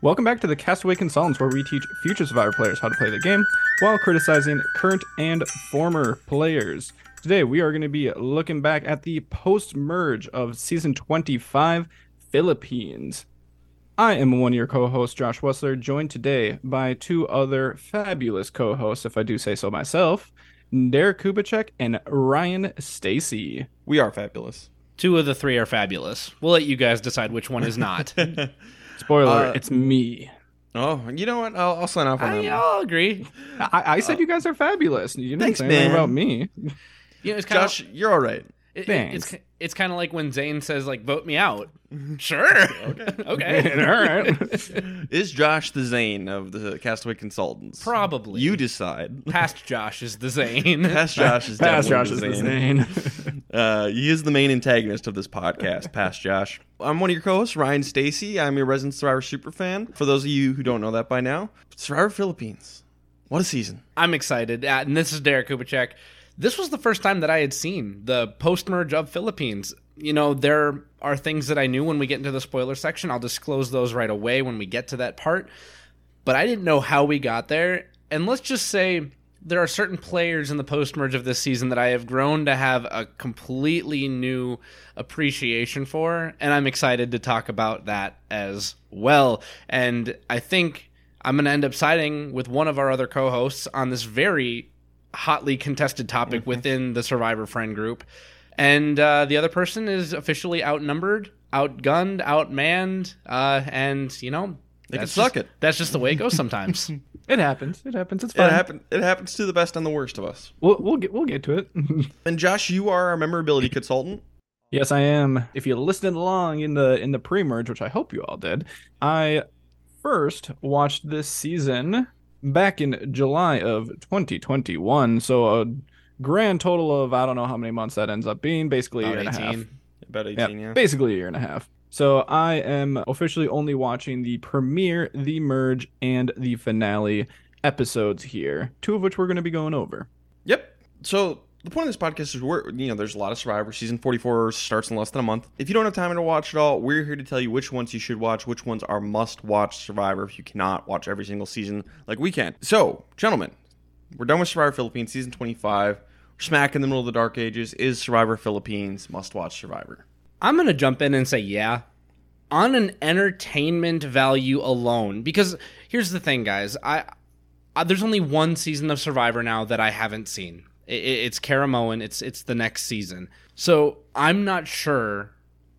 Welcome back to the Castaway Consultants, where we teach future Survivor players how to play the game while criticizing current and former players. Today, we are going to be looking back at the post merge of season 25 Philippines. I am one of your co hosts, Josh Wessler, joined today by two other fabulous co hosts, if I do say so myself Derek Kubicek and Ryan Stacy. We are fabulous. Two of the three are fabulous. We'll let you guys decide which one is not. Spoiler, Uh, it's me. Oh, you know what? I'll, I'll sign off on I, that. I'll agree. I, I said you guys are fabulous. You didn't Thanks, say anything man. about me. You know, it's kind Josh, you're all right. of it, thanks. it's it's kind of like when Zane says like vote me out. Sure. okay. All right. Is Josh the Zane of the Castaway Consultants? Probably. You decide. Past Josh is the Zane. Past Josh is Pass definitely Josh is the the Zane. Zane. Uh, he is the main antagonist of this podcast, Past Josh. I'm one of your co-hosts, Ryan Stacy. I'm your resident Survivor superfan. For those of you who don't know that by now, Survivor Philippines. What a season! I'm excited. Uh, and this is Derek Kubicek. This was the first time that I had seen the post merge of Philippines. You know, there are things that I knew when we get into the spoiler section. I'll disclose those right away when we get to that part. But I didn't know how we got there. And let's just say there are certain players in the post merge of this season that I have grown to have a completely new appreciation for. And I'm excited to talk about that as well. And I think I'm going to end up siding with one of our other co hosts on this very hotly contested topic within the Survivor friend group. And uh, the other person is officially outnumbered, outgunned, outmanned, uh, and, you know, They can that's suck just- it. That's just the way it goes sometimes. It happens. It happens. It's It happen. It happens to the best and the worst of us. We'll, we'll get we'll get to it. And Josh, you are our memorability consultant. yes, I am. If you listened along in the in the pre-merge, which I hope you all did, I first watched this season back in July of 2021. So a grand total of I don't know how many months that ends up being. Basically a About year and a half. 18. About Yeah, 18, yeah. basically a year and a half. So I am officially only watching the premiere, the merge, and the finale episodes here, two of which we're going to be going over. Yep. So the point of this podcast is we're you know there's a lot of Survivor. Season 44 starts in less than a month. If you don't have time to watch it all, we're here to tell you which ones you should watch, which ones are must-watch Survivor if you cannot watch every single season like we can. So, gentlemen, we're done with Survivor Philippines season 25. Smack in the middle of the dark ages. Is Survivor Philippines must-watch Survivor? I'm going to jump in and say, yeah. On an entertainment value alone, because here's the thing, guys. I there's only one season of Survivor now that I haven't seen. It's Karamoan. It's it's the next season. So I'm not sure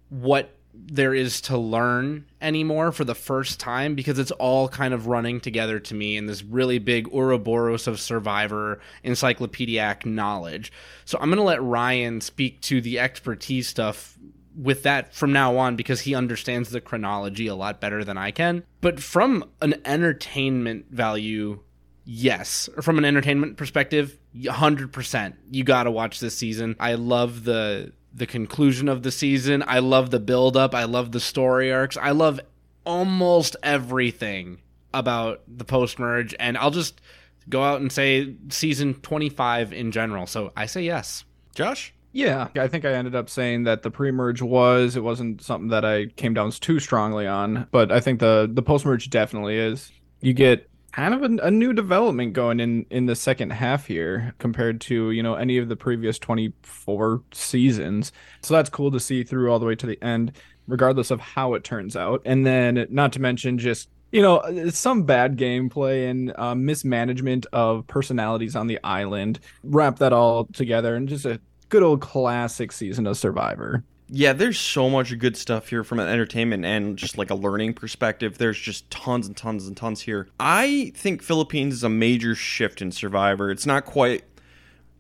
what there is to learn anymore for the first time because it's all kind of running together to me in this really big Ouroboros of Survivor encyclopedic knowledge. So I'm to let Ryan speak to the expertise stuff with that from now on because he understands the chronology a lot better than I can. But from an entertainment value, yes. From an entertainment perspective, 100%. You got to watch this season. I love the the conclusion of the season. I love the build up. I love the story arcs. I love almost everything about the post merge and I'll just go out and say season 25 in general. So I say yes. Josh? Yeah, I think I ended up saying that the pre-merge was it wasn't something that I came down too strongly on, but I think the the post-merge definitely is. You get kind of a, a new development going in in the second half here compared to you know any of the previous 24 seasons. So that's cool to see through all the way to the end regardless of how it turns out. And then not to mention just you know some bad gameplay and uh, mismanagement of personalities on the island. Wrap that all together and just a good old classic season of survivor Yeah, there's so much good stuff here from an entertainment and just like a learning perspective. There's just tons and tons and tons here. I think Philippines is a major shift in Survivor. It's not quite,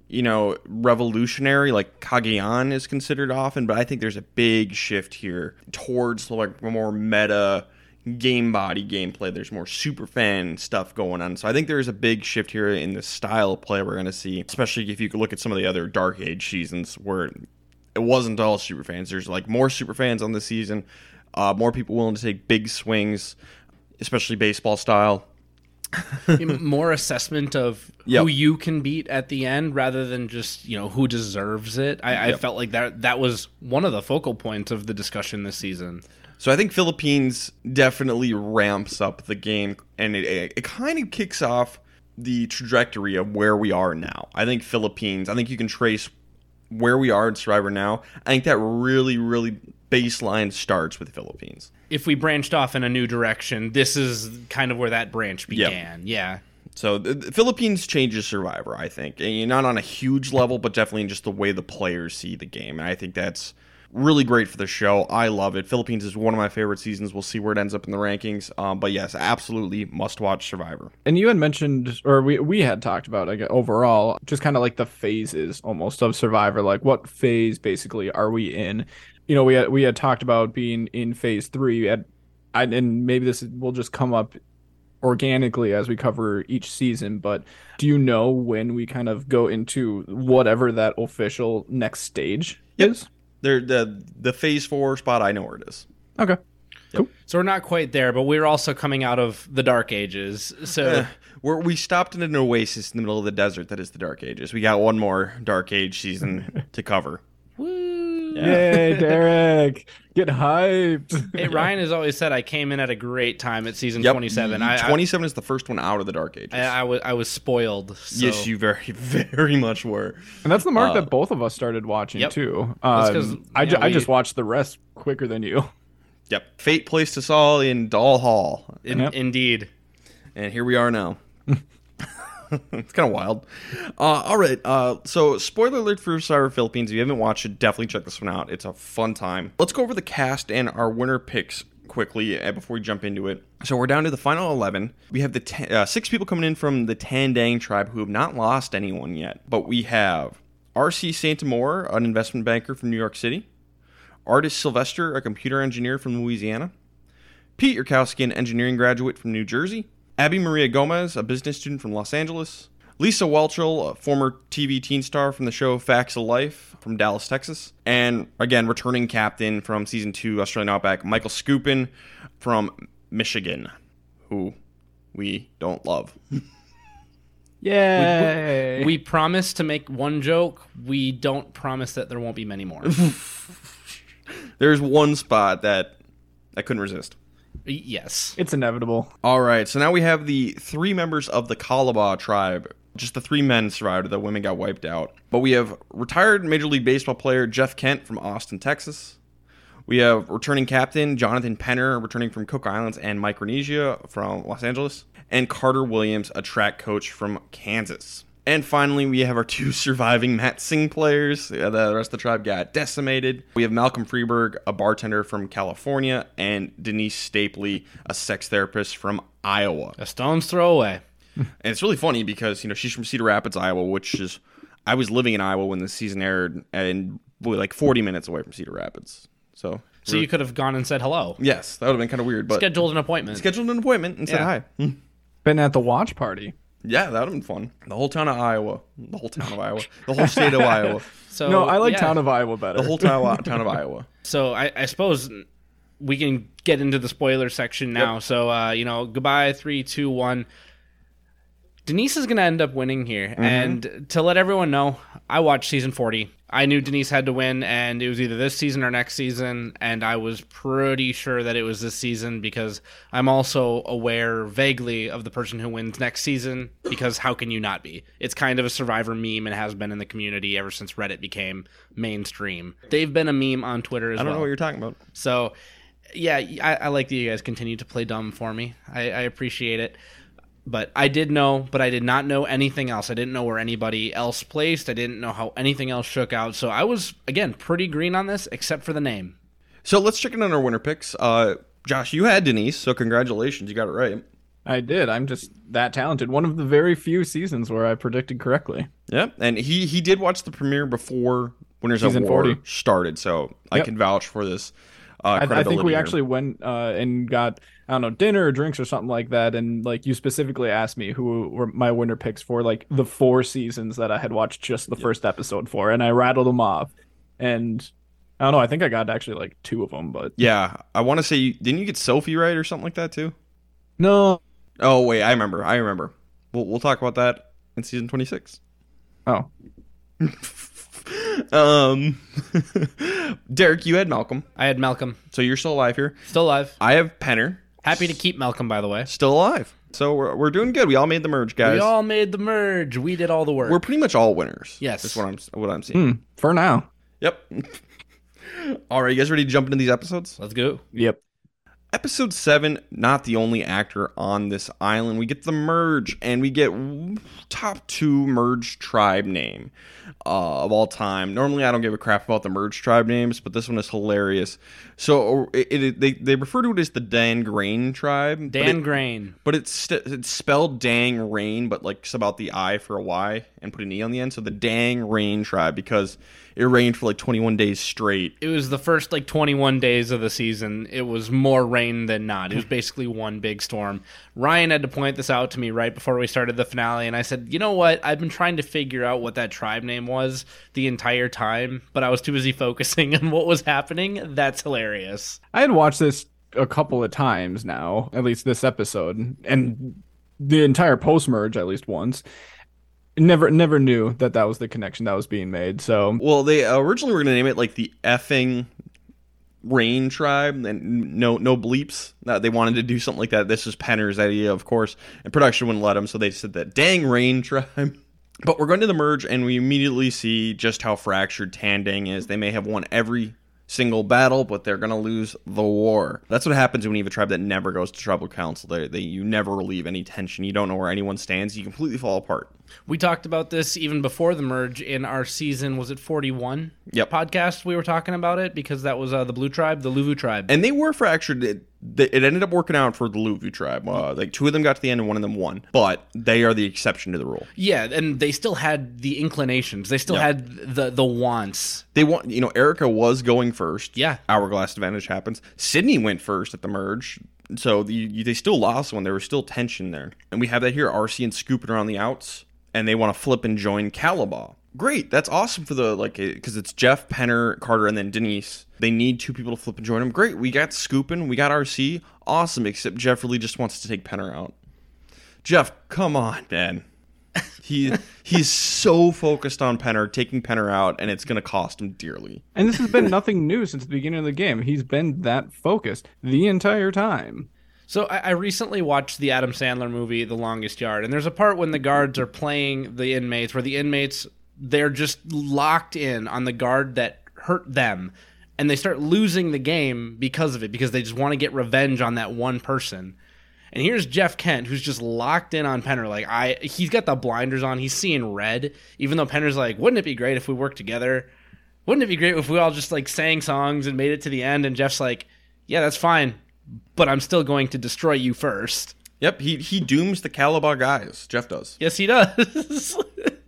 you know, revolutionary like Cagayan is considered often, but I think there's a big shift here towards like more meta game body gameplay. There's more super fan stuff going on. So I think there is a big shift here in the style of play we're going to see, especially if you look at some of the other Dark Age seasons where it wasn't all super fans. There's like more super fans on this season, uh, more people willing to take big swings, especially baseball style. more assessment of Yep. who you can beat at the end rather than just you know who deserves it. I, I felt like that that was one of the focal points of the discussion this season. So I think Philippines definitely ramps up the game, and it it, it kind of kicks off the trajectory of where we are now. I think Philippines. I think you can trace where we are in Survivor now. I think that really, really baseline starts with the Philippines. If we branched off in a new direction, this is kind of where that branch began. Yeah. So the, the Philippines changes Survivor, I think, and not on a huge level, but definitely in just the way the players see the game, and I think that's really great for the show. I love it. Philippines is one of my favorite seasons. We'll see where it ends up in the rankings, um, but yes, absolutely must watch Survivor. And you had mentioned, or we we had talked about, like overall, just kind of like the phases almost of Survivor. Like, what phase basically are we in? You know, we had we had talked about being in phase three. At, I, and maybe this will just come up organically as we cover each season. But do you know when we kind of go into whatever that official next stage Yep. is? There, the the phase four spot, I know where it is. Okay. cool. So we're not quite there, but we're also coming out of the dark ages. So eh, We're, we stopped in an oasis in the middle of the desert that is the Dark Ages. We got one more Dark Age season to cover. woo. Yay, Derek! Get hyped. Hey, Ryan has always said I came in at a great time at season Yep, 27. I, I, 27 is the first one out of the Dark Ages. I, I was I was spoiled. So. Yes, you very, very much were. And that's the mark Uh, that both of us started watching Yep. too. That's 'cause, Um, I, you ju- know, I just watched the rest quicker than you. Yep. Fate placed us all in Doll Hall. In- Yep. Indeed. And here we are now. it's kind of wild. Uh, all right. Uh, so, spoiler alert for Survivor Philippines. If you haven't watched it, definitely check this one out. It's a fun time. Let's go over the cast and our winner picks quickly uh, before we jump into it. So, we're down to the final 11. We have the te- uh, six people coming in from the Tandang tribe who have not lost anyone yet. But we have R.C. Saint-Amour, an investment banker from New York City. Artis Silvester, a computer engineer from Louisiana. Pete Yurkowski, an engineering graduate from New Jersey. Abi-Maria Gomes, a business student from Los Angeles. Lisa Whelchel, a former TV teen star from the show Facts of Life from Dallas, Texas. And again, returning captain from season two Australian Outback, Michael Skupin from Michigan, who we don't love. Yay! We promise to make one joke. We don't promise that there won't be many more. There's one spot that I couldn't resist. Yes. it's inevitable. All right, so now we have the three members of the Kalabaw tribe. Just the three men survived. The women got wiped out. But we have retired Major League Baseball player Jeff Kent from Austin, Texas. We have returning captain Jonathan Penner, returning from Cook Islands and Micronesia from Los Angeles. And Carter Williams, a track coach from Kansas. And finally, we have our two surviving Matsing players. The rest of the tribe got decimated. We have Malcolm Freberg, a bartender from California, and Denise Stapley, a sex therapist from Iowa. A stone's throw away. And it's really funny because, you know, she's from Cedar Rapids, Iowa, which is, I was living in Iowa when the season aired and boy, like 40 minutes away from Cedar Rapids. So, So you could have gone and said hello. yes, that would have been kind of weird, but Scheduled an appointment. scheduled an appointment and said hi. Been at the watch party. Yeah, that would have been fun. The whole town of Iowa. The whole town of Iowa. The whole state of Iowa. so no, I like yeah. Town of Iowa better. The whole town, town of Iowa. So I, I suppose we can get into the spoiler section now. So uh, you know, goodbye, three, two, one. Denise is going to end up winning here, mm-hmm. and to let everyone know, I watched season forty. I knew Denise had to win, and it was either this season or next season, and I was pretty sure that it was this season because I'm also aware vaguely of the person who wins next season. Because how can you not be? It's kind of a Survivor meme and has been in the community ever since Reddit became mainstream. They've been a meme on Twitter as well. I don't well. know what you're talking about. So, yeah, I, I like that you guys continue to play dumb for me. I, I appreciate it. But I did know, but I did not know anything else. I didn't know where anybody else placed. I didn't know how anything else shook out. So I was, again, pretty green on this, except for the name. So let's check in on our winner picks. Uh, Josh, you had Denise, so congratulations. You got it right. I did. I'm just that talented. One of the very few seasons where I predicted correctly. Yep, and he he did watch the premiere before Winners Season of War 40. started, so I can vouch for this. Uh, I, I think we actually went uh, and got I don't know dinner or drinks or something like that, and like you specifically asked me who were my winner picks for like the four seasons that I had watched just the first episode for, and I rattled them off, and I don't know. I think I got actually like two of them, but Yeah, I want to say you, didn't you get Sophie right or something like that too? no. Oh wait, I remember. I remember. We'll we'll talk about that in season twenty six. Oh, Um, Derek, you had Malcolm, I had Malcolm so you're still alive here. still alive. I have Penner, Happy to keep Malcolm, by the way. still alive. So we're, we're doing good. We all made the merge, guys. We all made the merge. We did all the work. we're pretty much all winners. Yes. that's what I'm what I'm seeing. Hmm, for now. Yep. all right, you guys ready to jump into these episodes? Let's go. Yep. Episode 7, not the only actor on this island. We get the merge, and we get top two merge tribe name uh, of all time. Normally, I don't give a crap about the merge tribe names, but this one is hilarious. So it, it, they, they refer to it as the Dan Grain tribe. but Dan it- Grain. But it's, it's spelled Dang Rain, but like it's about the I for a Y and put an E on the end. So the Dang Rain tribe because it rained for like 21 days straight. It was the first like 21 days of the season. It was more rain than not. It was basically one big storm. Ryan had to point this out to me right before we started the finale, and I said, "You know what? I've been trying to figure out what that tribe name was the entire time, but I was too busy focusing on what was happening. That's hilarious." I had watched this a couple of times now, at least this episode, and the entire post merge at least once. Never, never knew that that was the connection that was being made. So Well, they uh, originally were going to name it like the effing Rain Tribe, and no no bleeps. Uh, they wanted to do something like that. This is Penner's idea, of course, and production wouldn't let them, so they said that dang Rain Tribe. But we're going to the merge, and we immediately see just how fractured Tandang is. They may have won every single battle, but they're going to lose the war. That's what happens when you have a tribe that never goes to tribal council. They, they you never relieve any tension. You don't know where anyone stands. You completely fall apart. We talked about this even before the merge in our season. Was it 41? Yep. Podcast. We were talking about it because that was uh, the Blue Tribe, the Luvu Tribe. and they were fractured. It, it ended up working out for the Luvu tribe. Uh, like two of them got to the end and one of them won, but they are the exception to the rule. Yeah, and they still had the inclinations. They still Yeah. had the the wants. They want, you know, Erica was going first. Yeah. hourglass advantage happens. Sydney went first at the merge, so the, you, they still lost one. There was still tension there, and we have that here. RC and Skupin around the outs, and they want to flip and join Kalabaw. Great, that's awesome for the like eh, because it's Jeff, Penner, Carter, and then Denise. They need two people to flip and join them. Great, we got Skupin, we got RC, awesome. Except Jeff really just wants to take Penner out. Jeff, come on, man. He he's so focused on Penner, taking Penner out, and it's going to cost him dearly. And this has been nothing new since the beginning of the game. He's been that focused the entire time. So I, I recently watched the Adam Sandler movie, The Longest Yard, and there's a part when the guards are playing the inmates where the inmates they're just locked in on the guard that hurt them, and they start losing the game because of it because they just want to get revenge on that one person. And here's Jeff Kent, who's just locked in on Penner. Like I, he's got the blinders on. He's seeing red. Even though Penner's like, wouldn't it be great if we worked together? Wouldn't it be great if we all just like sang songs and made it to the end? And Jeff's like, yeah, that's fine, but I'm still going to destroy you first. Yep, he he dooms the Kalabaw guys. Jeff does. Yes, he does.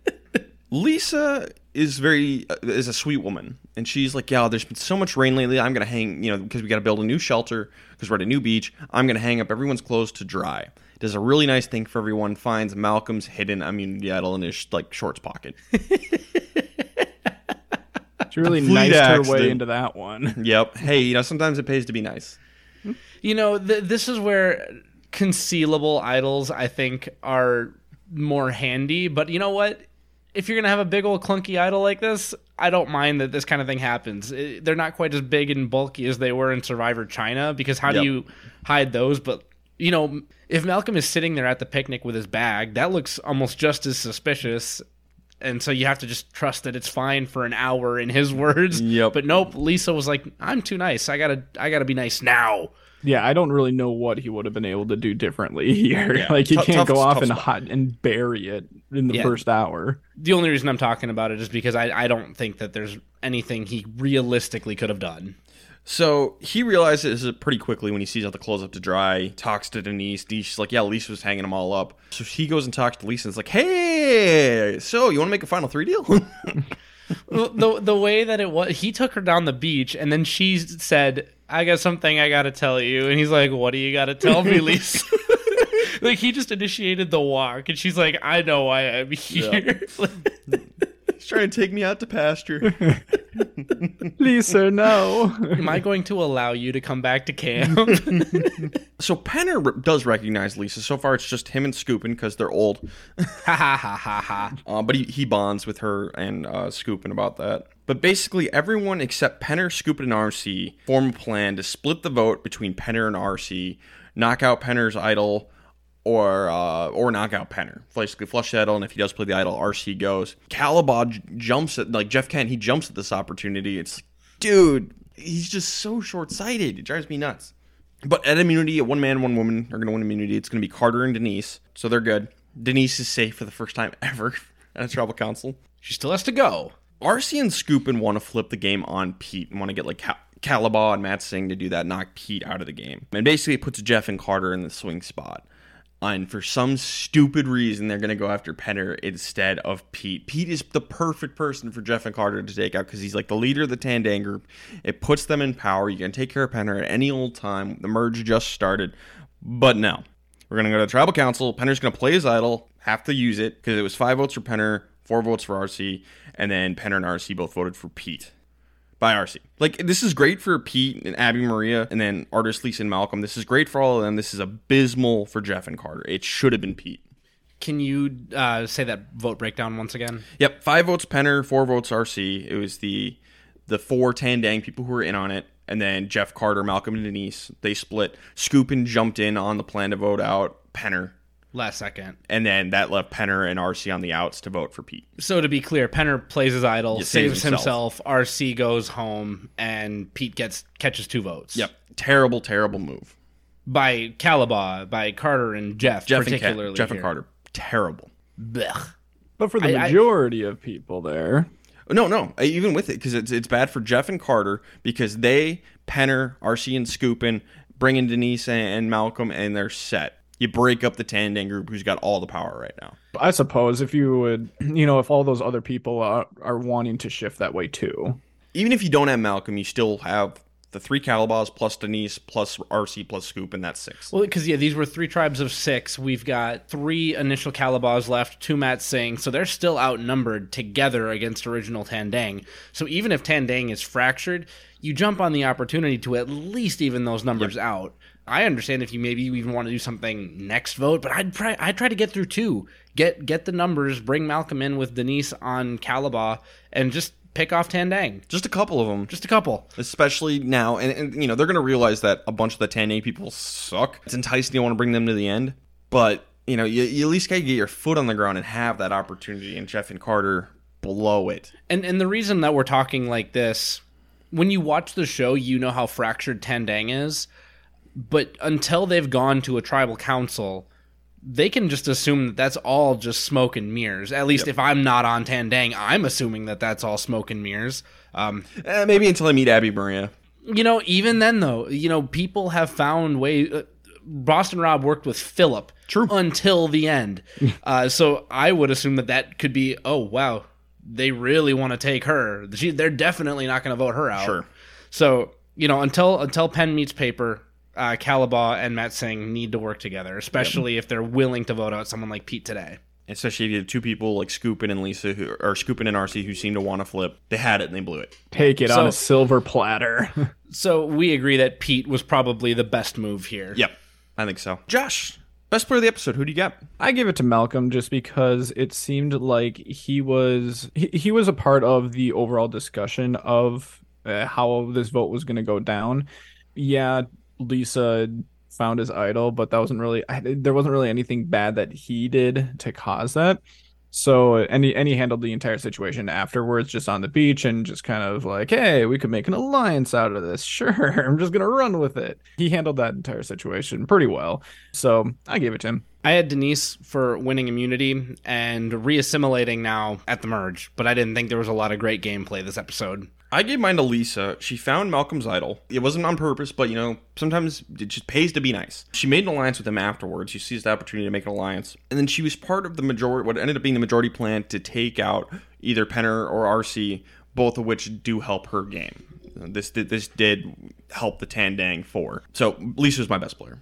Lisa is very uh, is a sweet woman, and she's like, "Yeah, there's been so much rain lately. I'm gonna hang, you know, because we got to build a new shelter because we're at a new beach. I'm gonna hang up everyone's clothes to dry." Does a really nice thing for everyone. Finds Malcolm's hidden immunity idol in his like shorts pocket. She really nice niced her accident. way into that one. yep. Hey, you know, sometimes it pays to be nice. you know, th- this is where concealable idols, I think, are more handy. But you know what? If you're gonna have a big old clunky idol like this, I don't mind that this kind of thing happens. Eh, They're not quite as big and bulky as they were in Survivor China because how Yep. do you hide those? But you know, if Malcolm is sitting there at the picnic with his bag, that looks almost just as suspicious. And so you have to just trust that it's fine for an hour in his words. Yep. But nope, Lisa was like, "I'm too nice. I gotta, I gotta be nice now." Yeah, I don't really know what he would have been able to do differently here. Yeah. Like he Tough- can't tough- go off and spot. hot and bury it in the Yeah. first hour. The only reason I'm talking about it is because I, I don't think that there's anything he realistically could have done. So he realizes it pretty quickly when he sees all the clothes up to dry. Talks to Denise. Denise's like, "Yeah, Lisa was hanging them all up." So he goes and talks to Lisa. and is like, "Hey, so you want to make a final three deal?" the the way that it was, he took her down the beach, and then she said, "I got something I got to tell you," and he's like, "What do you got to tell me, Lisa?" like he just initiated the walk, and she's like, "I know why I'm here." He's trying to take me out to pasture. Lisa, no. Am I going to allow you to come back to camp? So Penner r- does recognize Lisa. So far, it's just him and Skupin because they're old. ha ha ha ha ha. Uh, but he, he bonds with her and uh, Skupin about that. But basically, everyone except Penner, Skupin, and RC form a plan to split the vote between Penner and RC, knock out Penner's idol, or uh, or knock out Penner. Basically, flush the idol, and if he does play the idol, RC goes. Kalabaw j- jumps at like Jeff Kent. He jumps at this opportunity. It's like, dude, he's just so short sighted. It drives me nuts. But at immunity, one man, one woman are going to win immunity. It's going to be Carter and Denise, so they're good. Denise is safe for the first time ever at a tribal council. She still has to go. RC and Skupin want to flip the game on Pete and want to get like Cal- and Matsing to do that, knock Pete out of the game. And basically, it puts Jeff and Carter in the swing spot. And for some stupid reason, they're going to go after Penner instead of Pete. Pete is the perfect person for Jeff and Carter to take out because he's like the leader of the Tandang group. It puts them in power. You can take care of Penner at any old time. The merge just started. But no, we're going to go to the tribal council. Penner's going to play his idol, have to use it because it was five votes for Penner, four votes for RC, and then Penner and RC both voted for Pete by RC. Like this is great for Pete and Abi-Maria, and then Artis Lisa and Malcolm. This is great for all of them. This is abysmal for Jeff and Carter. It should have been Pete. Can you uh, say that vote breakdown once again? Yep, five votes Penner, four votes RC. It was the the four Tandang people who were in on it, and then Jeff Carter, Malcolm, and Denise. They split. Skupin jumped in on the plan to vote out Penner, Last second. and then that left Penner and RC on the outs to vote for Pete. So to be clear, Penner plays his idol, saves saves himself. himself. RC goes home, and Pete gets catches two votes. Yep, terrible, terrible move. By Kalabaw, by Carter and Jeff, Jeff and particularly. Ken, Jeff and. Carter, terrible. Blech. But for the I- I- majority of people there, No, no, even with it, because it's it's bad for Jeff and Carter because they Penner, RC, and Skupin bring in Denise and, and Malcolm, and they're set. You break up the Tandang group, who's got all the power right now. I suppose if you would, you know, if all those other people are, are wanting to shift that way too. Even if you don't have Malcolm, you still have the three Kalabaws plus Denise plus RC plus Scoop, and that's six. Well, because yeah, these were three tribes of six. We've got three initial Kalabaws left, two Matsing, so they're still outnumbered together against original Tandang. So even if Tandang is fractured, you jump on the opportunity to at least even those numbers out. I understand if you maybe even want to do something next vote, but I'd try. I'd try to get through two. Get get the numbers. Bring Malcolm in with Denise on Kalabaw, and just pick off Tandang. Just a couple of them. Just a couple. especially now and, and you know they're going to realize that a bunch of the Tandang people suck it's enticing you want to bring them to the end but you know you, you at least got to get your foot on the ground and have that opportunity and jeff and carter blow it And and the reason that we're talking like this, when you watch the show, you know how fractured Tandang is, but until they've gone to a tribal council, they can just assume that that's all just smoke and mirrors. At least if I'm not on Tandang, I'm assuming that that's all smoke and mirrors. Um, Eh, maybe until i meet abi-maria you know, even then though, you know, people have found way. Uh, Boston Rob worked with Philip True. until the end, uh, so I would assume that that could be. Oh wow, they really want to take her. She, they're definitely not going to vote her out. Sure. So you know, until until pen meets paper, uh, Kalabaw and Matsing need to work together, especially if they're willing to vote out someone like Pete today. especially if you have two people like skupin and lisa who or skupin and rc who seem to want to flip they had it and they blew it Take it So- on a silver platter. So we agree that Pete was probably the best move here. yep i think so josh best player of the episode who do you got I give it to Malcolm just because it seemed like he was he, he was a part of the overall discussion of uh, how this vote was going to go down. Yeah, Lisa found his idol, but that wasn't really there wasn't really anything bad that he did to cause that. So and he, and he handled the entire situation afterwards, just on the beach and just kind of like, hey, we could make an alliance out of this. Sure, I'm just gonna run with it. He handled that entire situation pretty well. So I gave it to him. I had Denise for winning immunity and reassimilating now at the merge, but I didn't think there was a lot of great gameplay this episode. I gave mine to Lisa. She found Malcolm's idol. It wasn't on purpose, but you know, sometimes it just pays to be nice. She made an alliance with him afterwards. She seized the opportunity to make an alliance. And then she was part of the majority, what ended up being the majority plan to take out either Penner or RC, both of which do help her game. This did, this did help the Tandang 4. So Lisa was my best player.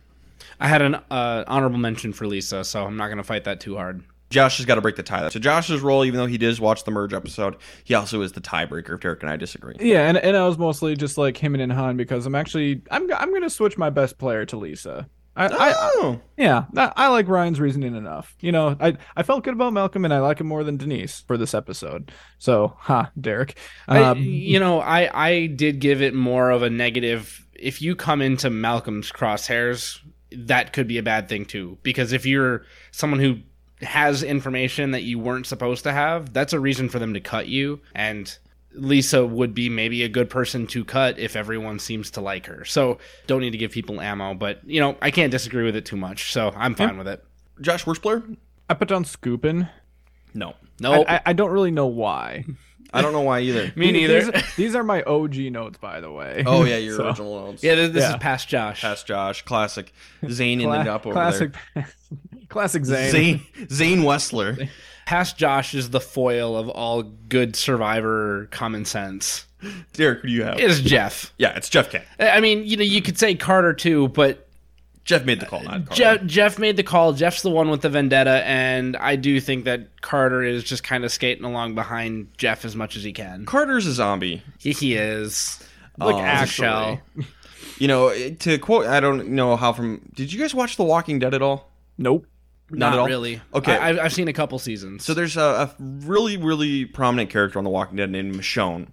I had an uh, honorable mention for Lisa, so I'm not going to fight that too hard. Josh has got to break the tie. So Josh's role, even though he does watch the merge episode, he also is the tiebreaker if Derek and I disagree. Yeah, and, and I was mostly just like him and Han because I'm actually I'm I'm gonna switch my best player to Lisa. I, I, Oh, yeah, I, I like Ryan's reasoning enough. You know, I I felt good about Malcolm and I like him more than Denise for this episode. So, ha, Derek. I, Um, you know, I I did give it more of a negative. If you come into Malcolm's crosshairs, that could be a bad thing too. Because if you're someone who has information that you weren't supposed to have, that's a reason for them to cut you. And Lisa would be maybe a good person to cut if everyone seems to like her. So don't need to give people ammo, but you know, I can't disagree with it too much. So I'm fine with it. Josh, worst player? I put down Skupin. No, No, I, I, I don't really know why. I don't know why either. me neither. These, these are my OG notes, by the way. Oh yeah, your So, original notes. yeah, this, this Yeah. is past Josh. Past Josh, classic. Zane cla- ended up over classic, classic there. Zane. Zane Zane Wessler. Past Josh is the foil of all good survivor common sense. Derek, who do you have? Is Jeff. Yeah, it's Jeff Kent. I mean, you know, you could say Carter too, but Jeff made the call, not Carter. Jeff, Jeff made the call. Jeff's the one with the vendetta, and I do think that Carter is just kind of skating along behind Jeff as much as he can. Carter's a zombie. He, he is. Like Like Ashell. You know, to quote, I don't know how from. Did you guys watch The Walking Dead at all? Nope. Not, at all? really. Okay. I, I've, I've seen a couple seasons. So there's a, a really, really prominent character on The Walking Dead named Michonne.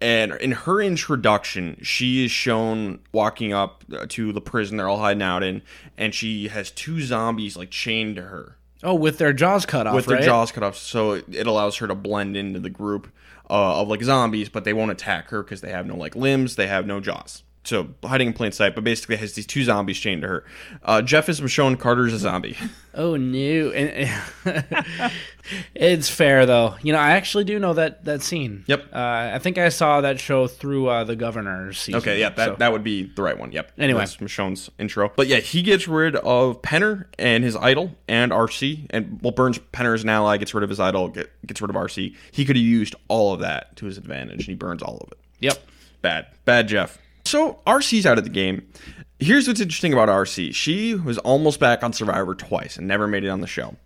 And in her introduction, she is shown walking up uh, to the prison they're all hiding out in, and she has two zombies like chained to her oh, with their jaws cut off, with their right? jaws cut off, so it, it allows her to blend into the group uh, of like zombies, but they won't attack her because they have no like limbs, they have no jaws. So hiding in plain sight, but basically has these two zombies chained to her. Uh, Jeff is Michonne, Carter's a zombie. Oh no! It's fair though. You know, I actually do know that that scene. Yep. Uh, I think I saw that show through uh, the Governor's season. Okay, yeah, that, so- that would be the right one. Yep. Anyway. That's Michonne's intro. But yeah, he gets rid of Penner and his idol and RC, and well, burns Penner as an ally, gets rid of his idol, get, gets rid of RC. He could have used all of that to his advantage, and he burns all of it. Yep. Bad, bad, Jeff. So RC's out of the game. Here's what's interesting about RC. She was almost back on Survivor twice and never made it on the show.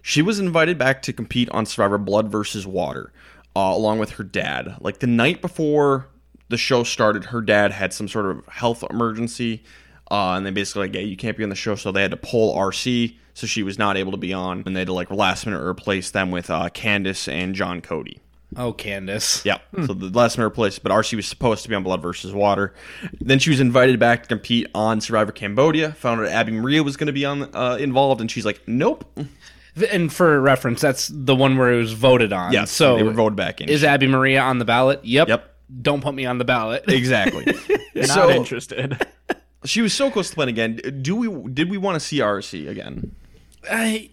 She was invited back to compete on Survivor Blood versus Water, uh, along with her dad. Like the night before the show started, her dad had some sort of health emergency, uh, and they basically like, "Hey, you can't be on the show," so they had to pull RC, so she was not able to be on, and they had to like last minute replace them with uh, Candice and John Cody. Oh, Candice. Yeah. So the last minute replaced, but RC was supposed to be on Blood versus Water. Then she was invited back to compete on Survivor Cambodia. Found out Abi-Maria was going to be on uh, involved, and she's like, "Nope." And for reference, that's the one where it was voted on. Yeah. So they were voted back in. is Abi-Maria on the ballot? Yep. Yep. Don't put me on the ballot. exactly. Not so interested. she was so close to playing again. Do we? Did we want to see RC again? I,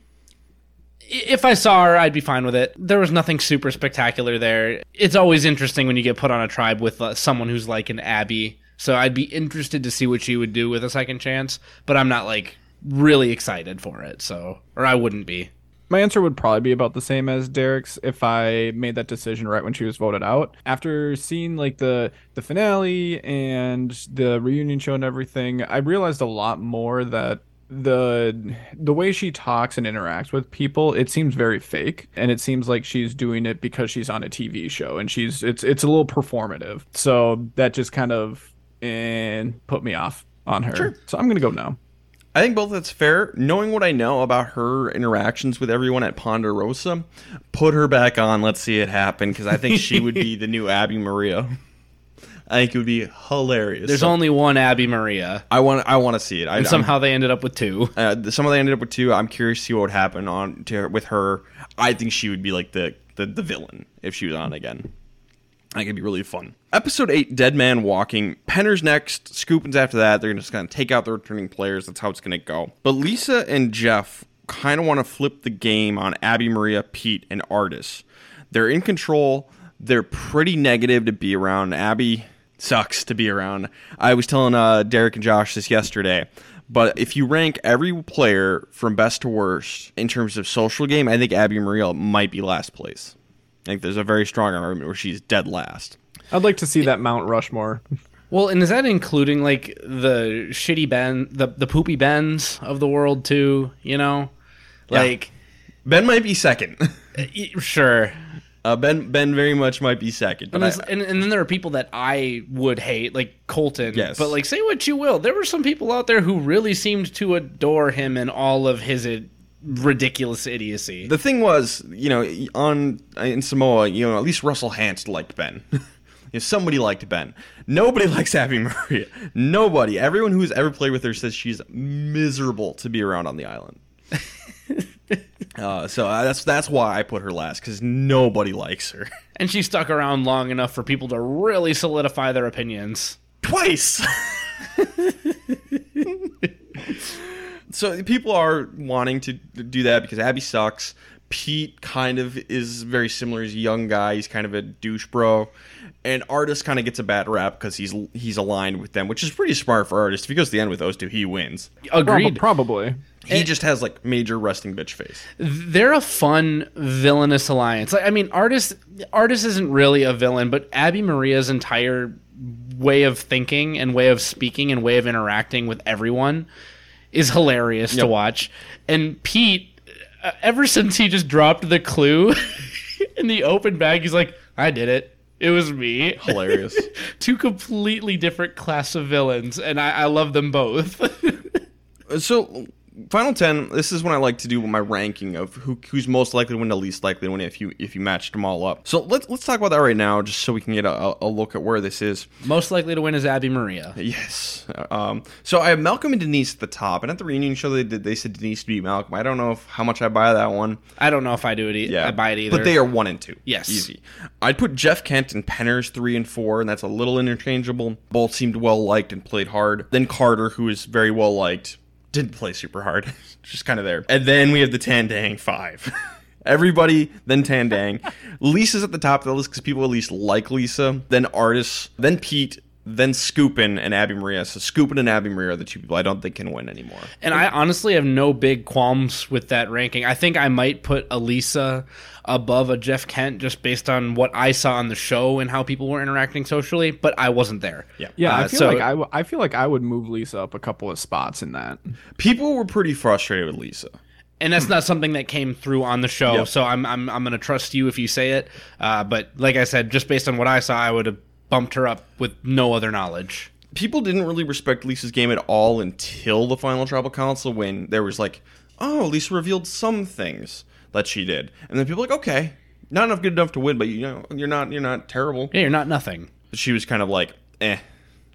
if I saw her, I'd be fine with it. There was nothing super spectacular there. It's always interesting when you get put on a tribe with uh, someone who's like an Abby. So I'd be interested to see what she would do with a second chance, but I'm not like really excited for it. So, or I wouldn't be. My answer would probably be about the same as Derek's if I made that decision right when she was voted out. After seeing like the the finale and the reunion show and everything, I realized a lot more that the the way she talks and interacts with people, it seems very fake and it seems like she's doing it because she's on a TV show and she's it's it's a little performative. So that just kind of and put me off on her. So I'm going to go no. I think both that's fair. Knowing what I know about her interactions with everyone at Ponderosa, put her back on. Let's see it happen because I think she would be the new Abi-Maria. I think it would be hilarious. There's So only one Abi-Maria, I want. I want to see it. I, and somehow they ended up with two. I'm- uh, some of them ended up with two. I'm curious to see what would happen on to her, with her. I think she would be like the, the the villain if she was on again. I think it'd be really fun. Episode 8, Dead Man Walking. Penner's next, Skupin's after that. They're just to take out the returning players. That's how it's going to go. But Lisa and Jeff kind of want to flip the game on Abi-Maria, Pete, and Artis. They're in control. They're pretty negative to be around. Abby sucks to be around. I was telling uh, Derek and Josh this yesterday. But if you rank every player from best to worst in terms of social game, I think Abi-Maria might be last place. I think there's a very strong argument where she's dead last. I'd like to see that Mount Rushmore. Well, and is that including like the shitty Ben, the the poopy Bens of the world too? You know, Yeah. like Ben might be second. Sure. Uh, ben Ben very much might be second. And, I, and, and then there are people that I would hate, like Colton. Yes. But like, say what you will, there were some people out there who really seemed to adore him and all of his uh, ridiculous idiocy. the thing was, you know, on in Samoa, you know, at least Russell Hantz liked Ben. if somebody liked Ben, nobody likes Abi-Maria. Nobody. Everyone who's ever played with her says she's miserable to be around on the island. uh, so uh, that's that's why I put her last because nobody likes her. and she stuck around long enough for people to really solidify their opinions. twice. so people are wanting to do that because Abby sucks. Pete kind of is very similar. He's a young guy. He's kind of a douche bro. And Artis kind of gets a bad rap because he's he's aligned with them, which is pretty smart for Artis. If he goes to the end with those two, he wins. Agreed. probably. He just has like major resting bitch face. They're a fun villainous alliance. Like, I mean, artist artist isn't really a villain, but Abi-Maria's entire way of thinking and way of speaking and way of interacting with everyone is hilarious to watch. And Pete, uh, ever since he just dropped the clue in the open bag, he's like, "I did it. It was me." Hilarious. Two completely different class of villains, and I, I love them both. so final 10 this is when i like to do my ranking of who, who's most likely to win the least likely to win if you if you matched them all up. So let's let's talk about that right now just so we can get a, a look at where this is. Most likely to win is Abi-Maria. yes. Um so i have malcolm and denise at the top and at the reunion show they did they said denise to beat malcolm. I don't know if, how much i buy that one. I don't know if I do it. E- yeah. I buy it either. but they are one and two. Yes. easy. I'd put jeff kent and penners three and four and that's a little interchangeable. Both seemed well liked and played hard. Then carter who is very well liked didn't play super hard. Just kind of there. And then we have the tandang five. Everybody then tandang. Lisa's at the top of the list because people at least like lisa. Then artists then pete then Skupin and Abi-Maria. So Skupin and Abi-Maria are the two people I don't think can win anymore. And I honestly have no big qualms with that ranking. I think I might put Elisa above a Jeff Kent just based on what I saw on the show and how people were interacting socially, but I wasn't there. Yeah. Yeah, I Uh, feel so- like I, w- I feel like I would move Lisa up a couple of spots in that. People were pretty frustrated with Lisa. And that's not something that came through on the show, Yep. so I'm I'm I'm going to trust you if you say it. Uh, but like I said, just based on what I saw, I would have bumped her up with no other knowledge. people didn't really respect Lisa's game at all until the final tribal council when there was like, oh, Lisa revealed some things that she did, and then people were like, okay, not enough good enough to win, but you know, you're not you're not terrible. Yeah, you're not nothing. But she was kind of like, eh,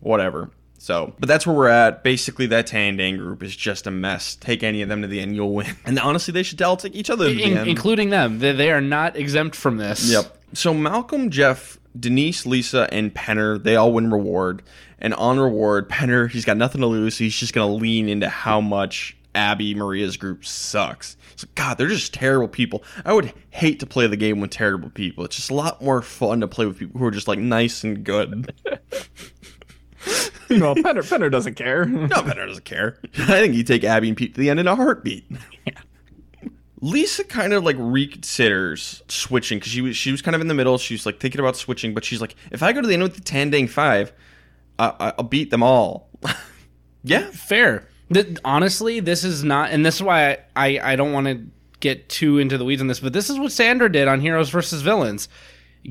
whatever. So, but that's where we're at. Basically, that Tandang group is just a mess. Take any of them to the end, you'll win. And honestly, they should all take each other to the end. including them. They, they are not exempt from this. Yep. So Malcolm, Jeff, Denise, Lisa, and Penner, they all win reward. And on reward, Penner, he's got nothing to lose, so he's just gonna lean into how much Abi-Maria's group sucks. It's like, God, they're just terrible people. I would hate to play the game with terrible people. It's just a lot more fun to play with people who are just like nice and good. well, Penner, Penner doesn't care. No, Penner doesn't care. I think you take Abby and Pete to the end in a heartbeat. Lisa kind of like reconsiders switching because she was she was kind of in the middle. She was like thinking about switching, but she's like, if I go to the end with the Tandang Five, I, I- I'll beat them all. yeah, Fair. Th- honestly, this is not, and this is why I, I, I don't want to get too into the weeds on this, but this is what Sandra did on Heroes versus Villains.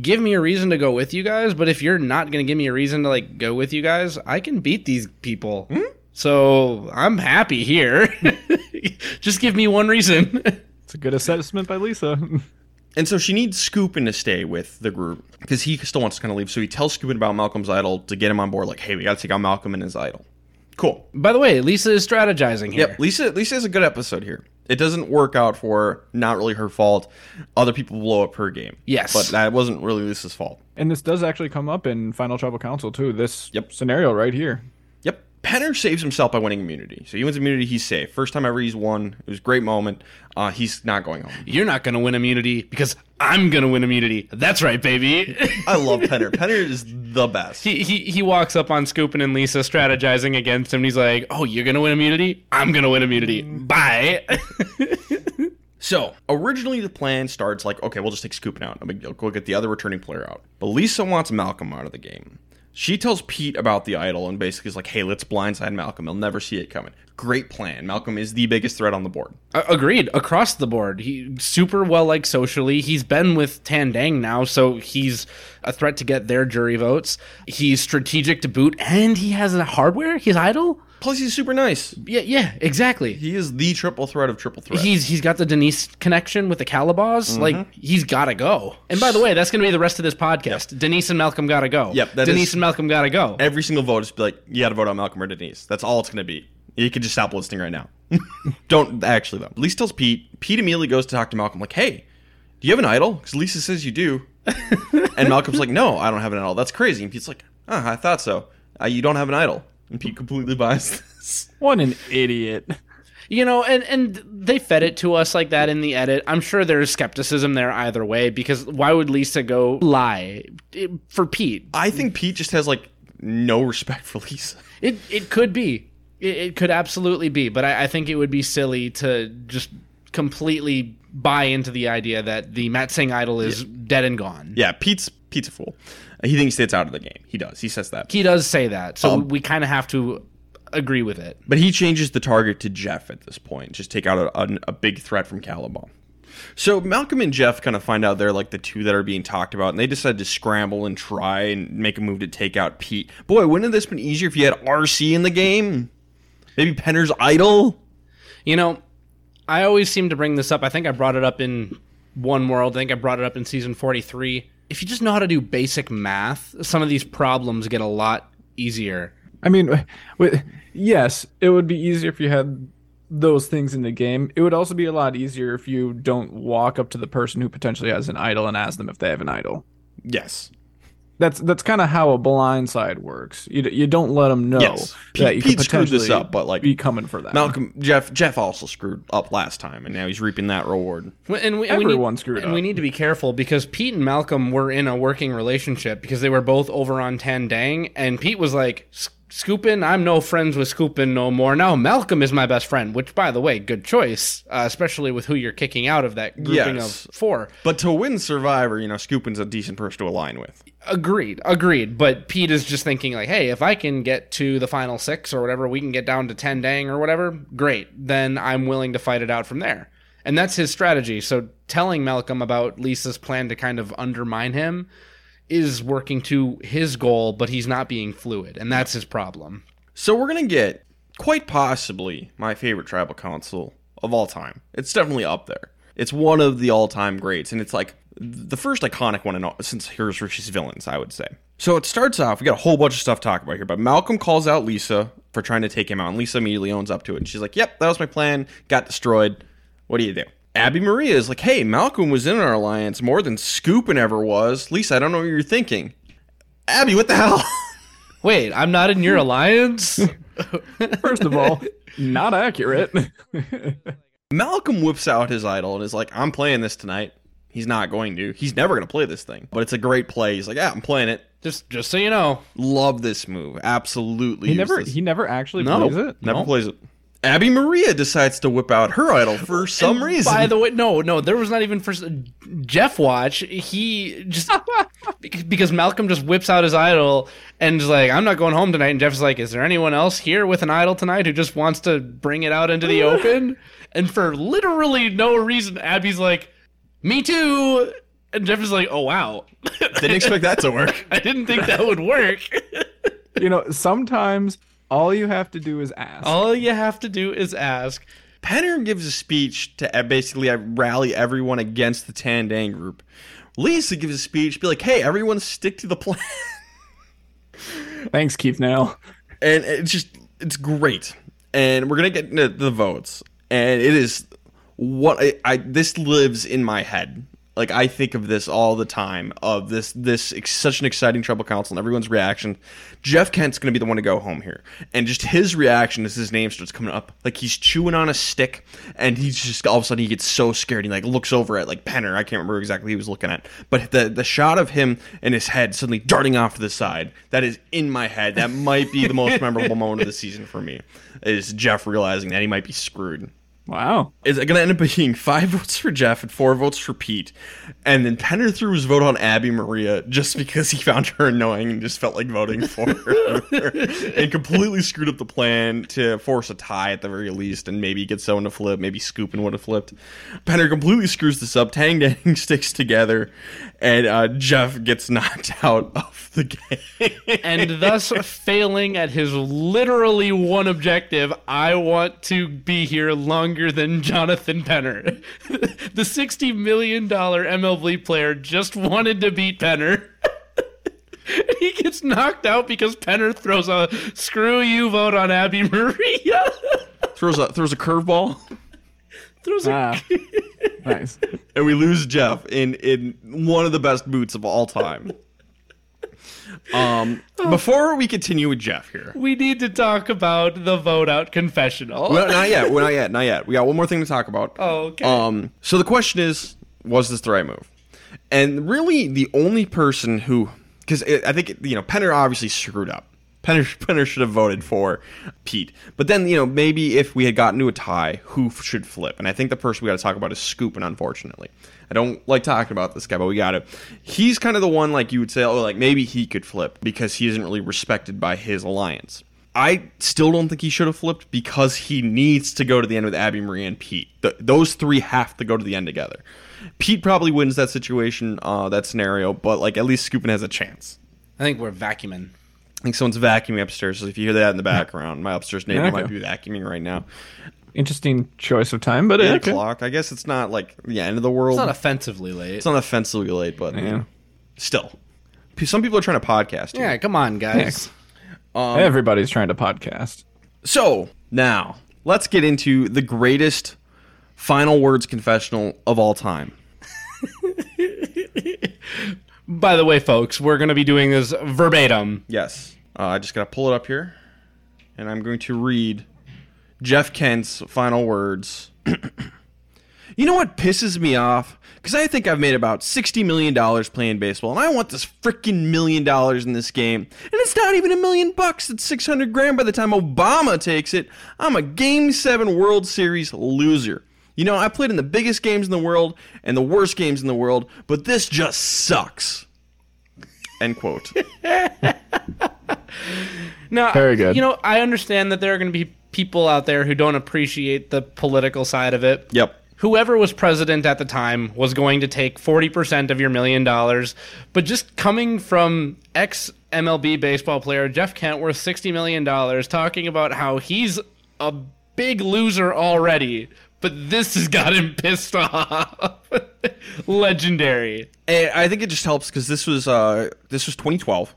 Give me a reason to go with you guys, but if you're not going to give me a reason to like go with you guys, I can beat these people. Hmm? So I'm happy here. Just give me one reason. It's a good assessment by Lisa. and so she needs Skupin to stay with the group because he still wants to kind of leave. So he tells Skupin about Malcolm's idol to get him on board. Like, hey, we got to take out Malcolm and his idol. Cool. By the way, Lisa is strategizing here. Yep, Lisa. Lisa has a good episode here. It doesn't work out for her. Not really her fault. Other people blow up her game. Yes. but that wasn't really Lisa's fault. and this does actually come up in Final Tribal Council too. This Yep. scenario right here. Penner saves himself by winning immunity. So he wins immunity. He's safe. First time ever he's won. It was a great moment. Uh, he's not going home. You're not going to win immunity because I'm going to win immunity. That's right, baby. I love Penner. Penner is the best. he, he he walks up on Skupin and Lisa strategizing against him. And he's like, "Oh, you're gonna win immunity? I'm gonna win immunity. Bye." So originally the plan starts like, okay, we'll just take Skupin out. No big deal. Go get the other returning player out. But Lisa wants Malcolm out of the game. She tells Pete about the idol and basically is like, "Hey, let's blindside Malcolm. He'll never see it coming." Great plan. Malcolm is the biggest threat on the board. Agreed. Across the board, he super well liked socially. He's been with Tandang now, so he's a threat to get their jury votes. He's strategic to boot, and he has a hardware. He's idle. Plus, he's super nice. Yeah, yeah, exactly. He is the triple threat of triple threat. He's he's got the Denise connection with the Calabas. Mm-hmm. Like he's got to go. And by the way, that's going to be the rest of this podcast. Denise and Malcolm got to go. Yep, Denise is- and Malcolm got to go. Every single vote is be like, you got to vote on Malcolm or Denise. That's all it's going to be. You could just stop listening right now. Don't actually though. Lisa tells Pete. Pete immediately goes to talk to Malcolm, like, "Hey, do you have an idol?" Because Lisa says you do. and Malcolm's like, "No, I don't have an idol. That's crazy." And Pete's like, "Ah, I thought so. Uh, you don't have an idol." And Pete completely buys this. What an idiot. You know, and and they fed it to us like that in the edit. I'm sure there's skepticism there either way because why would Lisa go lie for Pete? I think Pete just has like no respect for Lisa. It it could be. It, it could absolutely be, but I, I think it would be silly to just completely buy into the idea that the Matsing idol is dead and gone. Yeah, Pete's Pete's a fool. He thinks it's out of the game. He does. He says that. He does say that, so Um, we kind of have to agree with it. But he changes the target to Jeff at this point. Just take out a, a, a big threat from Kalabaw. So Malcolm and Jeff kind of find out they're like the two that are being talked about, and they decide to scramble and try and make a move to take out Pete. Boy, wouldn't have this been easier if you had RC in the game? Maybe Penner's idol? You know, I always seem to bring this up. I think I brought it up in One World. I think I brought it up in season 43. If you just know how to do basic math, some of these problems get a lot easier. I mean, yes, it would be easier if you had those things in the game. It would also be a lot easier if you don't walk up to the person who potentially has an idol and ask them if they have an idol. Yes. That's that's kind of how a blind side works. You, you don't let them know Yes. Pete- that you Pete could screwed this potentially up, but, like, be coming for that. Malcolm Jeff Jeff also screwed up last time, and now he's reaping that reward. And we, and we Everyone need, screwed and we need to be careful because Pete and Malcolm were in a working relationship because they were both over on Tandang, and Pete was like, "S- Skupin, I'm no friends with Skupin no more. Now Malcolm is my best friend, which, by the way, good choice, uh, especially with who you're kicking out of that grouping Yes. of four. But to win Survivor, you know, Skupin's a decent person to align with. Agreed, agreed. But Pete is just thinking like, hey, if I can get to the final six or whatever, we can get down to Tandang or whatever. Great, then I'm willing to fight it out from there. And that's his strategy. So telling Malcolm about Lisa's plan to kind of undermine him is working to his goal, but he's not being fluid, and that's his problem. So we're gonna get quite possibly my favorite tribal council of all time. It's definitely up there. It's one of the all-time greats, and it's like the first iconic one in all, since Heroes vs. Villains, I would say. So it starts off. We got a whole bunch of stuff to talk about here, but Malcolm calls out Lisa for trying to take him out, and Lisa immediately owns up to it, and she's like, "Yep, that was my plan. Got destroyed. What do you do?" Abi-Maria is like, "Hey, Malcolm was in our alliance more than Skupin ever was. Lisa, I don't know what you're thinking." Abi, what the hell? Wait, I'm not in your alliance. First of all, not accurate. Malcolm whips out his idol and is like, I'm playing this tonight. He's not going to. He's never going to play this thing. But it's a great play. He's like, yeah, I'm playing it. just, just so you know, Love this move. Absolutely. he use never this. he never actually No. plays it. never No. plays it. Abi-Maria decides to whip out her idol for some And reason. By the way, no, no, there was not even for Jeff Watch. He just because Malcolm just whips out his idol and is like, "I'm not going home tonight." And Jeff's like, "Is there anyone else here with an idol tonight who just wants to bring it out into the open?" And for literally no reason, Abi's like, "Me too." And Jeff is like, "Oh wow, Didn't expect that to work. I didn't think that would work." You know, sometimes all you have to do is ask. All you have to do is ask. Penner gives a speech to basically uh, rally everyone against the Tandang group. Lisa gives a speech, be like, hey, everyone stick to the plan. Thanks, Keith. Now, and it's just it's great and we're gonna get into the votes and it is what I, I this lives in my head like i think of this all the time of this this ex- such an exciting tribal council and everyone's reaction. Jeff kent's gonna be the one to go home here. And just his reaction as his name starts coming up like he's chewing on a stick and he's just all of a sudden he gets so scared. He like looks over at like penner. I can't remember exactly who he was looking at. But the the shot of him and his head suddenly darting off to the side that is in my head. That might be the most memorable moment of the season for me is jeff realizing that he might be screwed Wow. It's going to end up being five votes for Jeff and four votes for Pete. And then Penner threw his vote on Abi-Maria just because he found her annoying and just felt like voting for her. and completely screwed up the plan to force a tie at the very least and maybe get someone to flip. Maybe Skupin would have flipped. Penner completely screws this up. Tandang sticks together. And uh, Jeff gets knocked out of the game. and thus failing at his literally one objective I want to be here longer than Jonathan Penner. the $60 million MLB player just wanted to beat Penner. he gets knocked out because Penner throws a screw you vote on Abi-Maria. throws a throws a curveball. throws a Ah. nice. and we lose Jeff in in one of the best boots of all time. Um, before we continue with Jeff here, we need to talk about the vote out confessional. well, not yet. Well, not yet. Not yet. We got one more thing to talk about. Oh, okay. Um, so the question is, was this the right move? And really, the only person who, because I think you know, Penner obviously screwed up. Penner, Penner should have voted for Pete. But then, you know, maybe if we had gotten to a tie, who f- should flip? And I think the person we got to talk about is Scoop, and unfortunately. I don't like talking about this guy, but we got to. He's kind of the one, like, you would say, oh, like, maybe he could flip because he isn't really respected by his alliance. I still don't think he should have flipped because he needs to go to the end with Abi-Maria and Pete. Th those three have to go to the end together. Pete probably wins that situation, uh, that scenario, but like at least Skupin has a chance. I think we're vacuuming. I think someone's vacuuming upstairs. So if you hear that in the background, my upstairs neighbor might be vacuuming right now. Interesting choice of time, but Eight okay. o'clock. I guess it's not like the end of the world. It's not offensively late. It's not offensively late, but Yeah. still, some people are trying to podcast. Here. yeah, come on, guys. Um, Everybody's trying to podcast. So now let's get into the greatest final words confessional of all time. By the way, folks, we're going to be doing this verbatim. Yes. Uh, I just got to pull it up here. And I'm going to read Jeff Kent's final words. you know what pisses me off? Because I think I've made about $60 million playing baseball, and I want this freaking million dollars in this game. And it's not even a million bucks, it's 600 grand by the time Obama takes it. I'm a Game 7 World Series loser. You know, I played in the biggest games in the world and the worst games in the world, but this just sucks. End quote. Now, Very good. You know, I understand that there are going to be people out there who don't appreciate the political side of it. yep. Whoever was president at the time was going to take 40% of your million dollars. But just coming from ex MLB baseball player Jeff Kent, worth $60 million, talking about how he's a big loser already, but this has got him pissed off. Legendary. And I think it just helps because this was uh this was 2012,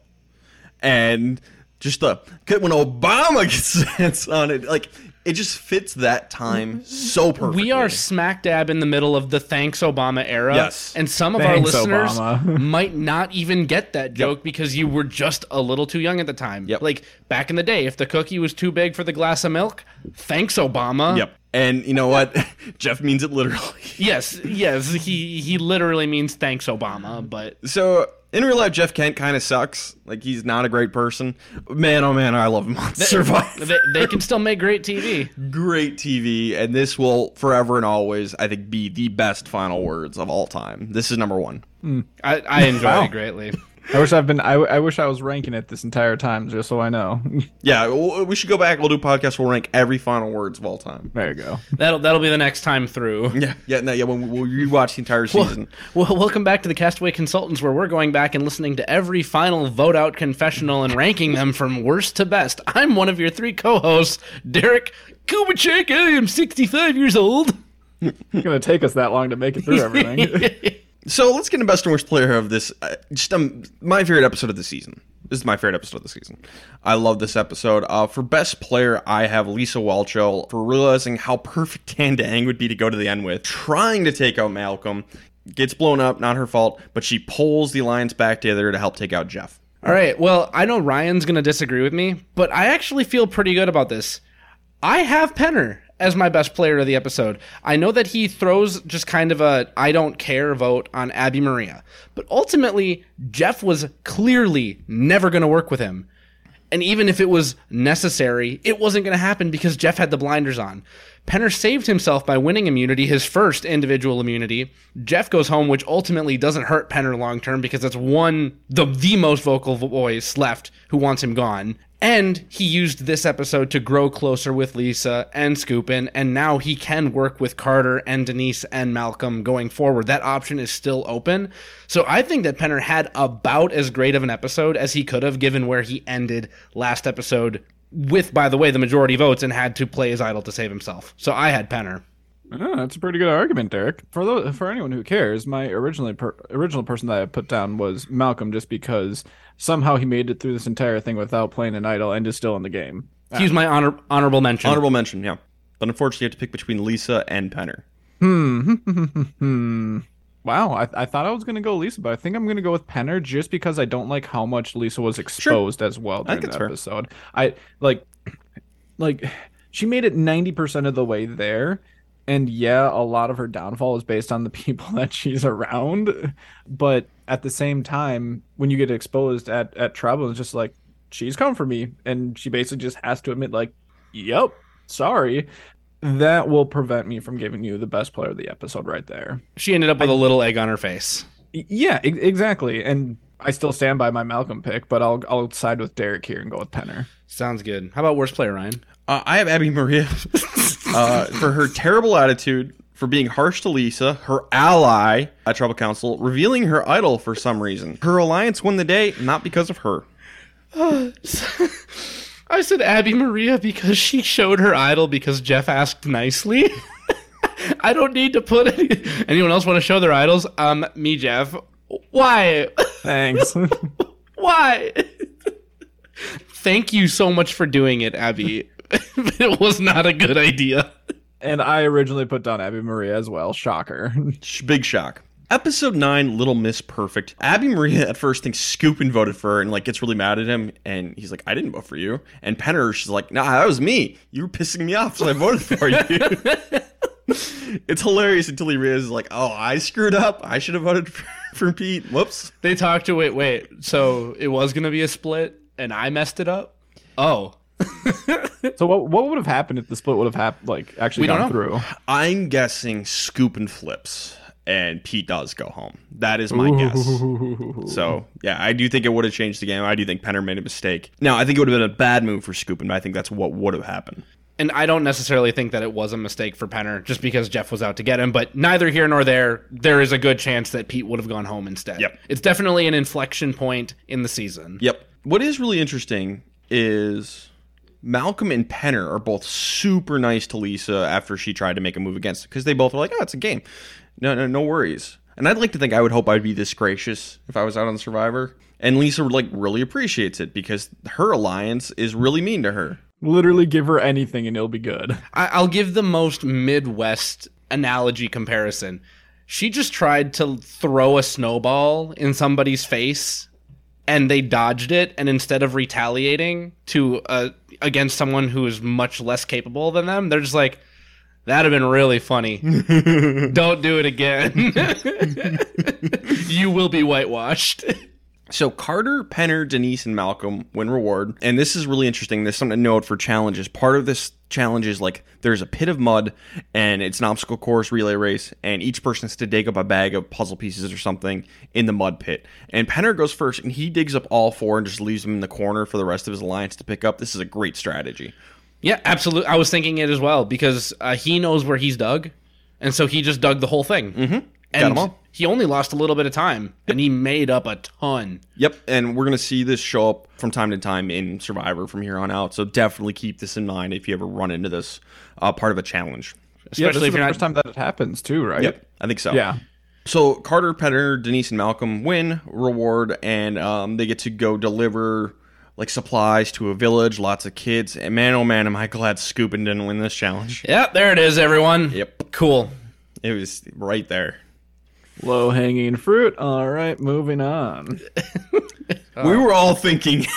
and just the when Obama gets hands on it, like it just fits that time so perfectly. We are smack dab in the middle of the thanks Obama era. Yes. And some of Thanks, our listeners might not even get that joke because you were just a little too young at the time. Yep. Like back in the day, if the cookie was too big for the glass of milk, thanks Obama. Yep. And you know what? Jeff means it literally. Yes, yes, he he literally means thanks Obama, but So in real life, Jeff Kent kind of sucks. Like he's not a great person. Man, oh man, I love him on Survivor. they, they can still make great TV. Great TV, and this will forever and always, I think, be the best final words of all time. This is number one. Hmm. I, I enjoy Wow. it greatly. I wish I've been. I, I wish I was ranking it this entire time, just so I know. Yeah, we should go back. We'll do a podcast. We'll rank every final words of all time. there you go. That'll that'll be the next time through. Yeah, yeah, no, yeah. When we- we'll rewatch the entire season. Well, welcome back to the Castaway Consultants, where we're going back and listening to every final vote out confessional and ranking them from worst to best. I'm one of your three co hosts, Derek Kubachek. I am 65 years old. It's gonna take us that long to make it through everything. So let's get the best and worst player of this. Uh, just um, my favorite episode of the season. This is my favorite episode of the season. I love this episode. Uh, for best player, I have Lisa Whelchel for realizing how perfect Tandang would be to go to the end with, trying to take out Malcolm. Gets blown up, not her fault, but she pulls the alliance back together to help take out Jeff. All right. Well, I know Ryan's going to disagree with me, but I actually feel pretty good about this. I have Penner as my best player of the episode. I know that he throws just kind of a I don't care vote on Abi-Maria, but ultimately, Jeff was clearly never going to work with him. And even if it was necessary, it wasn't going to happen because Jeff had the blinders on. Penner saved himself by winning immunity, his first individual immunity. Jeff goes home, which ultimately doesn't hurt Penner long term because that's one the the most vocal voice left who wants him gone. And he used this episode to grow closer with Lisa and Skupin, and now he can work with Carter and Denise and Malcolm going forward. That option is still open. So I think that Penner had about as great of an episode as he could have given where he ended last episode with, by the way, the majority votes and had to play his idol to save himself. So I had Penner. Oh, that's a pretty good argument, Derek. For those, for anyone who cares, my originally per, original person that I put down was Malcolm, just because somehow he made it through this entire thing without playing an idol and is still in the game. He was my honor, honorable mention. Honorable mention, yeah. But unfortunately, you have to pick between Lisa and Penner. Hmm. hmm. Wow, I, I thought I was gonna go Lisa, but I think I'm gonna go with Penner just because I don't like how much Lisa was exposed as well I during think the that's fair. episode. I like, like, she made it ninety percent of the way there, and yeah, a lot of her downfall is based on the people that she's around. But at the same time, when you get exposed at at trouble, it's just like she's come for me, and she basically just has to admit, like, "Yep, sorry." That will prevent me from giving you the best player of the episode right there. She ended up with a little egg on her face. Yeah, e- exactly. And I still stand by my Malcolm pick, but I'll I'll side with Derek here and go with Penner. Sounds good. How about worst player, Ryan? Uh, I have Abi-Maria uh, for her terrible attitude, for being harsh to Lisa, her ally at Tribal Council, revealing her idol for some reason. Her alliance won the day, not because of her. I said Abi-Maria because she showed her idol because Jeff asked nicely. I don't need to put any. Anyone else want to show their idols? Um, me, Jeff. Why? Thanks. Why? Thank you so much for doing it, Abi. it was not a good idea. and I originally put down Abi-Maria as well. Shocker. Big shock. Episode 9, Little Miss Perfect. Abi-Maria at first thinks Skupin voted for her and like gets really mad at him. And he's like, I didn't vote for you. And Penner, she's like, nah, that was me. You were pissing me off, so I voted for you. it's hilarious until he realizes, like, oh, I screwed up. I should have voted for, for Pete. Whoops. They talked to wait, wait. So it was gonna be a split, and I messed it up. Oh, so what what would have happened if the split would have happened like actually We don't gone know. through? I'm guessing Skupin flips and Pete does go home. That is my guess. So yeah, I do think it would have changed the game. I do think Penner made a mistake. Now I think it would have been a bad move for Skupin, but I think that's what would have happened. and I don't necessarily think that it was a mistake for Penner just because Jeff was out to get him. But neither here nor there, there is a good chance that Pete would have gone home instead. Yep. It's definitely an inflection point in the season. Yep. What is really interesting is Malcolm and Penner are both super nice to Lisa after she tried to make a move against because they both were like, "Oh, it's a game. No, no, no worries." And I'd like to think I would hope I'd be this gracious if I was out on Survivor. And Lisa like really appreciates it because her alliance is really mean to her. Literally give her anything and it'll be good. I, I'll give the most Midwest analogy comparison. She just tried to throw a snowball in somebody's face, and they dodged it. And instead of retaliating to uh, against someone who is much less capable than them, they're just like, "That'd have been really funny. Don't do it again. you will be whitewashed." So Carter, Penner, Denise, and Malcolm win reward. And this is really interesting. There's something to note for challenges. Part of this challenge is like there's a pit of mud and it's an obstacle course relay race, and each person has to dig up a bag of puzzle pieces or something in the mud pit. And Penner goes first and he digs up all four and just leaves them in the corner for the rest of his alliance to pick up. This is a great strategy. Yeah, absolutely. I was thinking it as well because uh, he knows where he's dug, and so he just dug the whole thing. Mm-hmm. And Got 'em all. he only lost a little bit of time, and he made up a ton. Yep, and we're gonna see this show up from time to time in Survivor from here on out. So definitely keep this in mind if you ever run into this uh, part of a challenge. Yeah, this Especially is if the you're first time that it happens too, right? Yep, I think so. Yeah. So Carter, Penner, Denise, and Malcolm win reward, and um, they get to go deliver like supplies to a village. Lots of kids, and man, oh man, am I glad Skupin didn't win this challenge. Yeah, there it is, everyone. Yep, Cool. it was right there. Low hanging fruit. All right, moving on. We were all thinking.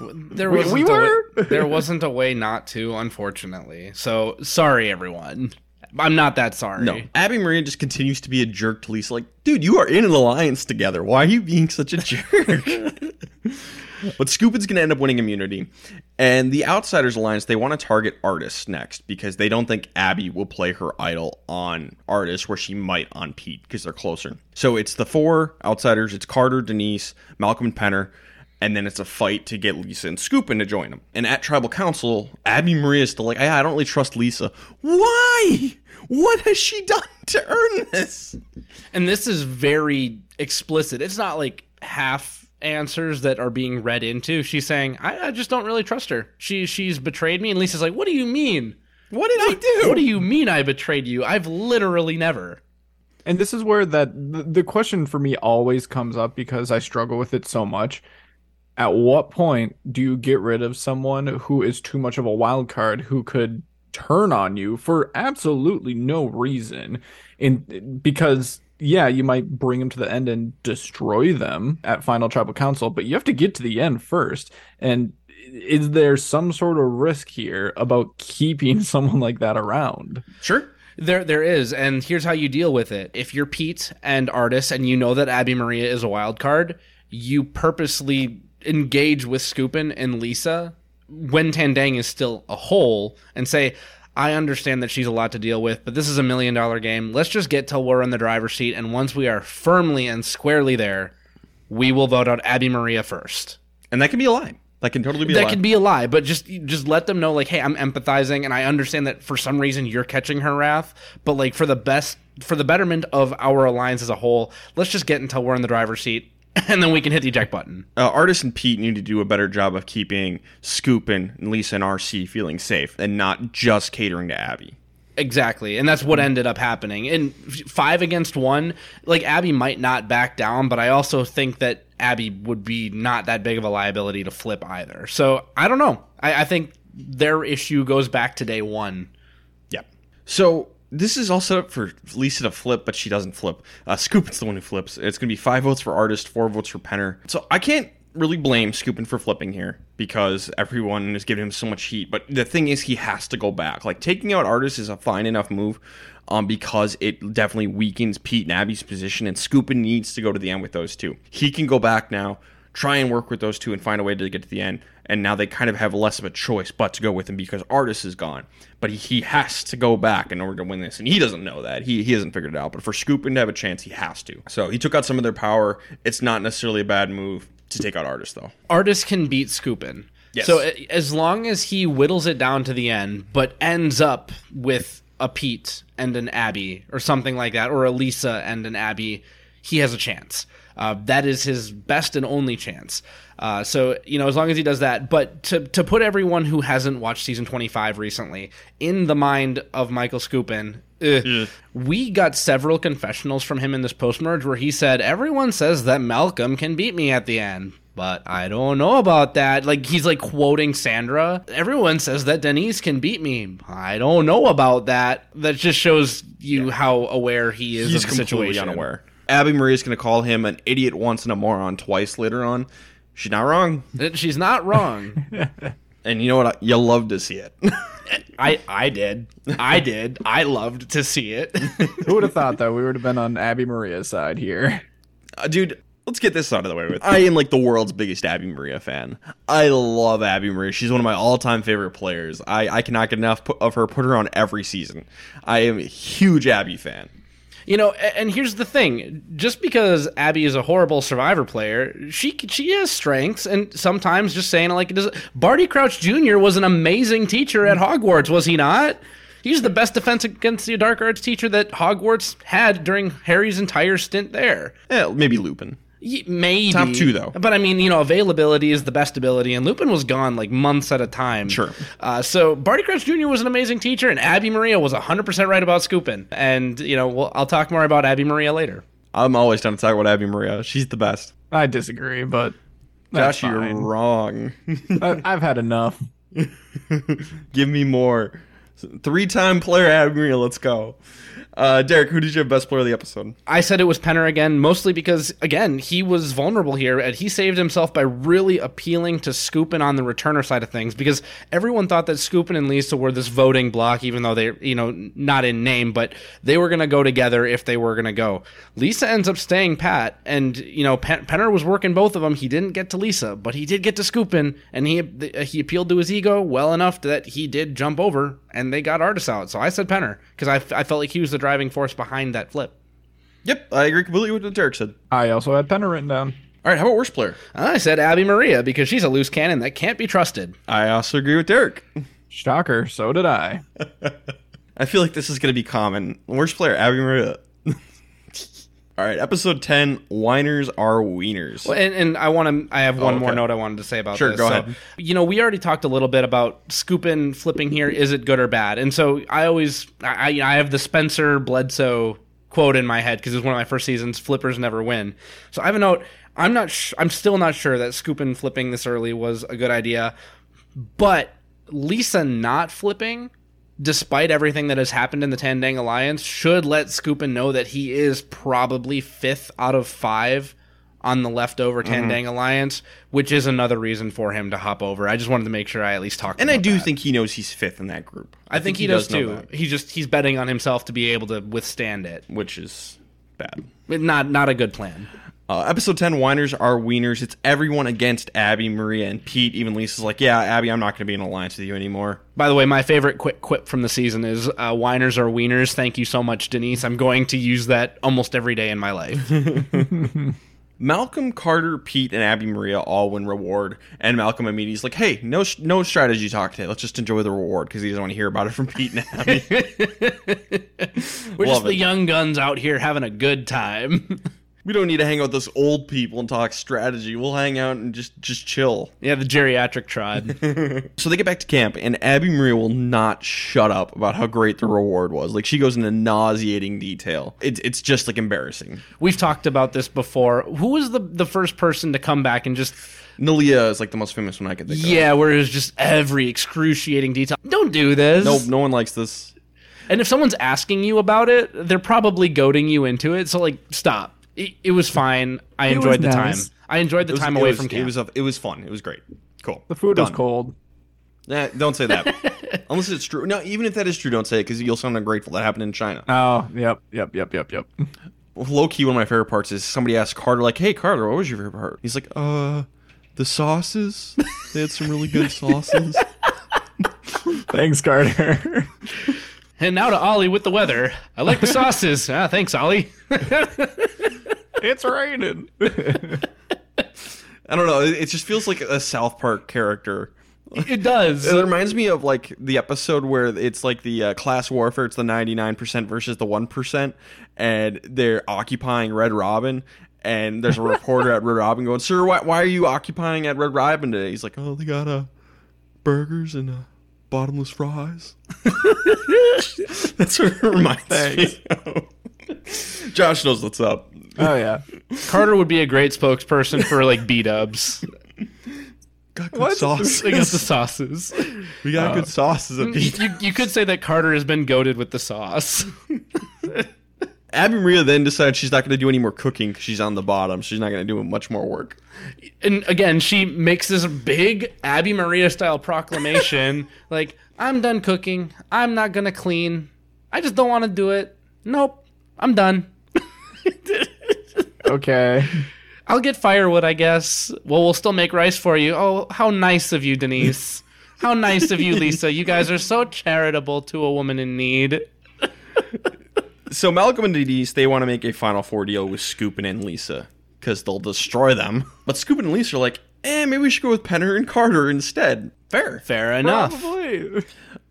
There We- wasn't we a way- were? there wasn't a way not to, unfortunately. So sorry, everyone. I'm not that sorry. No, Abby Maria just continues to be a jerk to Lisa. Like, dude, you are in an alliance together. Why are you being such a jerk? But Skupin's going to end up winning immunity. And the Outsiders Alliance, they want to target Artis next because they don't think Abi will play her idol on Artis where she might on Pete because they're closer. So it's the four Outsiders. It's Carter, Denise, Malcolm, and Penner. And then it's a fight to get Lisa and Skupin to join them. And at Tribal Council, Abi-Maria is still like, I don't really trust Lisa. Why? What has she done to earn this? And this is very explicit. It's not like half answers that are being read into. She's saying, I, I just don't really trust her. She she's betrayed me. And Lisa's like, What do you mean? What did I do? What do you mean I betrayed you? I've literally never. And this is where that the, the question for me always comes up because I struggle with it so much. At what point do you get rid of someone who is too much of a wild card who could turn on you for absolutely no reason? In because yeah, you might bring them to the end and destroy them at Final Tribal Council, but you have to get to the end first. And is there some sort of risk here about keeping someone like that around? Sure. There, there is, and here's how you deal with it. If you're Pete and Artis, and you know that Abi-Maria is a wild card, you purposely engage with Skupin and Lisa when Tandang is still a whole, and say, "I understand that she's a lot to deal with, but this is a million dollar game. Let's just get till we're in the driver's seat, and once we are firmly and squarely there, we will vote out Abi-Maria first. And that can be a lie. That can totally be a that lie. could be a lie, but just just let them know like, hey, I'm empathizing and I understand that for some reason you're catching her wrath, but like for the best for the betterment of our alliance as a whole, let's just get until we're in the driver's seat and then we can hit the eject button. uh, Artis and Pete need to do a better job of keeping Scoop and Lisa and RC feeling safe and not just catering to Abi. Exactly. And that's what ended up happening. And 5 against 1, like Abi might not back down, but I also think that Abi would be not that big of a liability to flip either. So, I don't know. I, I think their issue goes back to day 1. Yep. So this is all set up for Lisa to flip, but she doesn't flip. Uh, Scoop is the one who flips. It's going to be five votes for Artis, four votes for Penner. So I can't really blame Skupin for flipping here because everyone is giving him so much heat. But the thing is, he has to go back. Like taking out Artis is a fine enough move. Um, because it definitely weakens Pete and Abi's position, and Skupin needs to go to the end with those two. He can go back now, try and work with those two, and find a way to get to the end. And now they kind of have less of a choice but to go with him because Artis is gone. But he, he has to go back in order to win this, and he doesn't know that. He he hasn't figured it out. But for Skupin to have a chance, he has to. So he took out some of their power. It's not necessarily a bad move to take out Artis though. Artis can beat Skupin. Yes. So as long as he whittles it down to the end, but ends up with a Pete and an Abi or something like that, or a Lisa and an Abi, he has a chance. Uh, that is his best and only chance. Uh, so you know, as long as he does that, but to to put everyone who hasn't watched season twenty five recently in the mind of Michael Skupin, ugh, we got several confessionals from him in this post merge where he said, "Everyone says that Malcolm can beat me at the end." But I don't know about that. Like he's like quoting Sandra. Everyone says that Denise can beat me. I don't know about that. That just shows you how aware he is He's of the completely situation. unaware. Abi-Maria's going to call him an idiot once and a moron twice later on. She's not wrong. She's not wrong. And you know what? You love to see it. I I did. I did. I loved to see it. Who would have thought that we would have been on Abi-Maria's side here? Uh, dude, let's get this out of the way with. I am like the world's biggest Abi-Maria fan. I love Abi-Maria. She's one of my all-time favorite players. I, I cannot get enough of her. Put her on every season. I am a huge Abi fan. You know, and here's the thing: just because Abi is a horrible Survivor player, she she has strengths, and sometimes just saying like does. Barty Crouch Jr. was an amazing teacher at Hogwarts, was he not? He's the best defense against the dark arts teacher that Hogwarts had during Harry's entire stint there. Eh, maybe Lupin. Y- Maybe Top two, though. But I mean, you know, availability is the best ability, and Lupin was gone like months at a time. Sure. Uh, so Barty Crouch Jr. was an amazing teacher, and Abi-Maria was 100% right about Skupin. And you know, well, I'll talk more about Abi-Maria later. I'm always down to talk about Abi-Maria. She's the best. I disagree, but that's Josh, you're wrong. I, I've had enough. Give me more. Three-time player Abi-Maria. Let's go. Uh, Derek, who did you have best player of the episode? I said it was Penner again, mostly because again he was vulnerable here, and he saved himself by really appealing to Skupin on the returner side of things. Because everyone thought that Skupin and Lisa were this voting block, even though they're you know not in name, but they were going to go together if they were going to go. Lisa ends up staying pat, and you know Pen- Penner was working both of them. He didn't get to Lisa, but he did get to Skupin, and he he appealed to his ego well enough that he did jump over, and they got Artis out. So I said Penner because I, I felt like he was the driving force behind that flip. Yep, I agree completely with what Derek said. I also had Penner written down. All right, how about worst player? I said Abi-Maria because she's a loose cannon that can't be trusted. I also agree with Derek. Shocker, so did I. I feel like this is going to be common. Worst player, Abi-Maria. All right, episode 10 Whiners are Wieners. Well, and, and I want to. I have one Oh, more note I wanted to say about Sure, this. go So, ahead. You know, we already talked a little bit about Skupin, flipping here. Is it good or bad? And so I always, I, I have the Spencer Bledsoe quote in my head because it's one of my first seasons. Flippers never win. So I have a note. I'm not. Sh- I'm still not sure that Skupin, flipping this early was a good idea, but Lisa not flipping. Despite everything that has happened in the Tandang Alliance, should let Skupin know that he is probably fifth out of five on the leftover Mm-hmm. Tandang Alliance, which is another reason for him to hop over. I just wanted to make sure I at least talked. and I do that. think he knows he's fifth in that group. I, think, he, does, know too. He just he's betting on himself to be able to withstand it. which is bad. Not not a good plan. Uh, episode 10 Whiners are Wieners. It's everyone against Abi, Maria, and Pete. Even Lisa's like, yeah, Abi, I'm not going to be in alliance with you anymore. By the way, my favorite quick quip from the season is uh, "Whiners are wieners." Thank you so much, Denise. I'm going to use that almost every day in my life. Malcolm, Carter, Pete, and Abby Maria all win reward, and Malcolm immediately is like, "Hey, no, no strategy talk today. Let's just enjoy the reward because he doesn't want to hear about it from Pete and Abi." We're Love just the young guns out here having a good time. We don't need to hang out with those old people and talk strategy. We'll hang out and just just chill. yeah, the geriatric tribe. So they get back to camp, and Abi-Maria will not shut up about how great the reward was. Like she goes into nauseating detail. It's it's just like embarrassing. We've talked about this before. Who was the the first person to come back and just Nalia is like the most famous one I could think of. yeah, where it was just every excruciating detail. Don't do this. No, no one likes this. And if someone's asking you about it, they're probably goading you into it. So like, stop. It, it was fine. I It enjoyed the nice. time. I enjoyed the was- time away was- from camp. It was a, it was fun. It was great. Cool. The food was cold. Nah, don't say that. Unless it's true. No, even if that is true, don't say it because you'll sound ungrateful. That happened in China. Oh, yep, yep, yep, yep, yep. Low key, one of my favorite parts is somebody asked Carter, like, "Hey, Carter, what was your favorite part?" He's like, "Uh, the sauces. They had some really good sauces." Thanks, Carter. And now to Ollie with the weather. I like the sauces. ah, thanks, Ollie. it's raining. I don't know. It, it just feels like a South Park character. it does. It reminds me of like the episode where it's like the uh, class warfare. It's the ninety nine percent versus the one percent, and they're occupying Red Robin. And there's a reporter at Red Robin going, "Sir, why, why are you occupying at Red Robin today?" He's like, "Oh, they got uh, burgers and uh, bottomless fries." That's what it reminds me. Of. Josh knows what's up. oh yeah. Carter would be a great spokesperson for like B Dubs. Got good What? sauces. They got the sauces. we got good uh, sauces at Pete. You, you could say that Carter has been goaded with the sauce. Abby Maria then decides she's not going to do any more cooking because she's on the bottom. She's not going to do much more work. And again, she makes this big Abi-Maria style proclamation like, I'm done cooking. I'm not going to clean. I just don't want to do it. Nope. I'm done. Okay. I'll get firewood, I guess. Well, we'll still make rice for you. Oh, how nice of you, Denise. How nice of you, Lisa. You guys are so charitable to a woman in need. So Malcolm and Denise, they want to make a Final Four deal with Skupin and Lisa because they'll destroy them. But Skupin and Lisa are like, eh, maybe we should go with Penner and Carter instead. Fair. Fair enough. Probably.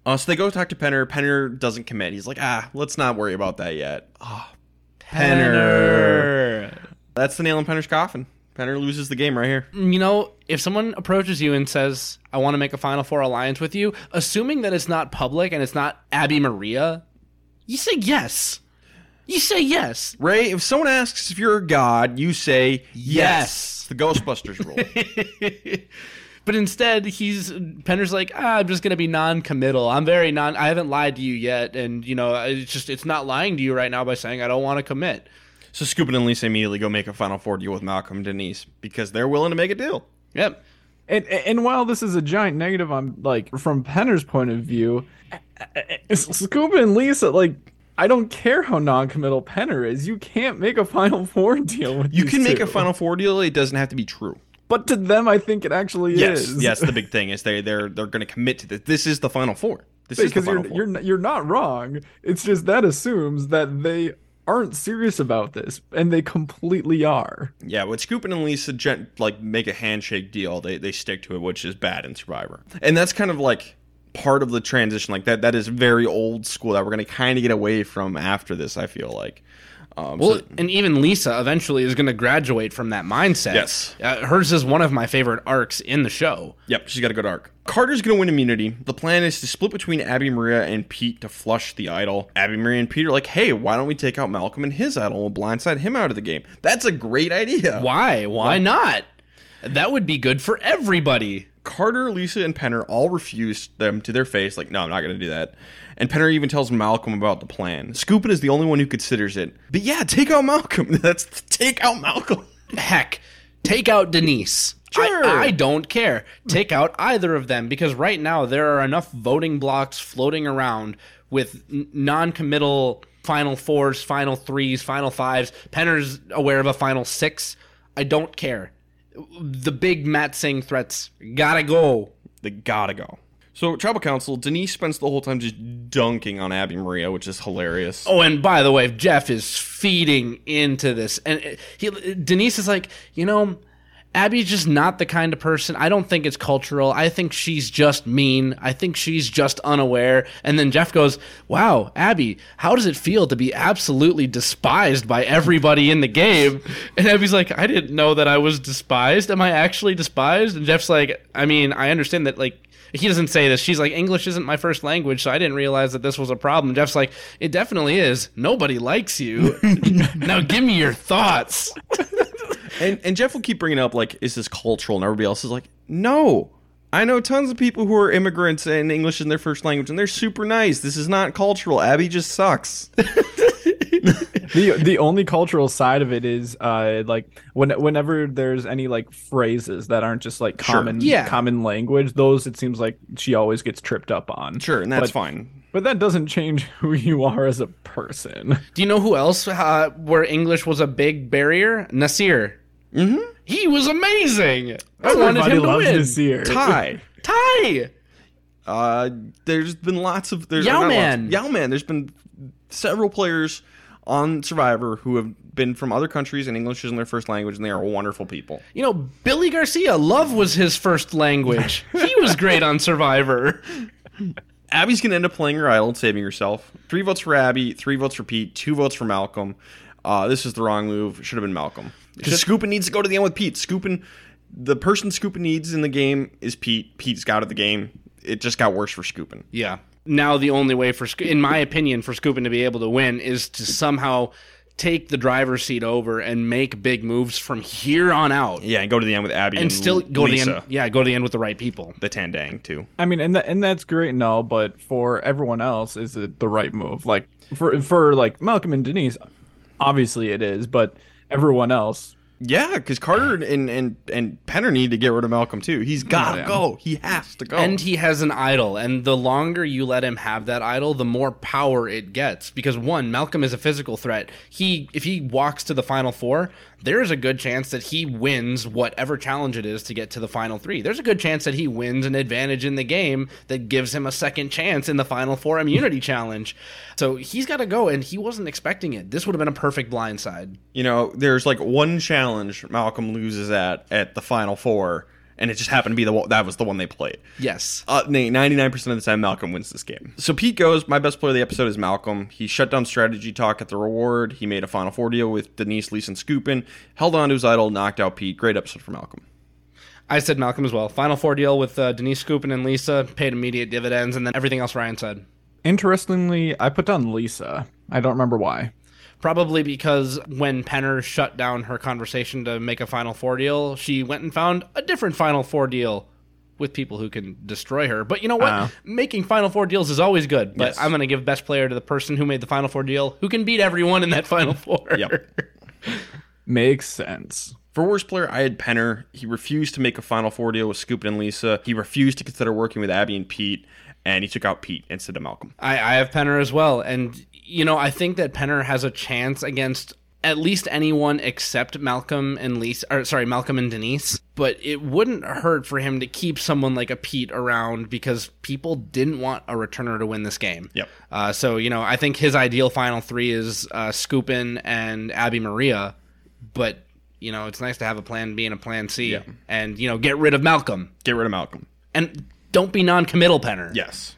Uh, so they go talk to Penner. Penner doesn't commit. He's like, ah, let's not worry about that yet. Ah, Penner. that's the nail in Penner's coffin. Penner loses the game right here. you know, if someone approaches you and says, I want to make a Final Four alliance with you, assuming that it's not public and it's not Abi-Maria, you say yes. You say yes. Ray, if someone asks if you're a god, you say yes. Yes. The Ghostbusters rule. But instead, he's Penner's like, ah, I'm just gonna be non-committal. I'm very non. I haven't lied to you yet, and you know, it's just it's not lying to you right now by saying I don't want to commit. So Skupin and Lisa immediately go make a Final Four deal with Malcolm and Denise because they're willing to make a deal. Yep. And, and while this is a giant negative on like from Penner's point of view, Scuba and Lisa like I don't care how non-committal Penner is. You can't make a Final Four deal with You can make two. a Final Four deal. It doesn't have to be true. but to them, I think it actually Yes, is. yes. The big thing is they they're they're going to commit to this. This is the Final Four. This is the because Final you're Four. you're you're not wrong. It's just that assumes that they aren't serious about this, and they completely are. Yeah, when Skupin and Lisa gen- like make a handshake deal, they they stick to it, which is bad in Survivor. And that's kind of like part of the transition. Like that that is very old school that we're going to kind of get away from after this. I feel like. Um, Well, so- and even Lisa eventually is going to graduate from that mindset. Yes. Uh, hers is one of my favorite arcs in the show. Yep, she's got a good arc. Carter's going to win immunity. The plan is to split between Abi-Maria and Pete to flush the idol. Abi-Maria and Pete are like, hey, why don't we take out Malcolm and his idol and we'll blindside him out of the game? That's a great idea. Why? Why not? That would be good for everybody. Carter, Lisa, and Penner all refuse them to their face, like, no, I'm not going to do that. And Penner even tells Malcolm about the plan. Skupin is the only one who considers it. But yeah, take out Malcolm. That's take out Malcolm. Heck, take out Denise. Sure. I, I don't care. Take out either of them because right now there are enough voting blocks floating around with n- non-committal final fours, final threes, final fives. Penner's aware of a final six. I don't care. The big Matsing threats gotta go. They gotta go. So, Tribal Council, Denise spends the whole time just dunking on Abi-Maria, which is hilarious. Oh, and by the way, Jeff is feeding into this, and uh, he, Denise is like, you know, Abi's just not the kind of person. I don't think it's cultural. I think she's just mean. I think she's just unaware. And then Jeff goes, "Wow, Abi, how does it feel to be absolutely despised by everybody in the game?" And Abi's like, "I didn't know that I was despised. Am I actually despised?" And Jeff's like, "I mean, I understand that like." he doesn't say this. She's like, English isn't my first language, so I didn't realize that this was a problem. Jeff's like, it definitely is. Nobody likes you. now give me your thoughts. And, and Jeff will keep bringing up, like, is this cultural? And everybody else is like, no. I know tons of people who are immigrants and English is their first language, and they're super nice. This is not cultural. Abi just sucks. the the only cultural side of it is uh like when whenever there's any like phrases that aren't just like Sure. common Yeah. common language those it seems like she always gets tripped up on Sure, and that's But- fine. but that doesn't change who you are as a person Do you know who else uh, where English was a big barrier? Nasir. Mm-hmm. He was amazing. I wanted Everybody him to loves win. Nasir. Ty. Ty. Uh, there's been lots of there's Yao not lots- Man. Yao Man. There's been several players on Survivor who have been from other countries and English isn't their first language, and they are wonderful people. You know, Billy Garcia, love was his first language. he was great on Survivor. Abi's gonna end up playing her idol and saving herself. Three votes for Abi, three votes for Pete, two votes for Malcolm. Uh, this is the wrong move. Should have been Malcolm. Because Skupin needs to go to the end with Pete. Skupin, the person Skupin needs in the game is Pete. Pete's out of the game. It just got worse for Skupin. Yeah. Now the only way for, in my opinion, for Skupin to be able to win is to somehow take the driver's seat over and make big moves from here on out, Yeah, and go to the end with Abi and, and still go to the end. Yeah, go to the end with the right people. the Tandang too. i mean and that and that's great and all but for everyone else is it the right move like for for like malcolm and denise obviously it is but everyone else Yeah, because Carter and, and and Penner need to get rid of Malcolm too. He's got to go. He has to go. And he has an idol, and the longer you let him have that idol, the more power it gets. Because one, Malcolm is a physical threat. He, if he walks to the final four, there's a good chance that he wins whatever challenge it is to get to the final three. There's a good chance that he wins an advantage in the game that gives him a second chance in the final four immunity challenge. So he's got to go, and he wasn't expecting it. This would have been a perfect blindside. you know, there's like one challenge Malcolm loses at at the final four, and it just happened to be the one that was the one they played. Yes. Uh, ninety nine percent of the time, Malcolm wins this game. So Pete goes. My best player of the episode is Malcolm. He shut down strategy talk at the reward. He made a final four deal with Denise, Lisa, and Skupin. Held on to his idol, knocked out Pete. Great episode for Malcolm. I said Malcolm as well. Final four deal with uh, Denise Skupin and Lisa paid immediate dividends, and then everything else Ryan said. interestingly i put down lisa i don't remember why Probably because when Penner shut down her conversation to make a Final Four deal, she went and found a different Final Four deal with people who can destroy her. But you know what? Uh. Making Final Four deals is always good. But Yes. I'm going to give best player to the person who made the Final Four deal, who can beat everyone in that Final Four. Yep. Makes sense. For worst player, I had Penner. He refused to make a Final Four deal with Scoop and Lisa. He refused to consider working with Abi and Pete, and he took out Pete instead of Malcolm. I, I have Penner as well, and you know I think that Penner has a chance against at least anyone except Malcolm and Lisa, or sorry, Malcolm and Denise. But it wouldn't hurt for him to keep someone like a Pete around because people didn't want a returner to win this game. Yep. Uh, so you know I think his ideal final three is uh, Skupin and Abi-Maria, but you know it's nice to have a plan B and a plan C, Yeah. and you know get rid of Malcolm Get rid of Malcolm. and don't be non-committal, Penner. Yes.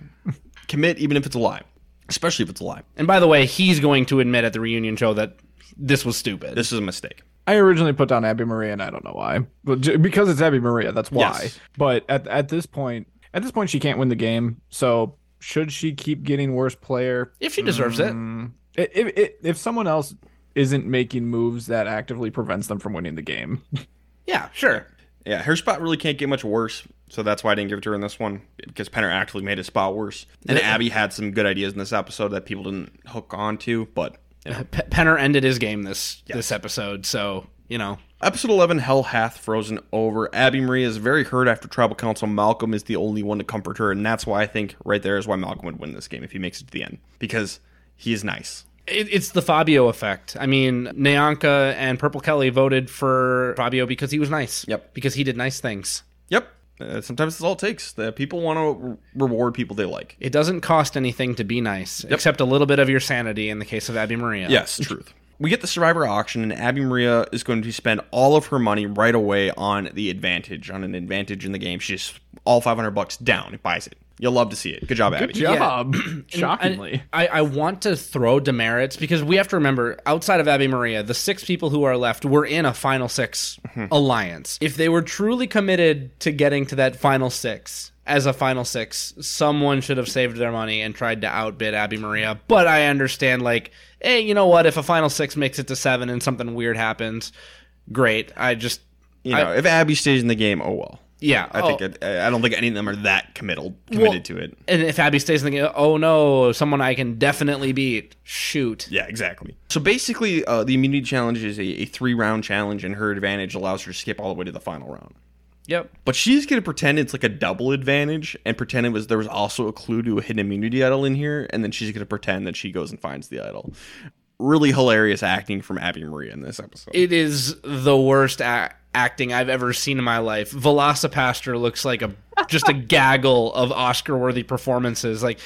Commit even if it's a lie, especially if it's a lie. And by the way, he's going to admit at the reunion show that this was stupid. This is a mistake. I originally put down Abi-Maria, and I don't know why, but j- because it's Abi-Maria, that's why. Yes. But at at this point, at this point, she can't win the game. So should she keep getting worse player? if she deserves it. Mm, if, if if someone else isn't making moves that actively prevents them from winning the game, Yeah, sure. Yeah, her spot really can't get much worse, so that's why I didn't give it to her in this one because Penner actually made his spot worse, and Abi had some good ideas in this episode that people didn't hook on to. But you know. P- Penner ended his game this this episode, so you know. episode eleven, Hell hath frozen over. Abi-Maria is very hurt after Tribal Council. Malcolm is the only one to comfort her, and that's why I think right there is why Malcolm would win this game if he makes it to the end because he is nice. It, it's the Fabio effect. I mean, NaOnka and Purple Kelly voted for Fabio because he was nice. Yep. Because he did nice things. Yep. Uh, sometimes that's all it takes. The people want to re- reward people they like. It doesn't cost anything to be nice, except a little bit of your sanity in the case of Abi-Maria. Yes, truth. We get the Survivor auction, and Abi-Maria is going to spend all of her money right away on the advantage, on an advantage in the game. She's just all 500 bucks down it buys it. You'll love to see it. Good job, Abi. good job. Shockingly, I, I want to throw demerits because we have to remember outside of Abi-Maria, the six people who are left were in a final 6 mm-hmm. alliance. If they were truly committed to getting to that final six as a final six, someone should have saved their money and tried to outbid Abi-Maria. But I understand, like, hey, you know what? If a final six makes it to seven and something weird happens, great. I just, You know, if Abi stays in the game, oh well. Yeah. I oh. think it, I don't think any of them are that committal committed to it. and if Abi stays in the game, oh no, someone I can definitely beat. Shoot. Yeah, exactly. So basically, uh, the immunity challenge is a, a three round challenge, and her advantage allows her to skip all the way to the final round. Yep. But she's gonna pretend it's like a double advantage, and pretend it was there was also a clue to a hidden immunity idol in here, and then she's gonna pretend that she goes and finds the idol. Really hilarious acting from Abi-Maria in this episode. It is the worst a- acting I've ever seen in my life. Velocipastor looks like a just a gaggle of Oscar-worthy performances. Like,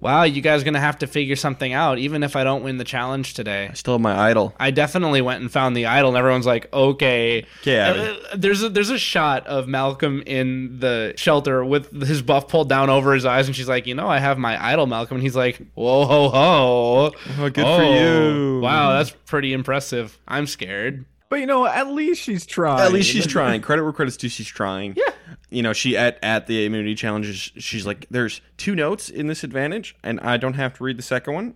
wow, you guys gonna have to figure something out, even if I don't win the challenge today. I still have my idol. I definitely went and found the idol, and everyone's like, "Okay." Abi. Uh, There's a, there's a shot of Malcolm in the shelter with his buff pulled down over his eyes, and she's like, "You know, I have my idol, Malcolm." And he's like, "Whoa, ho, ho! Oh, good for you. Wow, that's pretty impressive. I'm scared." But you know, at least she's trying. At least she's trying. Credit where credit's due. She's trying. Yeah. You know, she at at the immunity challenges. She's like, "There's two notes in this advantage, and I don't have to read the second one.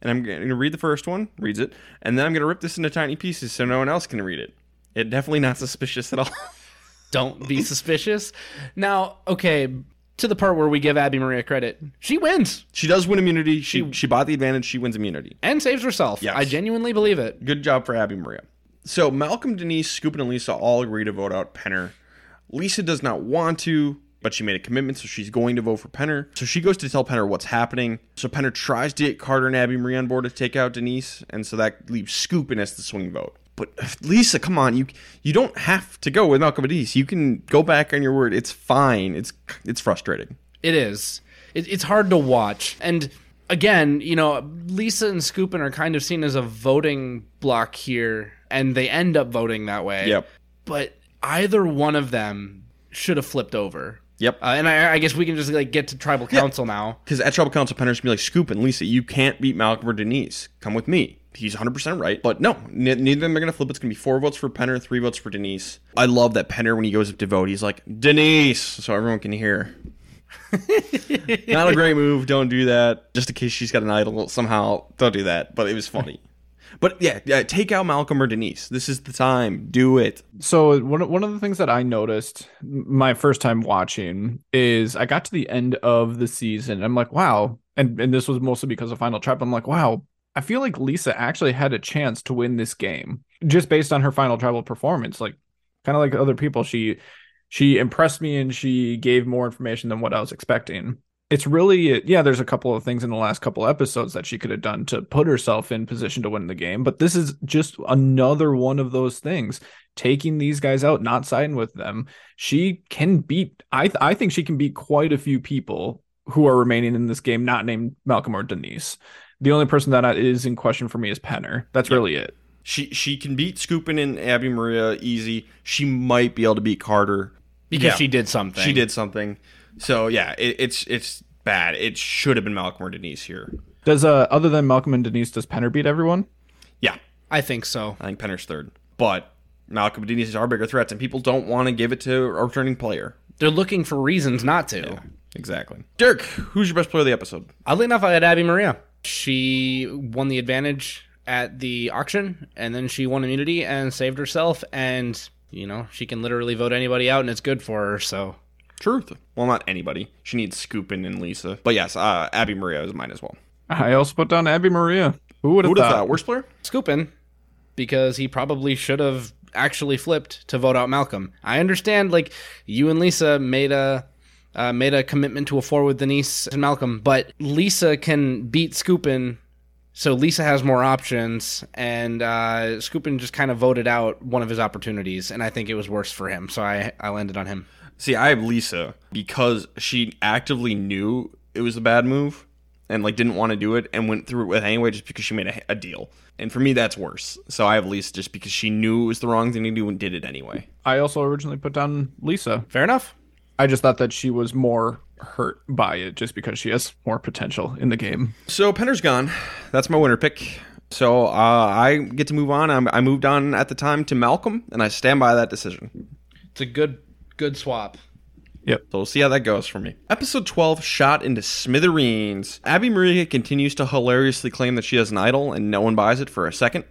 And I'm going to read the first one, reads it, and then I'm going to rip this into tiny pieces so no one else can read it. It definitely not suspicious at all. Don't be suspicious. Now, okay, to the part where we give Abi-Maria credit, she wins she does win immunity. She she bought the advantage. She wins immunity. and saves herself. Yes. I genuinely believe it. Good job for Abi-Maria. So Malcolm, Denise, Scoop, and Lisa all agree to vote out Penner. Lisa does not want to, but she made a commitment, so she's going to vote for Penner. So she goes to tell Penner what's happening. So Penner tries to get Carter and Abby Marie on board to take out Denise, and so that leaves Scoop in as the swing vote. But Lisa, come on, you you don't have to go with Malcolm and Denise. You can go back on your word. It's fine. It's it's frustrating. It is. It, it's hard to watch. And again, you know, Lisa and Skupin are kind of seen as a voting block here, and they end up voting that way. Yep. But either one of them should have flipped over. Yep. Uh, and I, I guess we can just like get to tribal council now. Because at Tribal Council, Penner's gonna be like, Scoop and Lisa, you can't beat Malcolm or Denise. Come with me. He's 100% right. But no, neither of them are gonna flip. It's gonna be four votes for Penner, three votes for Denise. I love that Penner, when he goes up to vote, he's like, Denise, so everyone can hear. Not a great move. Don't do that. Just in case she's got an idol somehow. Don't do that. But it was funny. But yeah, yeah, take out Malcolm or Denise. This is the time. Do it. So one one of the things that I noticed my first time watching is I got to the end of the season. I'm like, wow, and and this was mostly because of Final Trap. I'm like, wow, I feel like Lisa actually had a chance to win this game just based on her Final Tribal performance. Like, kind of like other people, she she impressed me and she gave more information than what I was expecting. It's really yeah, there's a couple of things in the last couple episodes that she could have done to put herself in position to win the game, but this is just another one of those things. Taking these guys out, not siding with them, she can beat. I th- I think she can beat quite a few people who are remaining in this game, not named Malcolm or Denise. The only person that is in question for me is Penner. That's yep. really it. She she can beat Skupin and Abi-Maria easy. She might be able to beat Carter because yeah. she did something. She did something. So yeah, it, it's it's bad. It should have been Malcolm or Denise here. Does uh other than Malcolm and Denise, does Penner beat everyone? Yeah, I think so. I think Penner's third, but Malcolm and Denise are bigger threats, and people don't want to give it to a returning player. They're looking for reasons not to. Yeah, exactly. Dirk, who's your best player of the episode? Oddly enough, I had Abi-Maria. She won the advantage at the auction, and then she won immunity and saved herself. And you know, she can literally vote anybody out, and it's good for her. So truth. Well, not anybody. She needs Skupin and Lisa. But yes, uh, Abi-Maria is mine as well. I also put down Abi-Maria. Who would have thought? thought? Worst player? Skupin, because he probably should have actually flipped to vote out Malcolm. I understand, like you and Lisa made a uh, made a commitment to a four with Denise and Malcolm, but Lisa can beat Skupin, so Lisa has more options, and uh, Skupin just kind of voted out one of his opportunities, and I think it was worse for him, so I, I landed on him. See, I have Lisa because she actively knew it was a bad move and like didn't want to do it and went through it with anyway just because she made a, a, deal. And for me, that's worse. So I have Lisa just because she knew it was the wrong thing to do and did it anyway. I also originally put down Lisa. Fair enough. I just thought that she was more hurt by it just because she has more potential in the game. So Penner's gone. That's my winner pick. So uh, I get to move on. I'm, I moved on at the time to Malcolm, and I stand by that decision. It's a good good swap. Yep. So we'll see how that goes for me. Episode 12 shot into smithereens. Abi-Maria continues to hilariously claim that she has an idol and no one buys it for a second.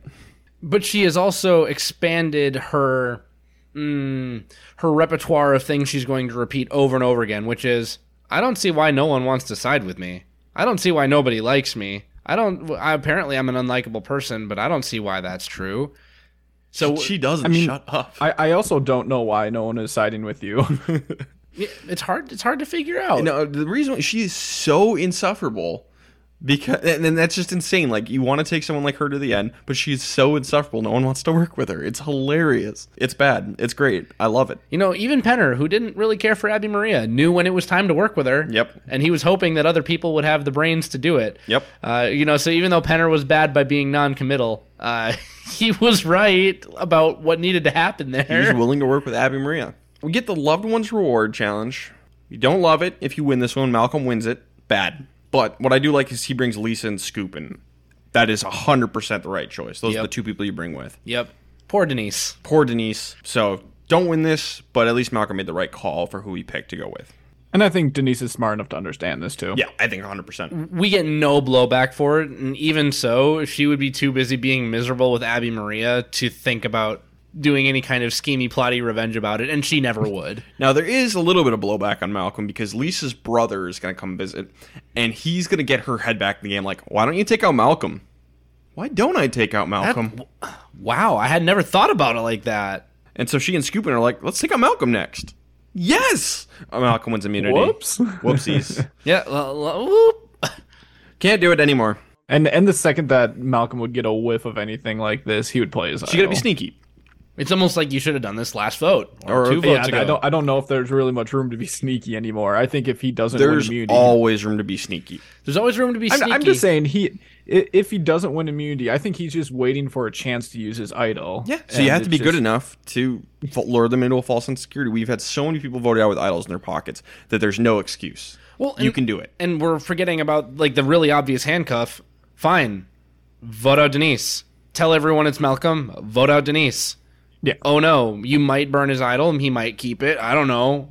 But she has also expanded her mm, her repertoire of things she's going to repeat over and over again, which is I don't see why no one wants to side with me. I don't see why nobody likes me. I don't. I, apparently, I'm an unlikable person, but I don't see why that's true. So she doesn't. I mean, shut up. I, I also don't know why no one is siding with you. it's hard. It's hard to figure out. No, the reason she is so insufferable because and that's just insane. Like you want to take someone like her to the end but she's so insufferable no one wants to work with her. It's hilarious. It's bad. It's great. I love it. You know even penner who didn't really care for abi-maria knew when it was time to work with her. Yep. And he was hoping that other people would have the brains to do it. Yep. Uh, you know so even though penner was bad by being non-committal uh, he was right about what needed to happen there. He was willing to work with abi-maria. We get the loved ones reward challenge. You don't love it if you win this one. Malcolm wins it. Bad but what I do like is he brings Lisa and Scoop, and That is 100% the right choice. Those yep. are the two people you bring with. Yep. Poor Denise. Poor Denise. So don't win this, but at least Malcolm made the right call for who he picked to go with. And I think Denise is smart enough to understand this too. Yeah, I think 100%. We get no blowback for it. And even so, she would be too busy being miserable with Abi-Maria to think about doing any kind of schemy, plotty revenge about it, and she never would. now there is a little bit of blowback on Malcolm because Lisa's brother is going to come visit, and he's going to get her head back in the game. Like, why don't you take out Malcolm? Why don't I take out Malcolm? That, wow, I had never thought about it like that. And so she and Skupin are like, let's take out Malcolm next. Yes, oh, Malcolm wins immunity. Whoops, whoopsies. yeah, well, whoop. can't do it anymore. And and the second that Malcolm would get a whiff of anything like this, he would play his. She got to be sneaky. It's almost like you should have done this last vote or, or two votes yeah, ago. I don't. I don't know if there's really much room to be sneaky anymore. I think if he doesn't there's win immunity, always room to be sneaky. There's always room to be. I'm, I'm, just saying he. If he doesn't win immunity, I think he's just waiting for a chance to use his idol. Yeah. So you have to be just... good enough to lure them into a false insecurity. We've had so many people voted out with idols in their pockets that there's no excuse. Well, and, you can do it. And we're forgetting about like the really obvious handcuff. Fine, vote out Denise. Tell everyone it's Malcolm. Vote out Denise yeah. Oh no, you might burn his idol and he might keep it. I don't know.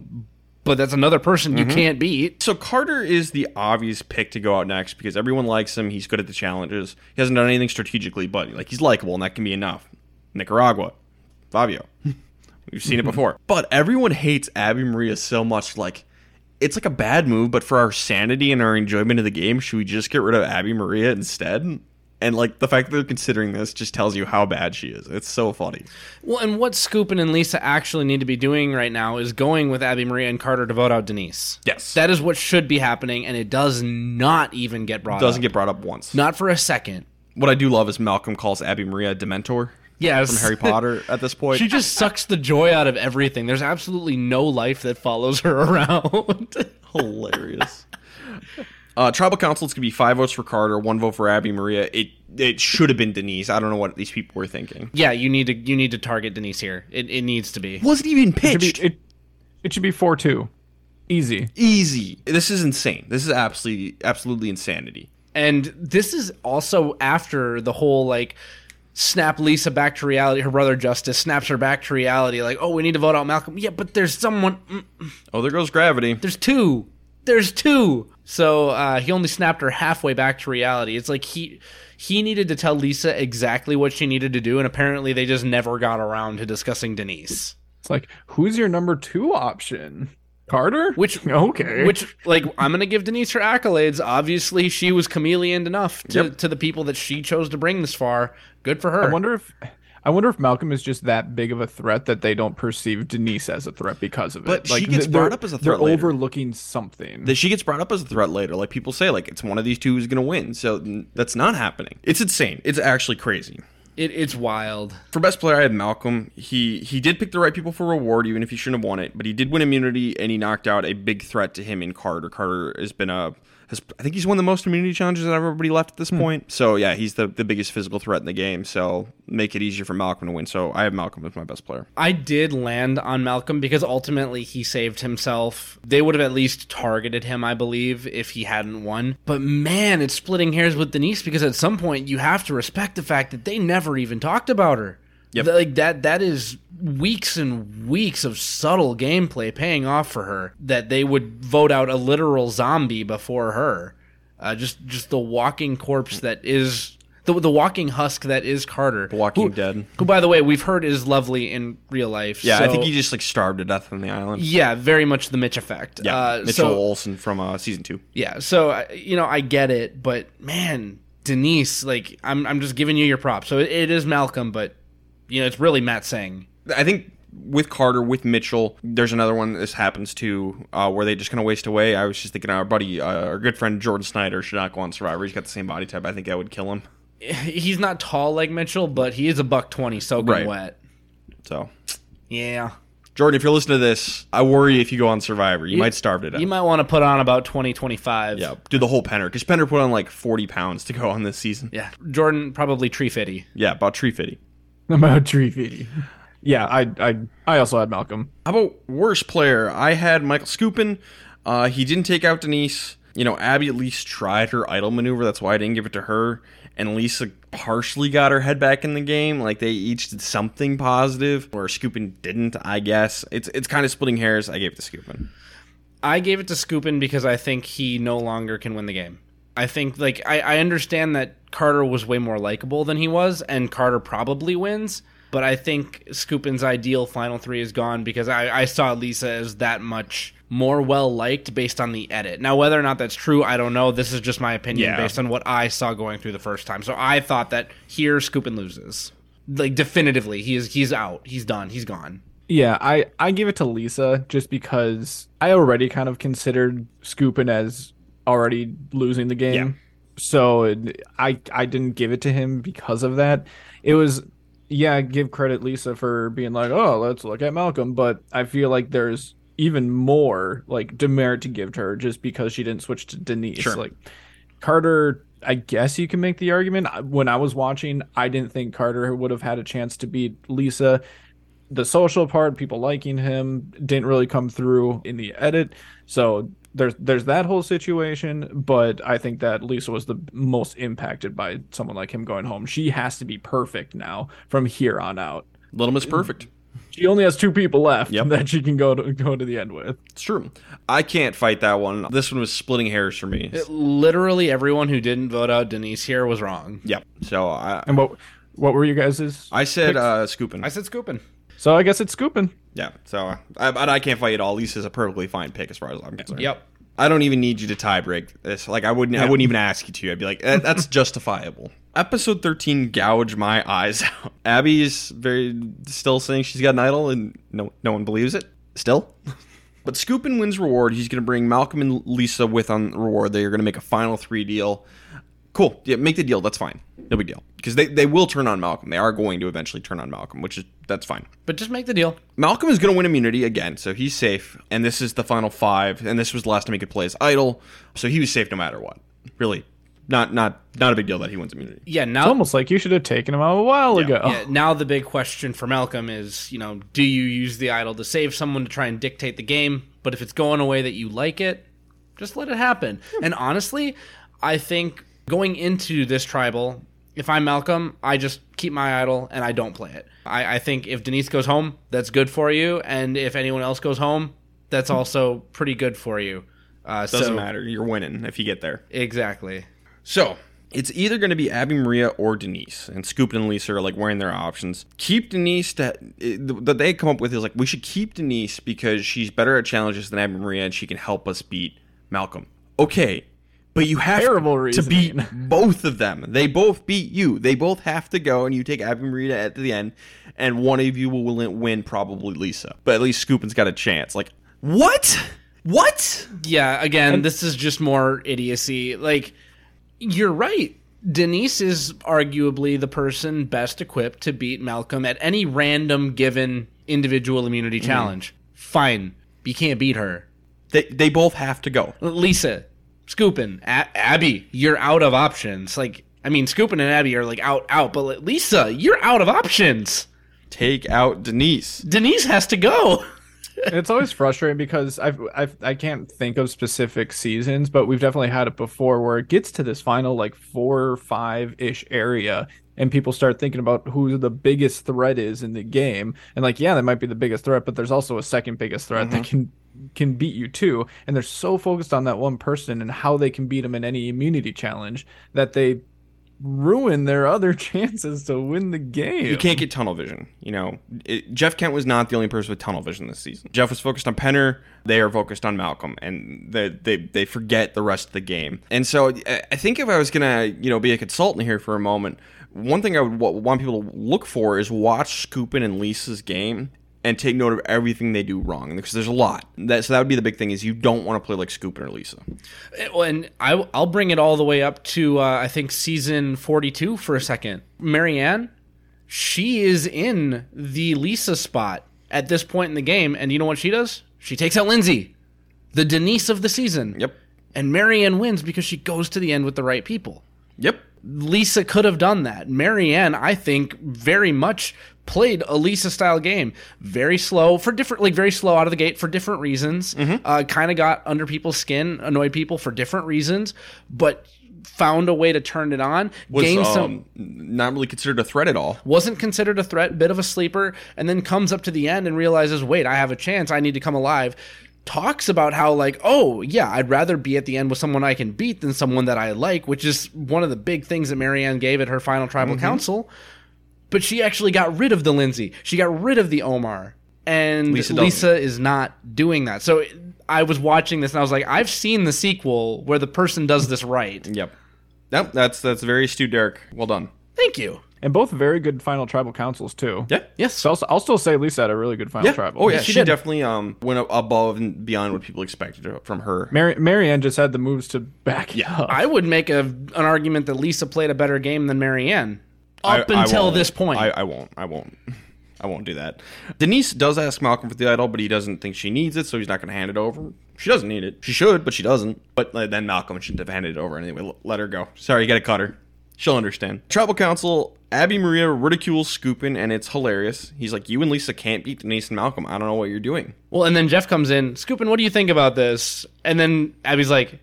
but that's another person you mm-hmm. can't beat. So Carter is the obvious pick to go out next because everyone likes him. He's good at the challenges. He hasn't done anything strategically, but like he's likable, and that can be enough. Nicaragua, Fabio. We've seen it before. But everyone hates Abi-Maria so much. Like it's like a bad move, but for our sanity and our enjoyment of the game, should we just get rid of Abi-Maria instead? And like the fact that they're considering this just tells you how bad she is. It's so funny. Well, and what Skupin and Lisa actually need to be doing right now is going with Abi-Maria and Carter to vote out Denise. Yes. That is what should be happening, and it does not even get brought doesn't up. get brought up once. Not for a second. What I do love is Malcolm calls Abi-Maria a Dementor Yes. from Harry Potter at this point. She just sucks the joy out of everything. There's absolutely no life that follows her around. hilarious. Uh, tribal council is going to be five votes for Carter, one vote for Abi-Maria. It it should have been Denise. I don't know what these people were thinking. yeah, you need to you need to target Denise here. It, it needs to be. Wasn't even It should be, pitched. it, it should be four two, easy. Easy. This is insane. This is absolutely absolutely insanity. And this is also after the whole like snap Lisa back to reality. Her brother Justice snaps her back to reality. Like, oh, we need to vote out Malcolm. Yeah, but there's someone. mm, Oh, there goes gravity. There's two. There's two. So uh, he only snapped her halfway back to reality. It's like he he needed to tell Lisa exactly what she needed to do, and apparently they just never got around to discussing Denise. It's like, who's your number two option? Carter? Which okay. Which, like, I'm gonna give Denise her accolades. Obviously, she was chameleon enough to, Yep. to the people that she chose to bring this far. Good for her. I wonder if I wonder if Malcolm is just that big of a threat that they don't perceive Denise as a threat because of it. But it. she gets brought up as a threat. They're threat later. overlooking something. That she gets brought up as a threat later. Like people say, like it's one of these two who's going to win. So that's not happening. It's insane. It's actually crazy. it, it's wild. For best player, I had Malcolm. He he did pick the right people for reward, even if he shouldn't have won it. But he did win immunity, and he knocked out a big threat to him in Carter. Carter has been a has I think he's won the most immunity challenges out of everybody left at this hmm. point. So yeah, he's the the biggest physical threat in the game. So make it easier for Malcolm to win. So I have Malcolm as my best player. I did land on Malcolm because ultimately he saved himself. They would have at least targeted him, I believe, if he hadn't won. But man, it's splitting hairs with Denise because at some point you have to respect the fact that they never even talked about her. Yep. Like that that is weeks and weeks of subtle gameplay paying off for her that they would vote out a literal zombie before her. Uh, just just the walking corpse that is the, the walking husk that is Carter. The Walking who, Dead. who by the way we've heard is lovely in real life. Yeah, I think he just like starved to death on the island. yeah, very much the Mitch effect. Yeah, uh, Mitchell so, Olson from uh, season two. yeah, so uh, you know I get it, but man, Denise, like I'm I'm just giving you your props. So it, it is Malcolm, but you know it's really Matsing. I think with Carter, with Mitchell, there's another one this happens to uh, where they just kind of waste away. I was just thinking our buddy, uh, our good friend Jordan Snyder should not go on Survivor. He's got the same body type. I think that would kill him. He's not tall like Mitchell, but he is a buck twenty soaking Right. wet. So, Yeah, Jordan, if you're listening to this, I worry if you go on Survivor, you, might starve to death. you might want to put on about 20, 25. yeah, do the whole Penner because Penner put on like 40 pounds to go on this season. yeah. Jordan probably tree fitty. Yeah, about tree fitty. about tree feeding. Yeah, I I I also had Malcolm. How about worst player? I had Michael Skupin. Uh, he didn't take out Denise. You know, Abi at least tried her idol maneuver. That's why I didn't give it to her. And Lisa partially got her head back in the game. Like they each did something positive, where Skupin didn't. I guess it's it's kind of splitting hairs. I gave it to Skupin. I gave it to Skupin because I think he no longer can win the game. I think like I, I understand that Carter was way more likable than he was, and Carter probably wins. But I think Skupin's ideal final three is gone because I, I saw Lisa as that much more well liked based on the edit. Now whether or not that's true, I don't know. This is just my opinion Yeah. based on what I saw going through the first time. So I thought that here Skupin loses. Like definitively. He is he's out. He's done. He's gone. Yeah, I I give it to Lisa just because I already kind of considered Skupin as already losing the game. Yeah. So it- I I didn't give it to him because of that. It was yeah, give credit Lisa for being like, "Oh, let's look at Malcolm," but I feel like there's even more like demerit to give to her just because she didn't switch to Denise. Sure. Like Carter, I guess you can make the argument. When I was watching, I didn't think Carter would have had a chance to beat Lisa. The social part, people liking him, didn't really come through in the edit. So there's there's that whole situation, but I think that Lisa was the most impacted by someone like him going home. She has to be perfect now from here on out. Little Miss Perfect. She only has two people left Yep. that she can go to go to the end with. It's true. I can't fight that one. This one was splitting hairs for me. Literally everyone who didn't vote out Denise here was wrong. Yep. So I, And what what were you guys'? I said uh, Skupin. I said Skupin. So I guess it's Skupin. yeah. So I, but I can't fight it all. Lisa's a perfectly fine pick as far as I'm concerned. Yep. I don't even need you to tie break this. Like I wouldn't. I wouldn't even ask you to. I'd be like, "Eh, that's justifiable. Episode thirteen, gouge my eyes out. Abi is very still saying she's got an idol, and no, no one believes it. Still. But Skupin wins reward. He's going to bring Malcolm and Lisa with on reward. They are going to make a final three deal. Cool. Yeah, make the deal. That's fine. No big deal. Because they, they will turn on Malcolm. They are going to eventually turn on Malcolm, which is that's fine. But just make the deal. Malcolm is going to win immunity again, so he's safe. And this is the final five, and this was the last time he could play as idol, so he was safe no matter what. Really, not not not a big deal that he wins immunity. Yeah, It's now almost like you should have taken him out a while ago. yeah, now the big question for Malcolm is, you know, do you use the idol to save someone to try and dictate the game? But if it's going a way that you like it, just let it happen. And honestly, I think going into this tribal, if I'm Malcolm, I just keep my idol and I don't play it. I, I think if Denise goes home, that's good for you, and if anyone else goes home, that's also pretty good for you. Uh, Doesn't so, matter. You're winning if you get there. Exactly. So it's either going to be Abi-Maria or Denise, and Scoop and Lisa are like wearing their options. Keep Denise. To, that they come up with is like we should keep Denise because she's better at challenges than Abi-Maria, and she can help us beat Malcolm. Okay, but you have Terrible to beat both of them. They both beat you. They both have to go, and you take Abi-Maria at the end, and one of you will win, win probably Lisa. But at least Skupin's got a chance. Like what? What? Yeah, again, this is just more idiocy. Like, you're right. Denise is arguably the person best equipped to beat Malcolm at any random given individual immunity Mm-hmm. challenge. Fine. You can't beat her. They they both have to go. Lisa, Skupin, A- Abi, you're out of options. Like, I mean, Skupin and Abi are like out, out, but like, Lisa, you're out of options. Take out Denise. Denise has to go. it's always frustrating because I've, I've I can't think of specific seasons, but we've definitely had it before where it gets to this final like four or five ish area, and people start thinking about who the biggest threat is in the game, and like yeah, that might be the biggest threat, but there's also a second biggest threat that mm-hmm. can can beat you too, and they're so focused on that one person and how they can beat them in any immunity challenge that they ruin their other chances to win the game. You can't get tunnel vision. You know, it, Jeff Kent was not the only person with tunnel vision this season. Jeff was focused on Penner. They are focused on Malcolm, and they they, they forget the rest of the game. And so, I think if I was gonna, you know, be a consultant here for a moment, one thing I would wa- want people to look for is watch Skupin and Lisa's game and take note of everything they do wrong because there's a lot. That so that would be the big thing is you don't want to play like Skupin or Lisa. Well, and I, I'll bring it all the way up to uh, I think season forty-two for a second. Maryanne, she is in the Lisa spot at this point in the game, and you know what she does? She takes out Lindsay, the Denise of the season. Yep. And Maryanne wins because she goes to the end with the right people. Yep. Lisa could have done that. Maryanne, I think, very much played a Lisa style game. Very slow for different, like very slow out of the gate for different reasons. Uh, kind of got under people's skin, annoyed people for different reasons, but found a way to turn it on. Was gained some. um, not really considered a threat at all. Wasn't considered a threat, bit of a sleeper, and then comes up to the end and realizes, wait, I have a chance. I need to come alive. Talks about how, like, oh, yeah, I'd rather be at the end with someone I can beat than someone that I like, which is one of the big things that Maryanne gave at her final tribal Mm-hmm. council. But she actually got rid of the Lindsay. She got rid of the Omar. And Lisa Lisa, is not doing that. So I was watching this and I was like, I've seen the sequel where the person does this right. Yep. Yep. That's that's very astute, Derek. Well done. Thank you. And both very good final tribal councils too. Yeah. Yes. So I'll, I'll still say Lisa had a really good final Yeah. tribal. Oh yeah, she she, definitely um went above and beyond what people expected from her. Mary Maryanne just had the moves to back Yeah. up. I would make a, an argument that Lisa played a better game than Maryanne up I- I until won't. this point. I, I won't. I won't. I won't do that. Denise does ask Malcolm for the idol, but he doesn't think she needs it, so he's not going to hand it over. She doesn't need it. She should, but she doesn't. But uh, then Malcolm shouldn't have handed it over anyway. Let her go. Sorry, you got to cut her. She'll understand. Tribal Council, Abi-Maria ridicules Skupin, and it's hilarious. He's like, You and Lisa can't beat Denise and Malcolm. I don't know what you're doing. well, and then Jeff comes in, Skupin, what do you think about this? And then Abi's like,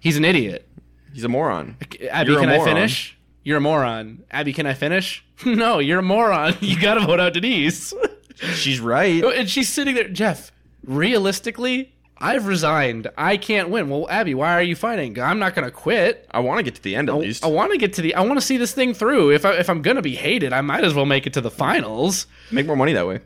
he's an idiot. He's a moron. Abi, You're can I finish? You're a moron. Abi, can I finish? no, you're a moron. You got to vote out Denise. She's right. Oh, and she's sitting there, Jeff. Realistically, I've resigned. I can't win. Well, Abi, why are you fighting? I'm not going to quit. I want to get to the end at least. I want to get to the. I want to see this thing through. If I, if I'm going to be hated, I might as well make it to the finals. Make more money that way.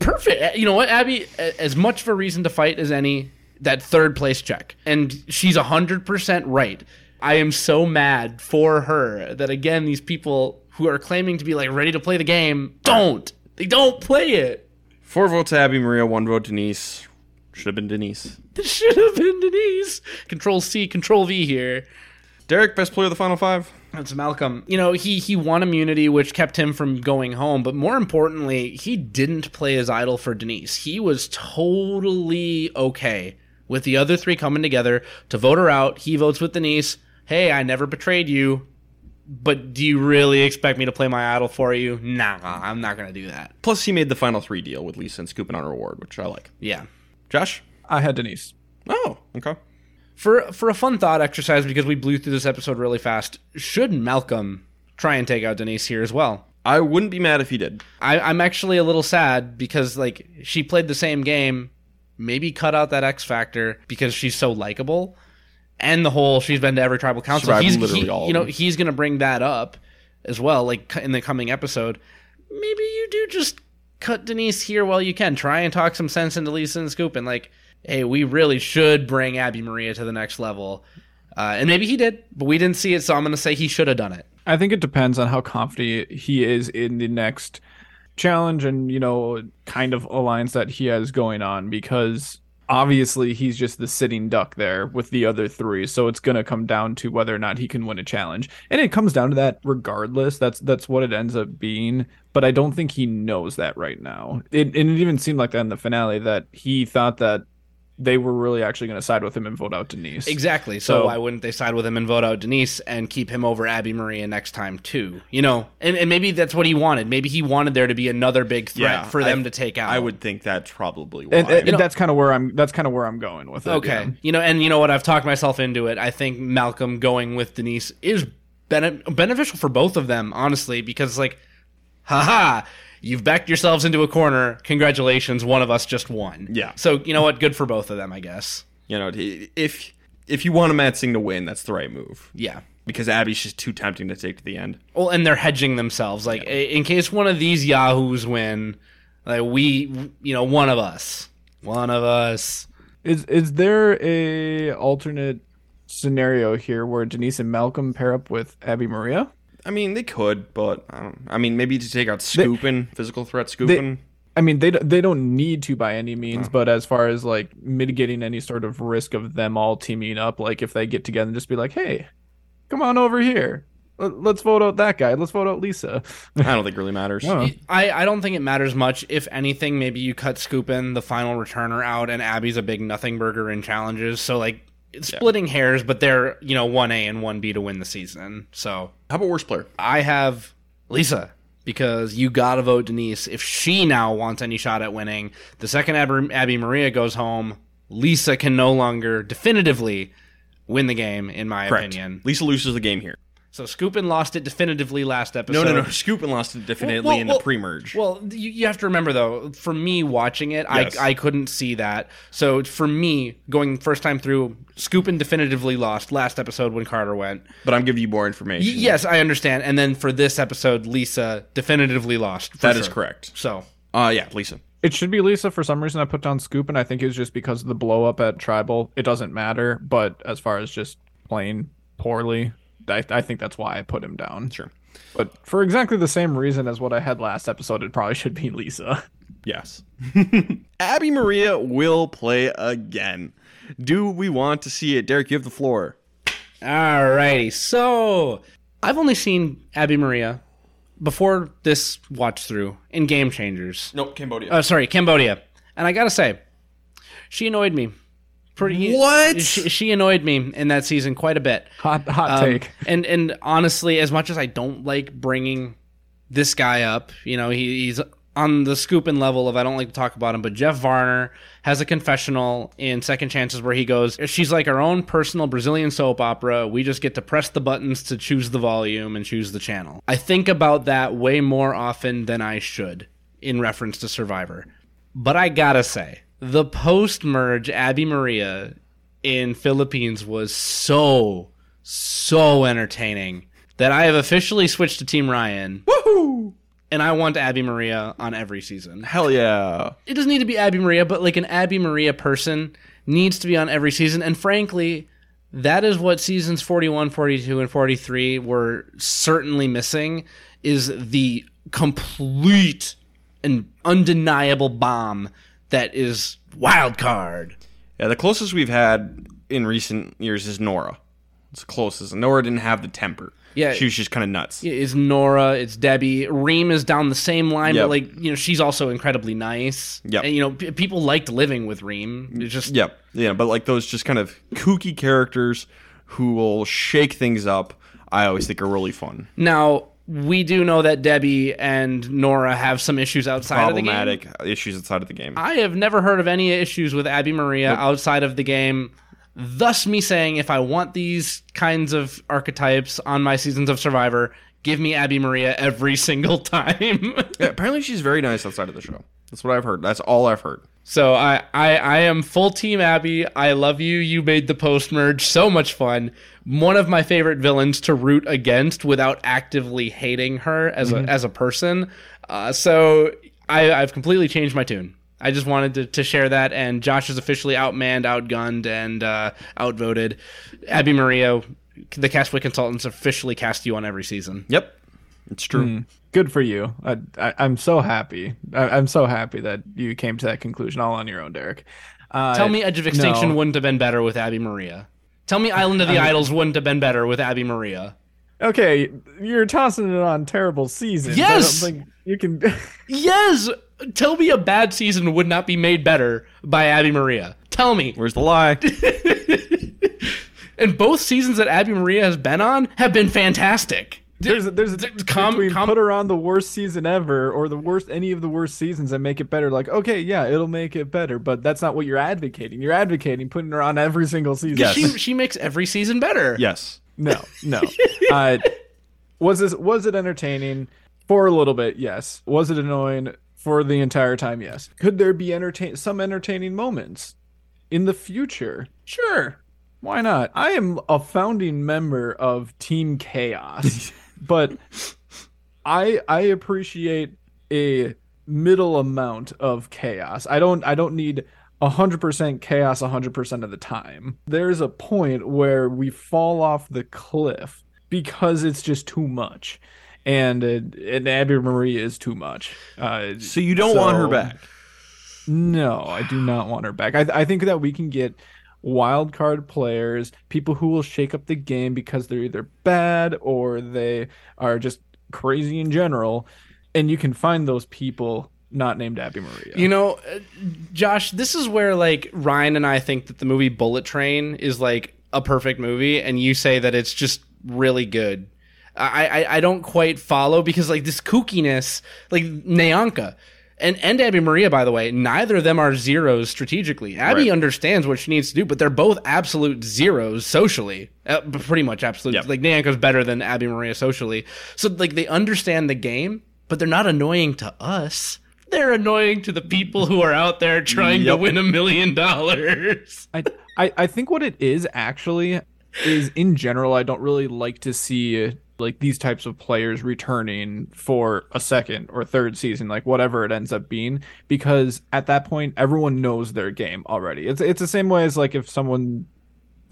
Perfect. You know what, Abi? As much of a reason to fight as any. That third place check, and she's hundred percent right. I am so mad for her that again these people who are claiming to be like ready to play the game don't. They don't play it. Four votes Abi-Maria, one vote Denise. Should have been Denise. This should have been Denise. Control C, Control V here. Derek, best player of the final five. That's Malcolm. You know, he he won immunity, which kept him from going home. But more importantly, he didn't play his idol for Denise. He was totally okay with the other three coming together to vote her out. He votes with Denise. Hey, I never betrayed you. But do you really expect me to play my idol for you? Nah, I'm not gonna do that. Plus, he made the final three deal with Lisa and Skupin on her reward, which I like. Yeah. Josh? I had Denise. Oh, okay. For for a fun thought exercise, because we blew through this episode really fast, should Malcolm try and take out Denise here as well? I wouldn't be mad if he did. I, I'm actually a little sad because like she played the same game. Maybe cut out that X factor because she's so likable, and the whole she's been to every tribal council. Survived He's literally he- all you know he's gonna bring that up as well, like in the coming episode. Maybe you do just cut Denise here while you can. Try and talk some sense into Lisa and Scoop, and like, hey, we really should bring Abi-Maria to the next level. Uh, and maybe he did, but we didn't see it, so I'm gonna say he should have done it. I think it depends on how confident he is in the next challenge and, you know, kind of alliance that he has going on because obviously he's just the sitting duck there with the other three. So it's going to come down to whether or not he can win a challenge. And it comes down to that regardless. That's that's what it ends up being, but I don't think he knows that right now. It and it even seemed like that in the finale that he thought that they were really actually going to side with him and vote out Denise. Exactly. So, So- why wouldn't they side with him and vote out Denise and keep him over Abi-Maria next time too? You know, and, and maybe that's what he wanted. Maybe he wanted there to be another big threat Yeah, for them I- to take out. I would think that's probably why. And, and know- that's kind of where I'm that's kind of where I'm going with it. Okay. yeah. You know, and you know what? I've talked myself into it. I think Malcolm going with Denise is bene- beneficial for both of them, honestly, because it's like, haha, you've backed yourselves into a corner. Congratulations, one of us just won. Yeah. So you know what? Good for both of them, I guess. you know, if if you want a Matsing to win, that's the right move. Yeah. Because Abi's just too tempting to take to the end. Well, and they're hedging themselves. Like, in case one of these yahoos win, like we, you know, one of us, one of us. Is is there a alternate scenario here where Denise and Malcolm pair up with Abi-Maria? I mean, they could, but I don't. I mean, maybe to take out Skupin, physical threat Skupin. I mean, they they don't need to by any means, oh. but as far as like mitigating any sort of risk of them all teaming up, like if they get together and just be like, "Hey, come on over here, Let- let's vote out that guy, let's vote out Lisa." I don't think it really matters. Oh. I, I don't think it matters much. If anything, maybe you cut Skupin, the final returner, out, and Abi's a big nothing burger in challenges. So, like, splitting hairs, but they're, you know, 1A and 1B to win the season. So, How about worst player? I have Lisa because you got to vote Denise. If she now wants any shot at winning, the second Abi, Abby Maria goes home, Lisa can no longer definitively win the game, in my Correct. opinion. Lisa loses the game here. So Skupin lost it definitively last episode. No, no, no. Skupin lost it definitely Well, in well, the pre-merge. Well, you, you have to remember though, for me watching it, Yes. I I couldn't see that. So for me, going first time through, Skupin definitively lost last episode when Carter went. but I'm giving you more Y- information. yes, I understand. And then for this episode, Lisa definitively lost. for that is sure. correct. So Uh yeah, Lisa. It should be Lisa. For some reason, I put down Scoop, and I think it was just because of the blow up at Tribal. It doesn't matter, but as far as just playing poorly, I, I think that's why I put him down. Sure. But for exactly the same reason as what I had last episode, it probably should be Lisa. Yes. Abi-Maria will play again. Do we want to see it? Derek, you have the floor. Alrighty, so I've only seen Abi-Maria before this watch through in Game Changers. Nope, Cambodia. Uh, sorry, Cambodia, and I gotta say, she annoyed me. Pretty What? She, she annoyed me in that season quite a bit. Hot hot Um, take. And and honestly, as much as I don't like bringing this guy up, you know, he, he's on the Skupin level of I don't like to talk about him, but Jeff Varner has a confessional in Second Chances where he goes, "She's like our own personal Brazilian soap opera. We just get to press the buttons to choose the volume and choose the channel." I think about that way more often than I should. in reference to Survivor. But I gotta say, the post merge Abi-Maria in Philippines was so, so entertaining that I have officially switched to Team Ryan. Woohoo! And I want Abi-Maria on every season. Hell yeah. It doesn't need to be Abi-Maria, but like an Abi-Maria person needs to be on every season. And frankly, that is what seasons 41, 42, and 43 were certainly missing is the complete and undeniable bomb that is wild card. Yeah, the closest we've had in recent years is Nora. It's the closest. Nora didn't have the temper. Yeah. She was just kind of nuts. It's Nora, it's Debbie. Reem is down the same line, Yep. but like you know, she's also incredibly nice. Yeah, and you know, p- people liked living with Reem. It's just Yep. Yeah, but like those just kind of kooky characters who will shake things up, I always think are really fun. now we do know that Debbie and Nora have some issues outside of the game. Problematic issues outside of the game. I have never heard of any issues with Abi-Maria outside of the game. Thus, me saying if I want these kinds of archetypes on my seasons of Survivor, give me Abi-Maria every single time. Yeah, apparently she's very nice outside of the show. That's what I've heard. That's all I've heard. So I, I, I am full team Abi. I love you. You made the post merge so much fun. One of my favorite villains to root against without actively hating her as a as a person. Uh, so I, I've completely changed my tune. I just wanted to, to share that, and Josh is officially outmanned, outgunned, and uh, outvoted. Abi-Maria, the Castaway Consultants, officially cast you on every season. Yep. It's true. Mm. Good for you. I, I, I'm so happy. I, I'm so happy that you came to that conclusion all on your own, Derek. Uh, Tell me Edge of Extinction no. wouldn't have been better with Abi-Maria. Tell me Island of the Idols wouldn't have been better with Abi-Maria. Okay, you're tossing it on terrible seasons. Yes! I don't think you can. Yes! Tell me a bad season would not be made better by Abi-Maria. Tell me. Where's the lie? And both seasons that Abi-Maria has been on have been fantastic. There's a, there's a difference com- between com- put her on the worst season ever or the worst any of the worst seasons and make it better. Like, okay, yeah, it'll make it better, but that's not what you're advocating. You're advocating putting her on every single season. Yes. She she makes every season better. yes. No, no. uh, was this was it entertaining for a little bit? Yes. Was it annoying for the entire time? Yes. Could there be entertain some entertaining moments in the future? Sure. Why not? I am a founding member of Team Chaos, but I I appreciate a middle amount of chaos. I don't I don't need 100% chaos 100% of the time. There's a point where we fall off the cliff because it's just too much. And uh, and Abby Marie is too much. Uh, So you don't want her back. no, I do not want her back. I, I think that we can get wild card players, people who will shake up the game because they're either bad or they are just crazy in general, and you can find those people not named Abi-Maria. You know, uh, Josh, this is where like Ryan and I think that the movie Bullet Train is like a perfect movie, and you say that it's just really good. I I, I don't quite follow because like this kookiness, like NaOnka. And, and Abi-Maria, by the way, neither of them are zeros strategically. Abi Right. understands what she needs to do, but they're both absolute zeros socially. Uh, pretty much absolute. Yep. Like NaOnka's better than Abi-Maria socially. So like they understand the game, but they're not annoying to us. They're annoying to the people who are out there trying to win a million dollars. I, I I think what it is actually is in general I don't really like to see like these types of players returning for a second or third season like whatever it ends up being because at that point everyone knows their game already. It's it's the same way as like if someone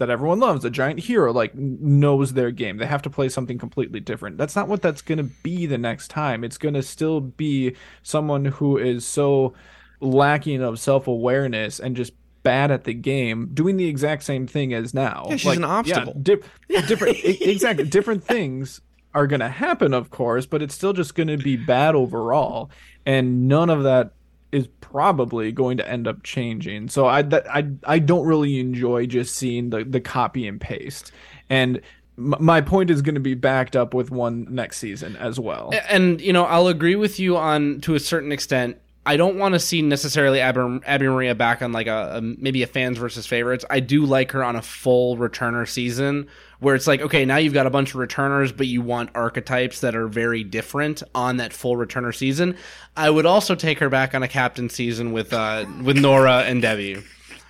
that everyone loves, a giant hero like knows their game. They have to play something completely different. That's not what that's to be the next time. It's to still be someone who is so lacking of self-awareness and just bad at the game doing the exact same thing as now. Yeah, she's an obstacle. dip- different e- exactly different things are going to happen of course, but it's still just going to be bad overall and none of that is probably going to end up changing. So I that I I don't really enjoy just seeing the the copy and paste. And m- my point is going to be backed up with one next season as well. and you know, I'll agree with you on to a certain extent. I don't want to see necessarily Abi, Maria back on like a, a maybe a fans versus favorites. I do like her on a full returner season where it's like, okay, now you've got a bunch of returners, but you want archetypes that are very different on that full returner season. I would also take her back on a captain season with uh, with Nora and Debbie.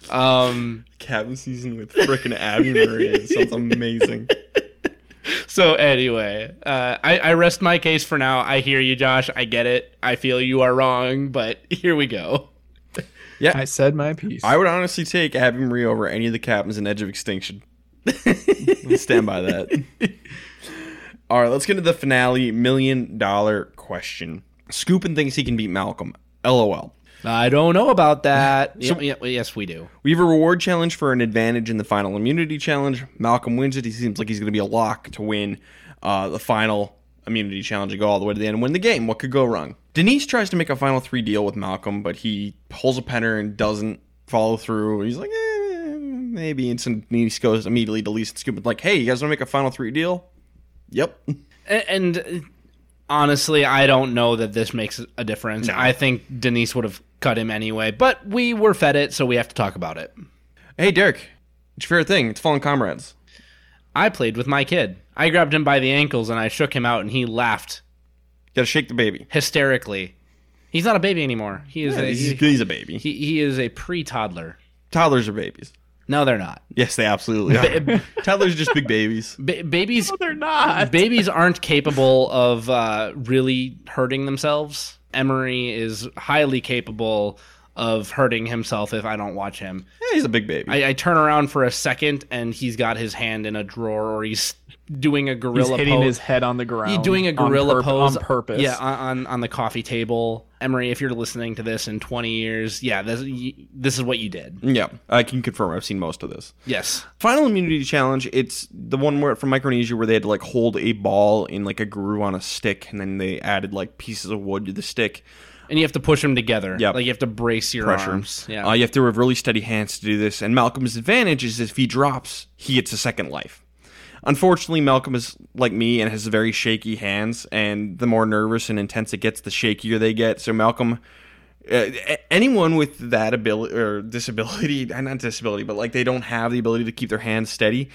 Um, Cabin season with frickin' Abi-Maria sounds amazing. So anyway, uh, I, I rest my case for now. I hear you, Josh. I get it. I feel you are wrong, but here we go. Yeah, I said my piece. I would honestly take Abby Marie over any of the captains in Edge of Extinction. Stand by that. All right, let's get into the finale million dollar question. Skupin thinks he can beat Malcolm. LOL. I don't know about that. Yeah, yeah, yes, we do. We have a reward challenge for an advantage in the final immunity challenge. Malcolm wins it. He seems like he's going to be a lock to win uh, the final immunity challenge and go all the way to the end and win the game. What could go wrong? Denise tries to make a final three deal with Malcolm, but he pulls a penner and doesn't follow through. He's like, eh, maybe. And so Denise goes immediately to Lisa and Scoop, like, hey, you guys want to make a final three deal? Yep. And, and honestly, I don't know that this makes a difference. No. I think Denise would have cut him anyway, but we were fed it, so we have to talk about it. Hey, Derek, it's your favorite thing. It's fallen comrades. I played with my kid. I grabbed him by the ankles and I shook him out, and he laughed You Got to shake the baby. hysterically. He's not a baby anymore. He is Yeah, a he's, he, he's a baby. he, he is a pre-toddler. Toddlers are babies. No, they're not. Yes, they absolutely are. Toddlers are just big babies. Ba- babies no, they're not. babies aren't capable of uh, really hurting themselves. Emery is highly capable of hurting himself if I don't watch him. Yeah, he's a big baby. I, I turn around for a second and he's got his hand in a drawer or he's doing a He's gorilla hitting pose. his head on the ground. He's doing a on gorilla purp- pose on purpose. Yeah, on, on on the coffee table. Emery, if you're listening to this in 20 years, yeah, this this is what you did. yeah, I can confirm. I've seen most of this. Yes. Final immunity challenge. It's the one where from Micronesia where they had to like hold a ball in like a groove on a stick, and then they added like pieces of wood to the stick. And you have to push them together. Yep. Like you have to brace your Pressure. arms. Yeah. Uh, you have to have really steady hands to do this. And Malcolm's advantage is if he drops, he gets a second life. Unfortunately, Malcolm is like me and has very shaky hands, and the more nervous and intense it gets, the shakier they get. So Malcolm, uh, anyone with that ability or disability, not disability, but like they don't have the ability to keep their hands steady,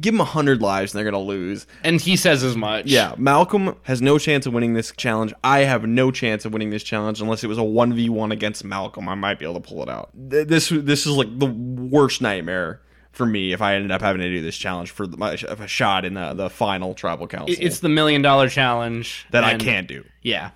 give them a hundred lives and they're gonna lose. and he says as much. Yeah, Malcolm has no chance of winning this challenge. I have no chance of winning this challenge unless it was a one v one against Malcolm. I might be able to pull it out. This this is like the worst nightmare for me if I ended up having to do this challenge for the, my, a shot in the, the final tribal council It's the million dollar challenge that I can't do. Yeah.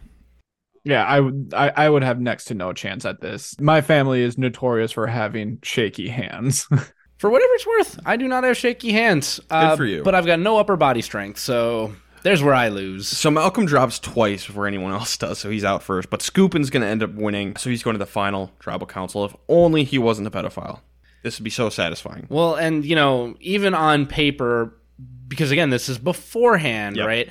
Yeah, I would I, I would have next to no chance at this. My family is notorious for having shaky hands. For whatever it's worth, I do not have shaky hands. Uh, for you. But I've got no upper body strength, so there's where I lose. So Malcolm drops twice before anyone else does, so he's out first. But Skupin's going to end up winning, so he's going to the final tribal council. If only he wasn't a pedophile. This would be so satisfying. Well, and you know, even on paper, because again, this is beforehand, Yep. right?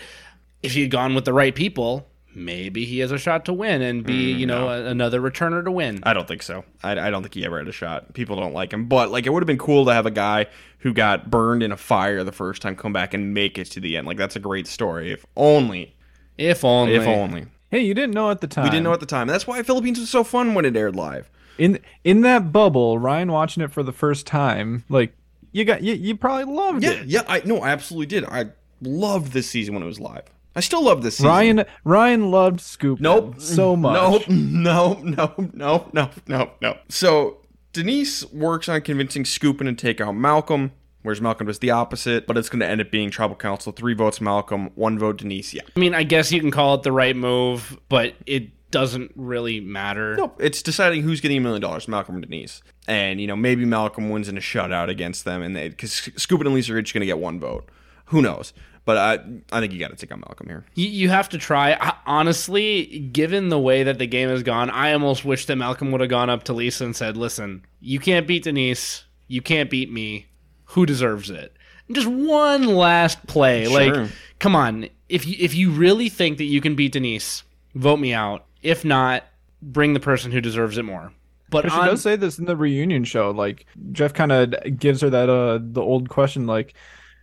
If he had gone with the right people, maybe he has a shot to win and be, Mm, you know, a, another returner to win. I don't think so. I, I don't think he ever had a shot. People don't like him, but like it would have been cool to have a guy who got burned in a fire the first time come back and make it to the end. Like that's a great story. If only, if only. if only. hey, you didn't know at the time. We didn't know at the time. That's why Philippines was so fun when it aired live. In in that bubble, Ryan watching it for the first time, like you got you, you probably loved Yeah, it. yeah. I no, I absolutely did. I loved this season when it was live. I still love this season. Ryan Ryan loved Scoop Nope. so much. Nope. No, no, no, no, no, no. So Denise works on convincing Skupin to take out Malcolm, whereas Malcolm does the opposite, but it's going to end up being tribal council. Three votes Malcolm, one vote Denise. Yeah. I mean, I guess you can call it the right move, but it doesn't really matter. Nope. It's deciding who's getting a million dollars, Malcolm or Denise. And, you know, maybe Malcolm wins in a shutout against them, and because Skupin and Lisa are each going to get one vote. Who knows? But I, I think you got to take on Malcolm here. You, you have to try. I- Honestly, given the way that the game has gone, I almost wish that Malcolm would have gone up to Lisa and said, "Listen, you can't beat Denise. You can't beat me. Who deserves it?" Just one last play. Sure. Like, come on. If you if you really think that you can beat Denise, vote me out. If not, bring the person who deserves it more. But But she on, does say this in the reunion show. Like Jeff kind of gives her that uh the old question like,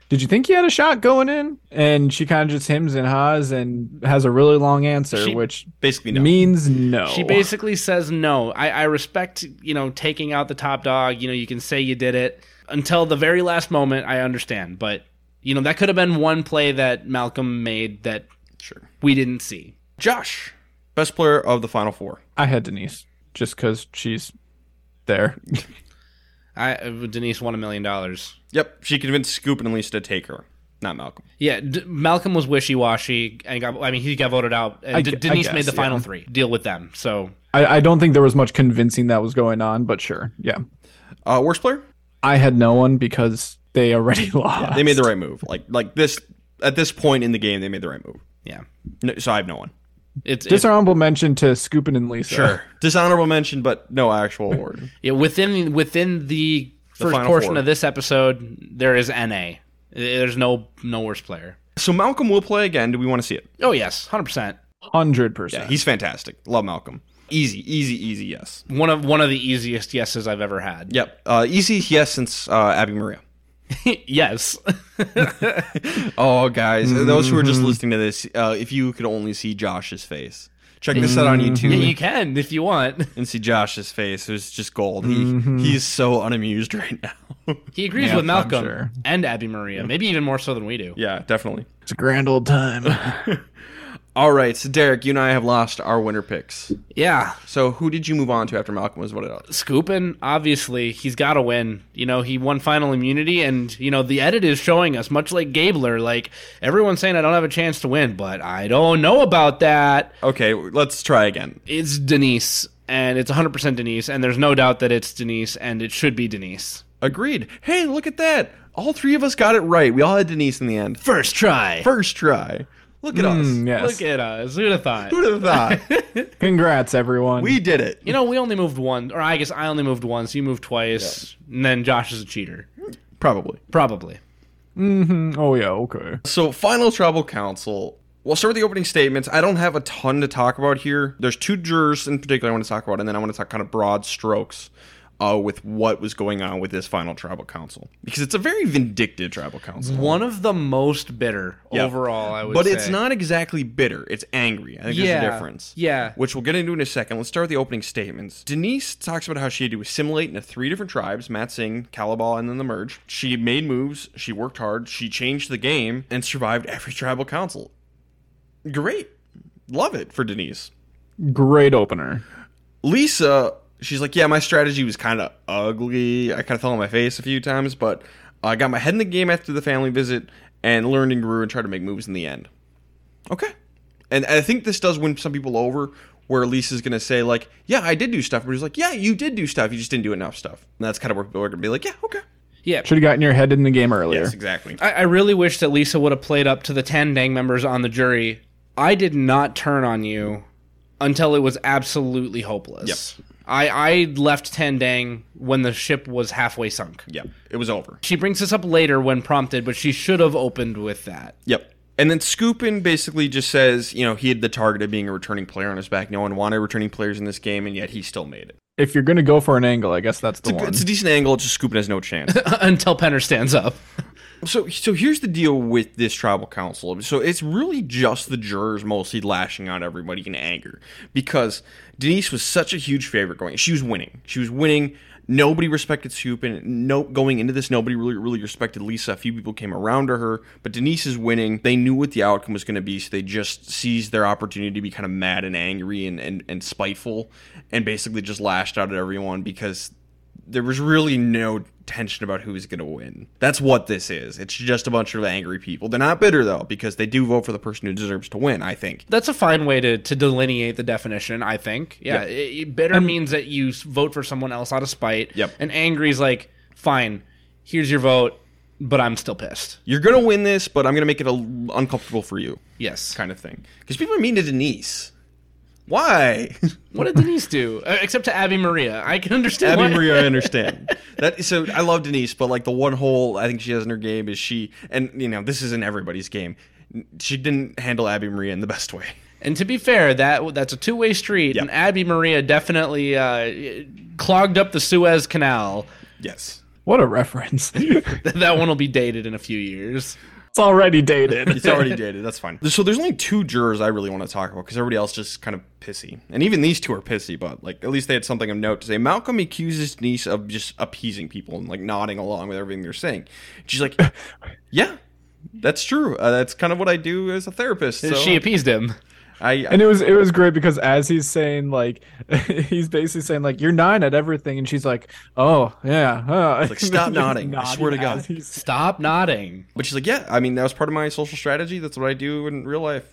"Did you think you had a shot going in?" And she kind of just hims and haws and has a really long answer, She- which Basically, no. means no. She basically says no. I, I respect, you know, taking out the top dog. You know, you can say you did it until the very last moment. I understand, but You know, that could have been one play that Malcolm made that Sure. we didn't see. Josh, best player of the final four. I had Denise just because she's there. I Denise won a million dollars. Yep, she convinced Scoop and Lisa to take her, not Malcolm. Yeah, D- Malcolm was wishy washy and got. I mean, he got voted out. And I D- gu- I Denise made the final yeah. three. Deal with them. So I, I don't think there was much convincing that was going on, but sure, yeah. Uh, worst player? I had no one because they already lost. They made the right move. Like like this at this point in the game, they made the right move. yeah, No, so I have no one. It's, it's dishonorable mention to Skupin and Lisa. Sure, dishonorable mention, but no actual award. yeah, within within the first portion four. of this episode. There is Na. There's no no worst player. so Malcolm will play again. Do we want to see it? Oh yes, hundred percent. hundred percent. he's fantastic. Love Malcolm. Easy, easy, easy. Yes. One of one of the easiest yeses I've ever had. Yep. Uh, easy. Yes, since uh, Abi-Maria. yes. Oh, guys, those who are just listening to this, uh, if you could only see Josh's face, check this out on YouTube yeah, you can if you want. and see Josh's face. It was just gold. He he's so unamused right now. He agrees Yeah, with Malcolm sure. and Abi-Maria, maybe even more so than we do. yeah, definitely. It's a grand old time. All right, so Derek, you and I have lost our winner picks. Yeah, So who did you move on to after Malcolm was voted out? Skupin, obviously, he's got to win. You know, he won final immunity, and, you know, the edit is showing us, much like Gabler, like, everyone's saying I don't have a chance to win, but I don't know about that. Okay, let's try again. It's Denise, and it's 100% Denise, and there's no doubt that it's Denise, and it should be Denise. Agreed. Hey, look at that. All three of us got it right. We all had Denise in the end. First try. First try. Look at us. Mm, yes. Look at us. Who'd have thought? Who'd have thought? Congrats, everyone. we did it. You know, we only moved one, or I guess I only moved once. You moved twice, and then Josh is a cheater. Probably. Probably. oh yeah, okay. So, final tribal council. We'll start with the opening statements. I don't have a ton to talk about here. There's two jurors in particular I want to talk about, and then I want to talk kind of broad strokes uh, with what was going on with this final tribal council because it's a very vindictive tribal council. One of the most bitter Yeah. overall, I would but say. it's not exactly bitter. It's angry. I think Yeah. there's a difference. Yeah. Which we'll get into in a second. Let's start with the opening statements. Denise talks about how she had to assimilate into three different tribes Matt Singh, Kalabaw, and then the Merge. She made moves. She worked hard. She changed the game and survived every tribal council. Great. Love it for Denise. Great opener. Lisa, she's like, yeah, my strategy was kind of ugly. I kind of fell on my face a few times, but I got my head in the game after the family visit and learned and grew and tried to make moves in the end. Okay. And I think this does win some people over where Lisa's going to say, like, yeah, I did do stuff. But he's like, yeah, you did do stuff. You just didn't do enough stuff. And that's kind of where people are going to be like, yeah, okay. yeah. Should have gotten your head in the game earlier. Yes, exactly. I, I really wish that Lisa would have played up to the Tandang members on the jury. I did not turn on you until it was absolutely hopeless. Yep. I, I left Tandang when the ship was halfway sunk. Yeah, it was over. She brings this up later when prompted, but she should have opened with that. Yep. And then Skupin basically just says, you know, he had the target of being a returning player on his back. No one wanted returning players in this game, and yet he still made it. If you're gonna go for an angle, I guess that's the It's a, one. it's a decent angle. Just Skupin has no chance. until Penner stands up. So, so here's the deal with this tribal council. So it's really just the jurors mostly lashing out everybody in anger because Denise was such a huge favorite going. She was winning. She was winning. Nobody respected Skupin. No, going into this, nobody really, really respected Lisa. A few people came around to her, but Denise is winning. They knew what the outcome was going to be, so they just seized their opportunity to be kind of mad and angry and, and, and spiteful, and basically just lashed out at everyone because there was really no tension about who was going to win. That's what this is. It's just a bunch of angry people. They're not bitter though because they do vote for the person who deserves to win. I think. That's a fine way to, to delineate the definition, I think. Yeah, it- it- bitter means that you vote for someone else out of spite. Yep. And angry is like, fine, here's your vote, but I'm still pissed. You're going to win this, but I'm going to make it a, uncomfortable for you, Yes. kind of thing. Because people are mean to Denise. Why? What did Denise do? Uh, except to Abi-Maria. I can understand. Abi why- Maria, I understand that. So I love Denise, but like the one hole I think she has in her game is she, and you know this isn't everybody's game. She didn't handle Abi-Maria in the best way. And to be fair, that that's a two way street, Yep. and Abi-Maria definitely uh, clogged up the Suez Canal. Yes. What a reference. that one will be dated in a few years. It's already dated. It's already dated. That's fine. So there's only two jurors I really want to talk about because everybody else just kind of pissy, and even these two are pissy. But like at least they had something of note to say. Malcolm accuses Denise of just appeasing people and like nodding along with everything they're saying. She's like, "Yeah, That's true. Uh, that's kind of what I do as a therapist. So She appeased him. I, And it was it was great because as he's saying like he's basically saying like you're nine at everything and she's like oh yeah uh. like, "Stop nodding. I swear to God." Stop nodding. but she's like, yeah. I mean, that was part of my social strategy. That's what I do in real life.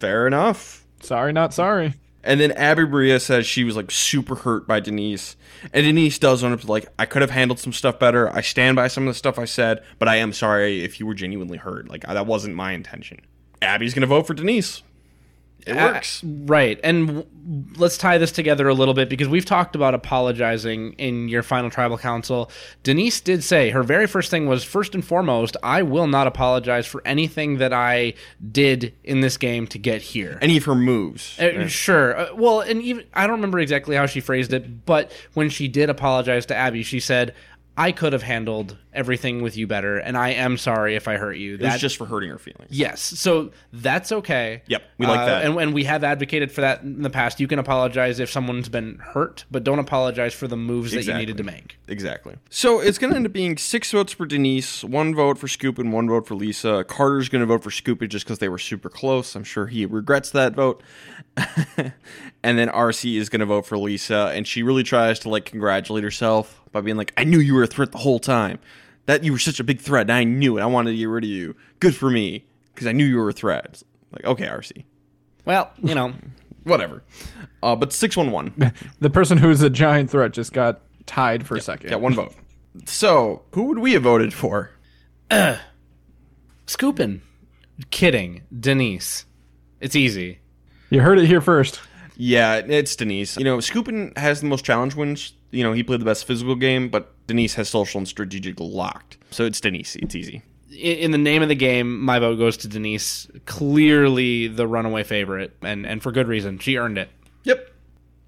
Fair enough. sorry not sorry And then Abi-Maria says she was like super hurt by Denise. And Denise does own up to like, I could have handled some stuff better. I stand by some of the stuff I said, but I am sorry if you were genuinely hurt. Like, I, that wasn't my intention. Abi's going to vote for Denise. It Uh, works. right. And w- let's tie this together a little bit because we've talked about apologizing in your final tribal council. Denise did say her very first thing was first and foremost, I will not apologize for anything that I did in this game to get here. Any of her moves. Uh, Sure. Uh, well, and even I don't remember exactly how she phrased it, but when she did apologize to Abi, she said, "I could have handled everything with you better, and I am sorry if I hurt you." It was just for hurting her feelings. Yes, so that's okay. Yep, we like Uh, that. and, and we have advocated for that in the past. You can apologize if someone's been hurt, but don't apologize for the moves that you needed to make. Exactly. So it's going to end up being six votes for Denise, one vote for Scoop, and one vote for Lisa. Carter's going to vote for Scoop just because they were super close. I'm sure he regrets that vote. and then RC is going to vote for Lisa, and she really tries to like congratulate herself by being like, "I knew you were a threat the whole time. That you were such a big threat. And I knew it. I wanted to get rid of you. Good for me because I knew you were a threat." It's like, okay, RC, Well, you know, whatever. Uh, but six one one. the person who's a giant threat just got tied for a second Yeah, one vote. So who would we have voted for? Uh, Skupin, kidding, Denise. It's easy. you heard it here first Yeah, it's Denise. You know, Skupin has the most challenge wins. You know, he played the best physical game, but Denise has social and strategic locked. So it's Denise. It's easy. In the name of the game, my vote goes to Denise. Clearly the runaway favorite, and and for good reason. She earned it. Yep.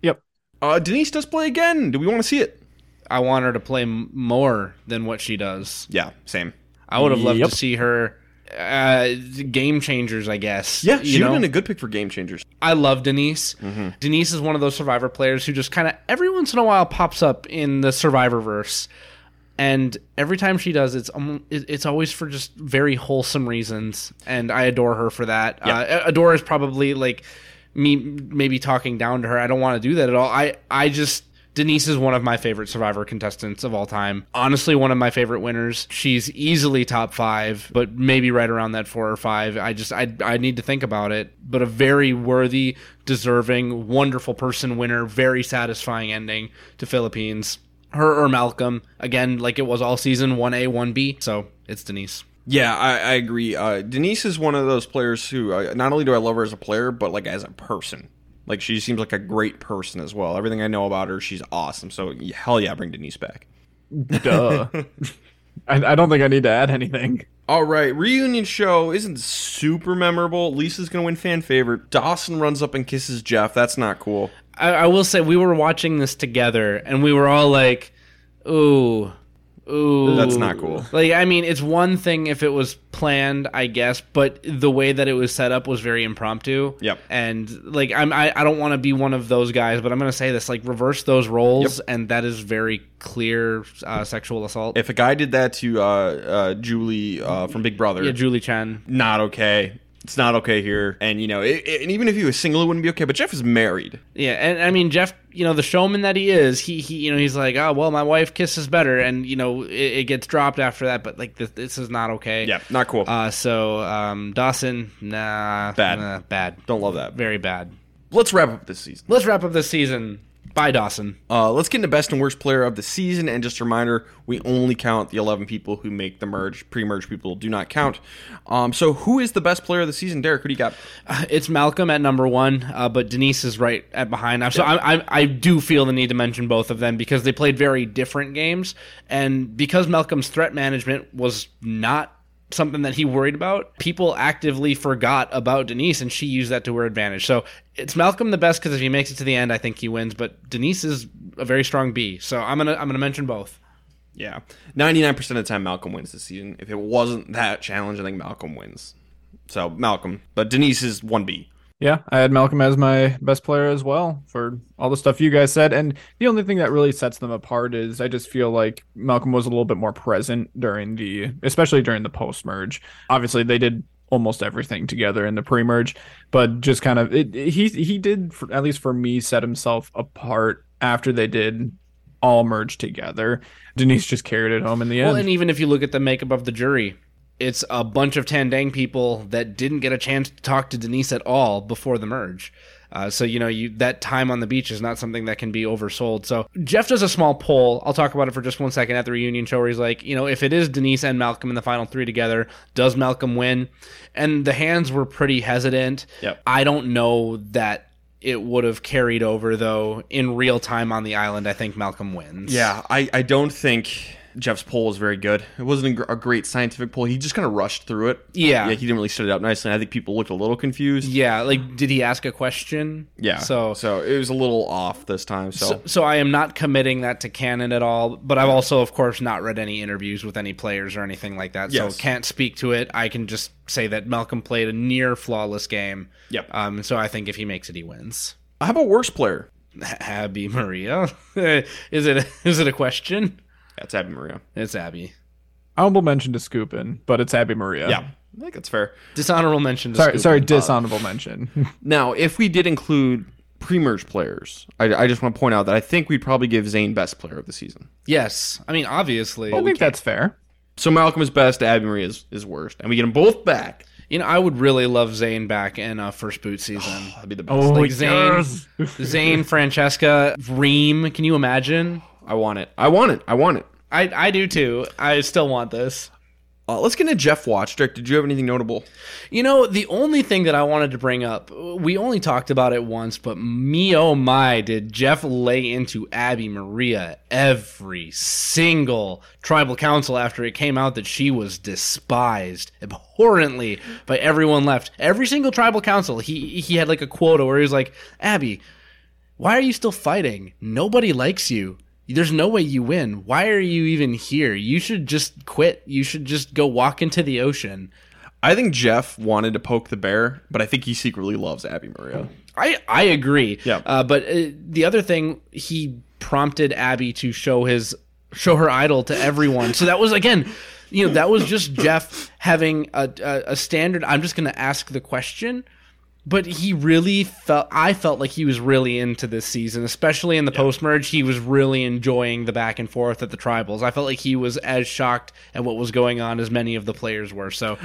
yep Uh, Denise does play again. Do we want to see it? I want her to play m- more than what she does. Yeah, same. I would have loved Yep. to see her uh, game changers, I guess. Yeah, she you would have been a good pick for game changers. I love Denise. Mm-hmm. Denise is one of those Survivor players who just kind of every once in a while pops up in the Survivor verse, and every time she does, it's um, it's always for just very wholesome reasons, and I adore her for that. Uh, adore is probably like me maybe talking down to her. I don't want to do that at all. I I just. Denise is one of my favorite Survivor contestants of all time. Honestly, one of my favorite winners. She's easily top five, but maybe right around that four or five. I just I I need to think about it. But a very worthy, deserving, wonderful person winner. Very satisfying ending to Philippines. Her or Malcolm again, like it was all season one A one B. So it's Denise. Yeah, I, I agree. Uh, Denise is one of those players who uh, not only do I love her as a player, but like as a person. Like she seems like a great person as well. Everything I know about her, she's awesome. So hell yeah, bring Denise back. duh I, I don't think i need to add anything All right, reunion show isn't super memorable. Lisa's gonna win fan favorite. Dawson runs up and kisses Jeff. That's not cool. I, I will say we were watching this together, and we were all like, "Ooh, ooh." That's not cool. Like, I mean, it's one thing if it was planned, I guess, but the way that it was set up was very impromptu. Yep. And like, I'm I, I don't want to be one of those guys, but I'm gonna say this: like, reverse those roles, and that is very clear uh, sexual assault. If a guy did that to uh, uh, Julie uh, from Big Brother, yeah, Julie Chen. not okay. It's not okay here. And you know, it, it- and even if he was single, it wouldn't be okay. But Jeff is married. Yeah, and I mean Jeff, you know the showman that he is, he he, you know he's like, oh well, my wife kisses better, and you know it, it gets dropped after that, but like this, this is not okay. Yeah, not cool. Uh, so um, Dawson, nah, Bad. nah, bad, Don't love that. very bad. Let's wrap up this season. Let's wrap up this season. Bye, Dawson. Uh, let's get into best and worst player of the season. And just a reminder, we only count the 11 people who make the merge. Pre-merge people do not count. Um, so who is the best player of the season? Derek, who do you got? It's Malcolm at number one, uh, but Denise is right at behind. So I, I, I do feel the need to mention both of them because they played very different games, and because Malcolm's threat management was not something that he worried about, people actively forgot about Denise, and she used that to her advantage. So it's Malcolm the best because if he makes it to the end, I think he wins. But Denise is a very strong B, so I'm gonna I'm gonna mention both. Yeah. 99% of the time, Malcolm wins this season. If it wasn't that challenge, I think Malcolm wins. So, Malcolm. But Denise is 1B. Yeah, I had Malcolm as my best player as well for all the stuff you guys said. And the only thing that really sets them apart is I just feel like Malcolm was a little bit more present during the, especially during the post merge. Obviously, they did almost everything together in the pre-merge, but just kind of it, he he did for, at least for me set himself apart after they did all merge together. Denise just carried it home in the end. Well, and even if you look at the makeup of the jury, it's a bunch of Tandang people that didn't get a chance to talk to Denise at all before the merge. Uh, so you know, you that time on the beach is not something that can be oversold. So Jeff does a small poll. I'll talk about it for just one second at the reunion show, where he's like, you know, if it is Denise and Malcolm in the final three together, does Malcolm win? And the hands were pretty hesitant. Yep. I don't know that it would have carried over though in real time on the island. I think Malcolm wins. Yeah, I, I don't think Jeff's poll was very good. It wasn't a, great scientific poll. He just kind of rushed through it. Yeah. yeah, he didn't really set it up nicely. I think people looked a little confused. Yeah, like did he ask a question? Yeah, So so it was a little off this time. So, So, so I am not committing that to canon at all, but I've also, of course, not read any interviews with any players or anything like that. Yes. So can't speak to it. I can just say that Malcolm played a near flawless game. Yep. Um. So I think if he makes it, he wins. how about worst player? Abi-Maria, is it? Is it a question? That's Abi-Maria. It's Abi. Honorable mention to Skupin, but it's Abi-Maria. Yeah, I think that's fair. Dishonorable mention. To Sorry, Scoop. sorry, dishonorable mention. Now, if we did include pre-merge players, I, I just want to point out that I think we'd probably give Zane best player of the season. Yes. I mean, obviously. I think that's fair. So Malcolm is best, Abi-Maria is, is worst, and we get them both back. You know, I would really love Zane back in uh, first boot season. That'd be the best. Oh, like Zane, yes. Zane, Francesca, Reem. Can you imagine? I want it. I want it. I want it. I, I do too. I still want this. Uh, let's get into Jeff Watch. Dick, did you have anything notable? You know, the only thing that I wanted to bring up, we only talked about it once, but me oh my, did Jeff lay into Abi-Maria every single tribal council after it came out that she was despised abhorrently by everyone left. Every single tribal council, he he had like a quota where he was like, Abi, why are you still fighting? Nobody likes you. There's no way you win. Why are you even here? You should just quit. You should just go walk into the ocean. I think Jeff wanted to poke the bear, but I think he secretly loves Abi-Maria. I I agree. Yeah. Uh, but uh, the other thing, he prompted Abi to show his show her idol to everyone. so that was again, you know, that was just Jeff having a a, a standard. I'm just going to ask the question. But he really felt. I felt like he was really into this season, especially in the post merge. He was really enjoying the back and forth at the tribals. I felt like he was as shocked at what was going on as many of the players were. So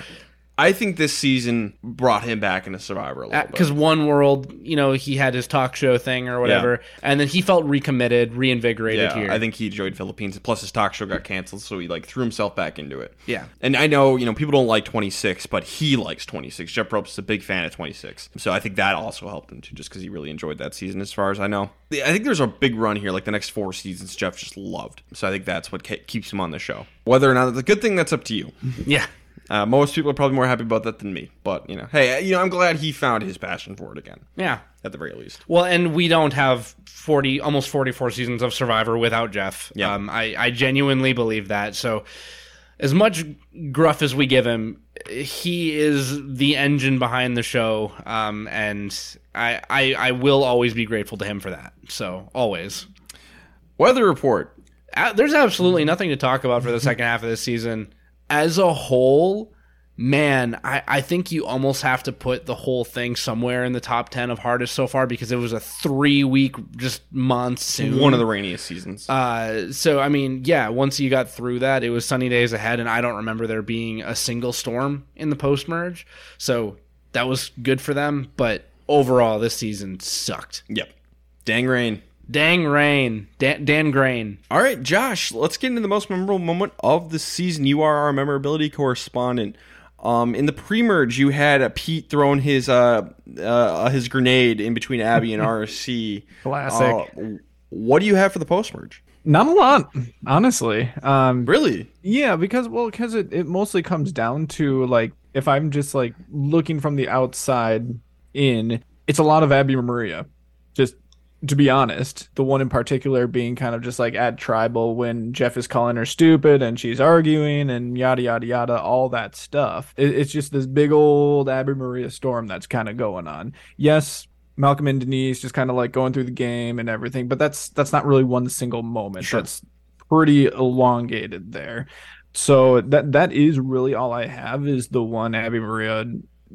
I think this season brought him back into Survivor a little because one world, you know, he had his talk show thing or whatever, and then he felt recommitted, reinvigorated Yeah, here. I think he enjoyed Philippines. Plus, his talk show got canceled, so he like threw himself back into it. Yeah. and I know you know people don't like 26, but he likes 26. Jeff Probst is a big fan of 26, so I think that also helped him too, just because he really enjoyed that season. As far as I know, I think there's a big run here, like the next four seasons. Jeff just loved, so I think that's what ke- keeps him on the show. Whether or not it's a good thing, that's up to you. yeah, Uh, most people are probably more happy about that than me, but you know, hey, you know, I'm glad he found his passion for it again, yeah. at the very least. Well, and we don't have forty, almost forty-four seasons of Survivor without Jeff. Yeah. um, I, I genuinely believe that. So, as much gruff as we give him, he is the engine behind the show, um, and I, I, I will always be grateful to him for that. So, always. Weather report. Uh, there's absolutely nothing to talk about for the second half of this season. As a whole, man, I, I think you almost have to put the whole thing somewhere in the top 10 of hardest so far because it was a three week just monsoon. One of the rainiest seasons. Uh, so, I mean, yeah, once you got through that, it was sunny days ahead, and I don't remember there being a single storm in the post merge. So, that was good for them. But overall, this season sucked. yep. Dang rain. Dang rain. Dan, Dan Grain. All right, Josh, let's get into the most memorable moment of the season. You are our memorability correspondent. Um, in the pre-merge, you had uh, Pete throwing his uh, uh, his grenade in between Abi and RC. Classic. Uh, what do you have for the post-merge? Not a lot, honestly. Um, Really? Yeah, because well, because it, it mostly comes down to like if I'm just like looking from the outside in, it's a lot of Abi-Maria, just to be honest. The one in particular being kind of just like at tribal when Jeff is calling her stupid and she's arguing and yada yada yada, all that stuff. It, it's just this big old Abi-Maria storm that's kind of going on. Yes, Malcolm and Denise just kind of like going through the game and everything, but that's that's not really one single moment. Sure. That's pretty elongated there. So that that is really all I have is the one Abi-Maria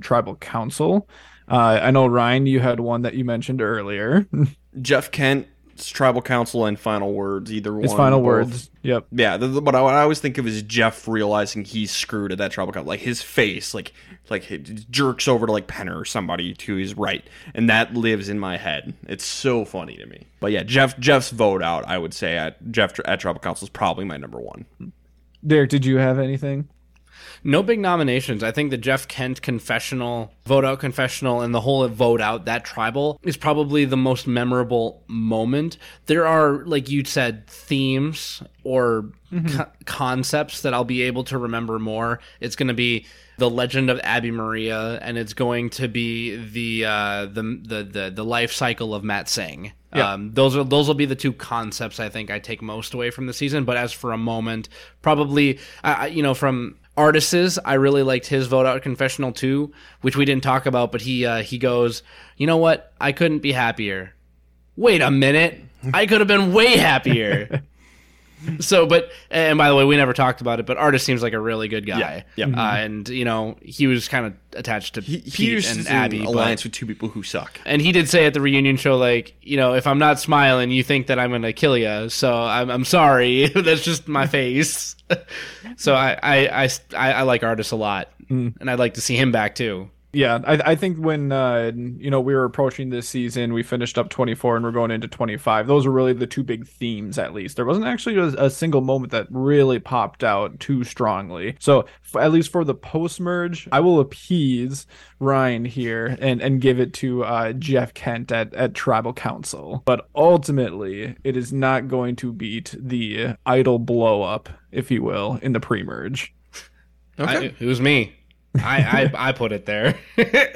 tribal council. Uh, I know Ryan, you had one that you mentioned earlier. Jeff Kent's tribal council and final words, either one. His final both. words. Yep. Yeah, the, the, what, I, I always think of is Jeff realizing he's screwed at that tribal council. Like his face, like like it jerks over to like Penner or somebody to his right, and that lives in my head. It's so funny to me. But yeah, Jeff Jeff's vote out, I would say at Jeff at tribal council is probably my number one. Derek, did you have anything? No big nominations. I think the Jeff Kent confessional, vote out confessional, and the whole vote out that tribal is probably the most memorable moment. There are, like you said, themes or co- concepts that I'll be able to remember more. It's going to be the legend of Abi-Maria, and it's going to be the uh, the, the the the life cycle of Matsing. Yeah. Um, those are those will be the two concepts I think I take most away from the season. But as for a moment, probably I I- you know from Artis, I really liked his vote out confessional too, which we didn't talk about. But he uh, he goes, you know what? I couldn't be happier. Wait a minute, I could have been way happier. so, but and by the way, we never talked about it. But Artis seems like a really good guy. Yeah, yeah. Uh, and you know he was kind of attached to He, Pete he's and in Abby. but- alliance with two people who suck. and he did say at the reunion show, like, you know, if I'm not smiling, you think that I'm going to kill you. So I'm, I'm sorry. That's just my face. so I, I, I, I, I like Artis a lot. And I'd like to see him back too. Yeah, I, I think when uh, you know we were approaching this season, we finished up 24 and we're going into 25. Those were really the two big themes, at least. There wasn't actually a, a single moment that really popped out too strongly. So f- at least for the post merge, I will appease Ryan here and and give it to uh, Jeff Kent at at Tribal Council. But ultimately, it is not going to beat the idol blow up, if you will, in the pre merge. I, it was me. I, I, I put it there.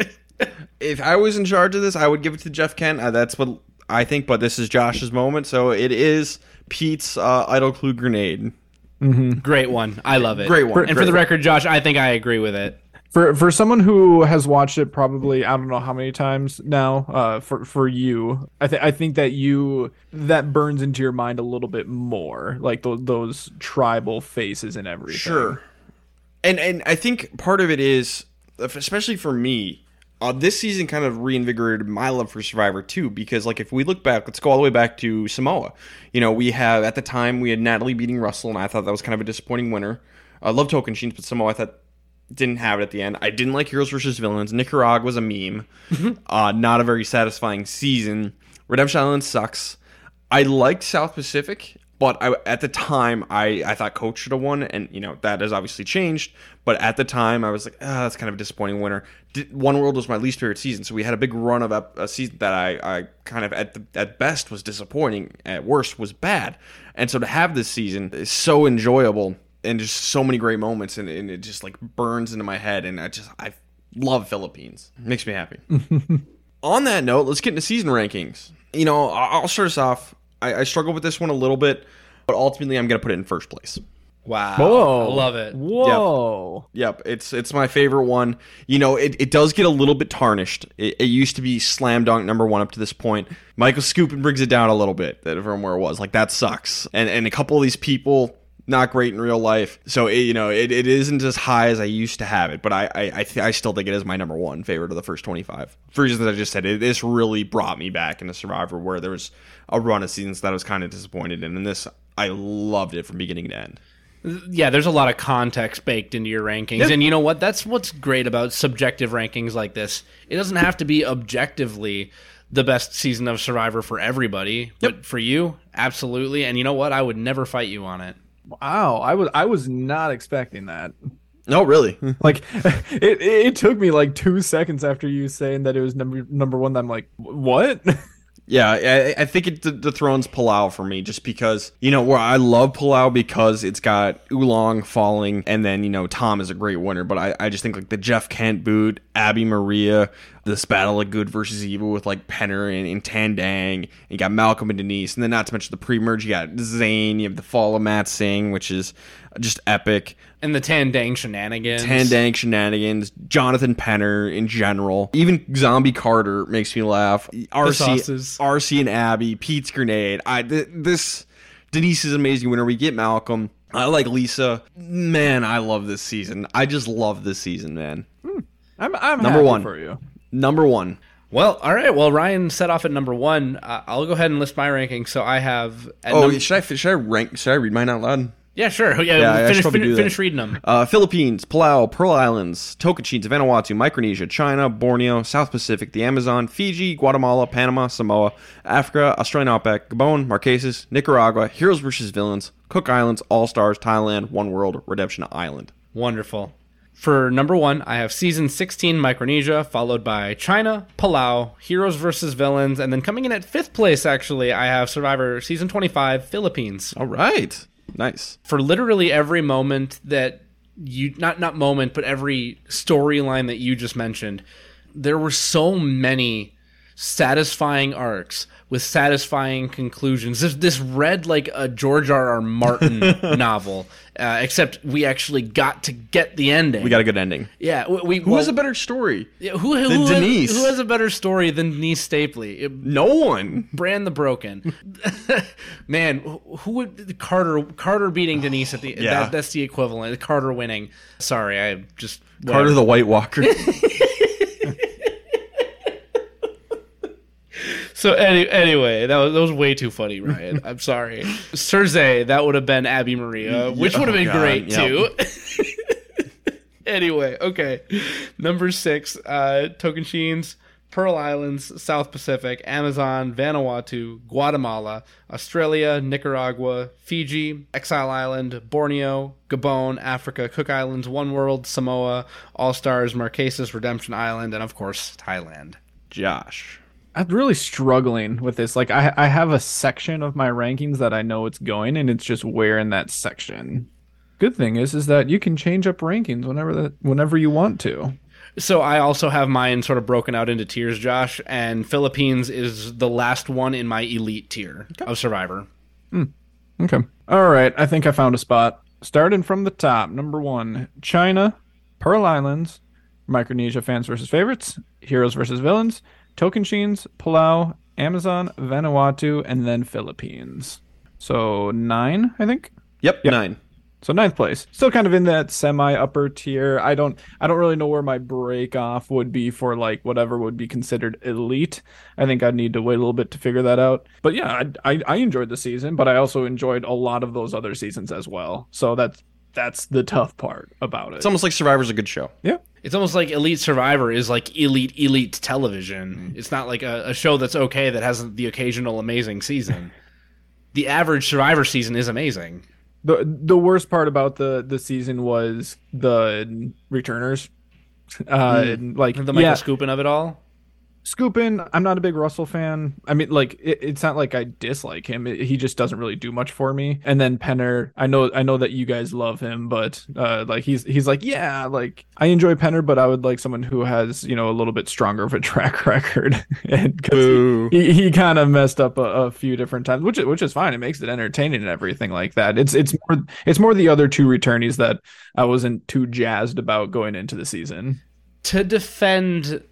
If I was in charge of this, I would give it to Jeff Kent. Uh, that's what I think. But this is Josh's moment, so it is Pete's uh, idol clue grenade. Great one. I love it. Great one. And for Great the one. record, Josh, I think I agree with it. For for someone who has watched it probably I don't know how many times now. Uh, for for you, I think I think that you that burns into your mind a little bit more, like those those tribal faces and everything. Sure. And and I think part of it is, especially for me, uh, this season kind of reinvigorated my love for Survivor too. Because like if we look back, let's go all the way back to Samoa. You know, we have at the time we had Natalie beating Russell, and I thought that was kind of a disappointing winner. I love token sheets, but Samoa I thought didn't have it at the end. I didn't like Heroes versus Villains. Nicaragua was a meme. uh, not a very satisfying season. Redemption Island sucks. I liked South Pacific, but I, at the time I, I thought Coach should have won, and you know that has obviously changed. But at the time I was like, ah, that's kind of a disappointing winner. Did, One World was my least favorite season, so we had a big run of a, a season that I, I kind of at the, at best was disappointing, at worst was bad. And so to have this season is so enjoyable and just so many great moments, and, and it just like burns into my head, and I just I love Philippines. Makes me happy. On that note, let's get into season rankings. You know, I'll start us off. I, I struggle with this one a little bit, but ultimately, I'm going to put it in first place. Wow. Whoa! I love it. Whoa! Yep, it's it's my favorite one. You know, it, it does get a little bit tarnished. It, it used to be slam dunk number one up to this point. Michael Skupin brings it down a little bit that- from where it was. Like that sucks. And and a couple of these people not great in real life. So it, you know, it, it isn't as high as I used to have it. But I I I, th- I still think it is my number one favorite of the first 25. For reasons that I just said, it this really brought me back into Survivor, where there was a run of seasons that I was kind of disappointed in, and this I loved it from beginning to end. yeah, there's a lot of context baked into your rankings. And you know what? That's what's great about subjective rankings like this. It doesn't have to be objectively the best season of Survivor for everybody, but for you, absolutely. And you know what? I would never fight you on it. Wow! I was I was not expecting that. No, really. Like, it it took me like two seconds after you saying that it was number number one. That I'm like, what? Yeah, I, I think it dethrones Palau for me just because, you know, where I love Palau because it's got Ulong falling and then, you know, Tom is a great winner. But I, I just think like the Jeff Kent boot, Abi-Maria, this battle of good versus evil with like Penner and, and Tandang. And you got Malcolm and Denise, and then not to mention the pre-merge, you got Zane. You have the fall of Matsing, which is just epic. And the Tandang shenanigans. Tandang shenanigans, Jonathan Penner in general, even Zombie Carter makes me laugh. RC. RC and Abi, Pete's grenade. I th- this Denise is amazing winner. We get Malcolm. I like Lisa. Man, I love this season. I just love this season, man. I'm, I'm Number one. for you. Number one. Well, all right. Well, Ryan set off at number one. Uh, I'll go ahead and list my ranking. So I have. At Oh, num- should I should I rank? Should I read mine out loud? Yeah, sure. Yeah, Yeah, finish, that. finish reading them. Uh, Philippines, Palau, Pearl Islands, Tocantins, Vanuatu, Micronesia, China, Borneo, South Pacific, the Amazon, Fiji, Guatemala, Panama, Samoa, Africa, Australian Outback, Gabon, Marquesas, Nicaragua, Heroes vs. Villains, Cook Islands, All Stars, Thailand, One World, Redemption Island. Wonderful. For number one, I have season 16 Micronesia, followed by China, Palau, Heroes versus Villains, and then coming in at fifth place, actually, I have Survivor season 25 Philippines. All right. Nice. For literally every moment that you, not, not moment, but every storyline that you just mentioned, there were so many satisfying arcs with satisfying conclusions. This, this read like a George R. R. Martin novel, uh, except we actually got to get the ending. We got a good ending. Yeah, we, we Who well, has a better story? yeah, who, who, who Denise? Has, who has a better story than Denise Stapley? No one. Bran the Broken, man. Who would Carter Carter beating Denise at the Yeah. that, that's the equivalent. Carter winning. Sorry, I just Carter the White Walker. So any, anyway, that was, that was way too funny, Ryan. I'm sorry. Cersei, that would have been Abi-Maria, which would have oh been God, great yep. too. anyway, okay. Number six, uh, Tocantins, Pearl Islands, South Pacific, Amazon, Vanuatu, Guatemala, Australia, Nicaragua, Fiji, Exile Island, Borneo, Gabon, Africa, Cook Islands, One World, Samoa, All Stars, Marquesas, Redemption Island, and of course, Thailand. Josh. I'm really struggling with this. Like, I I have a section of my rankings that I know it's going, and it's just where in that section. Good thing is, is that you can change up rankings whenever that whenever you want to. So I also have mine sort of broken out into tiers, Josh, and Philippines is the last one in my elite tier of Survivor. Hmm. Okay. All right. I think I found a spot. Starting from the top, number one, China, Pearl Islands, Micronesia fans versus favorites, heroes versus villains, Tocantins, Palau, Amazon, Vanuatu, and then Philippines. So nine, I think. Yep, nine. So ninth place, still kind of in that semi upper tier. I don't, I don't really know where my break off would be for like whatever would be considered elite. I think I'd need to wait a little bit to figure that out. But yeah, I, I, I enjoyed the season, but I also enjoyed a lot of those other seasons as well. So that's that's the tough part about it. It's almost like Survivor's a good show. yeah, It's almost like Elite Survivor is like elite, elite television. It's not like a, a show that's okay that has the occasional amazing season. the average Survivor season is amazing. the the worst part about the the season was the returners. Uh, and, like The Michael yeah, Skupin of it all. Skupin, I'm not a big Russell fan. I mean, like it, it's not like I dislike him. It- he just doesn't really do much for me. And then Penner, I know, I know that you guys love him, but uh, like he's he's like, yeah, like I enjoy Penner, but I would like someone who has you know a little bit stronger of a track record. and 'cause Boo. he, he, he kind of messed up a, a few different times, which which is fine. It makes it entertaining and everything like that. It's it's more it's more the other two returnees that I wasn't too jazzed about going into the season. To defend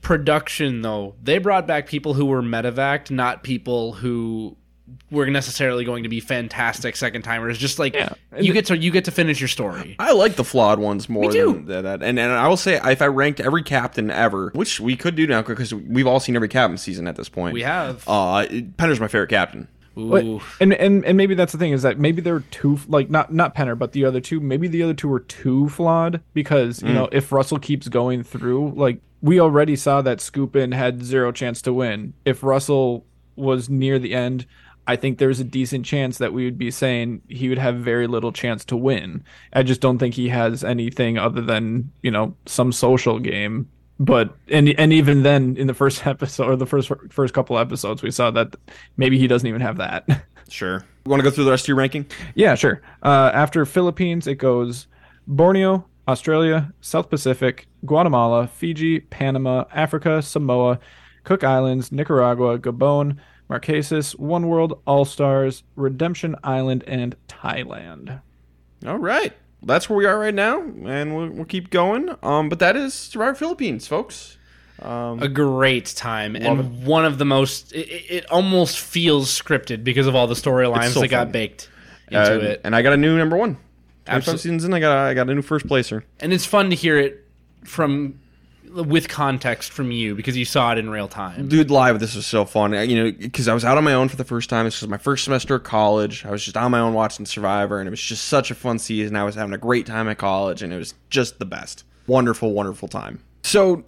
production, though, they brought back people who were medevac, not people who were necessarily going to be fantastic second timers. Just like Yeah. you get to you get to finish your story. I like the flawed ones more than than that. And and I will say, if I ranked every captain ever, which we could do now because we've all seen every captain season at this point. We have. Uh, Penner's my favorite captain. But- Ooh. and and and maybe that's the thing is that maybe they're too like not not Penner but the other two maybe the other two were too flawed because you know if Russell keeps going through like we already saw that Skupin had zero chance to win if Russell was near the end I think there's a decent chance that we would be saying he would have very little chance to win I just don't think he has anything other than you know some social game but and and even then in the first episode or the first first couple episodes we saw that maybe he doesn't even have that Sure. You want to go through the rest of your ranking? Yeah, sure. Uh, after Philippines, it goes Borneo, Australia, South Pacific, Guatemala, Fiji, Panama, Africa, Samoa, Cook Islands, Nicaragua, Gabon, Marquesas, One World, All Stars, Redemption Island, and Thailand. All right. That's where we are right now, and we'll, we'll keep going. Um, but that is Survivor Philippines, folks. Um, a great time and one of the most it, it almost feels scripted because of all the storylines so that got baked into uh, it and I got a new number one. Absol- Absolutely. seasons in, I got I got a new first placer. and it's fun to hear it from with context from you because you saw it in real time Dude, live, this was so fun. You know, because I was out on my own for the first time. This was my first semester of college. I was just on my own watching Survivor, and it was just such a fun season. I was having a great time at college, and it was just the best. Wonderful, wonderful time. So,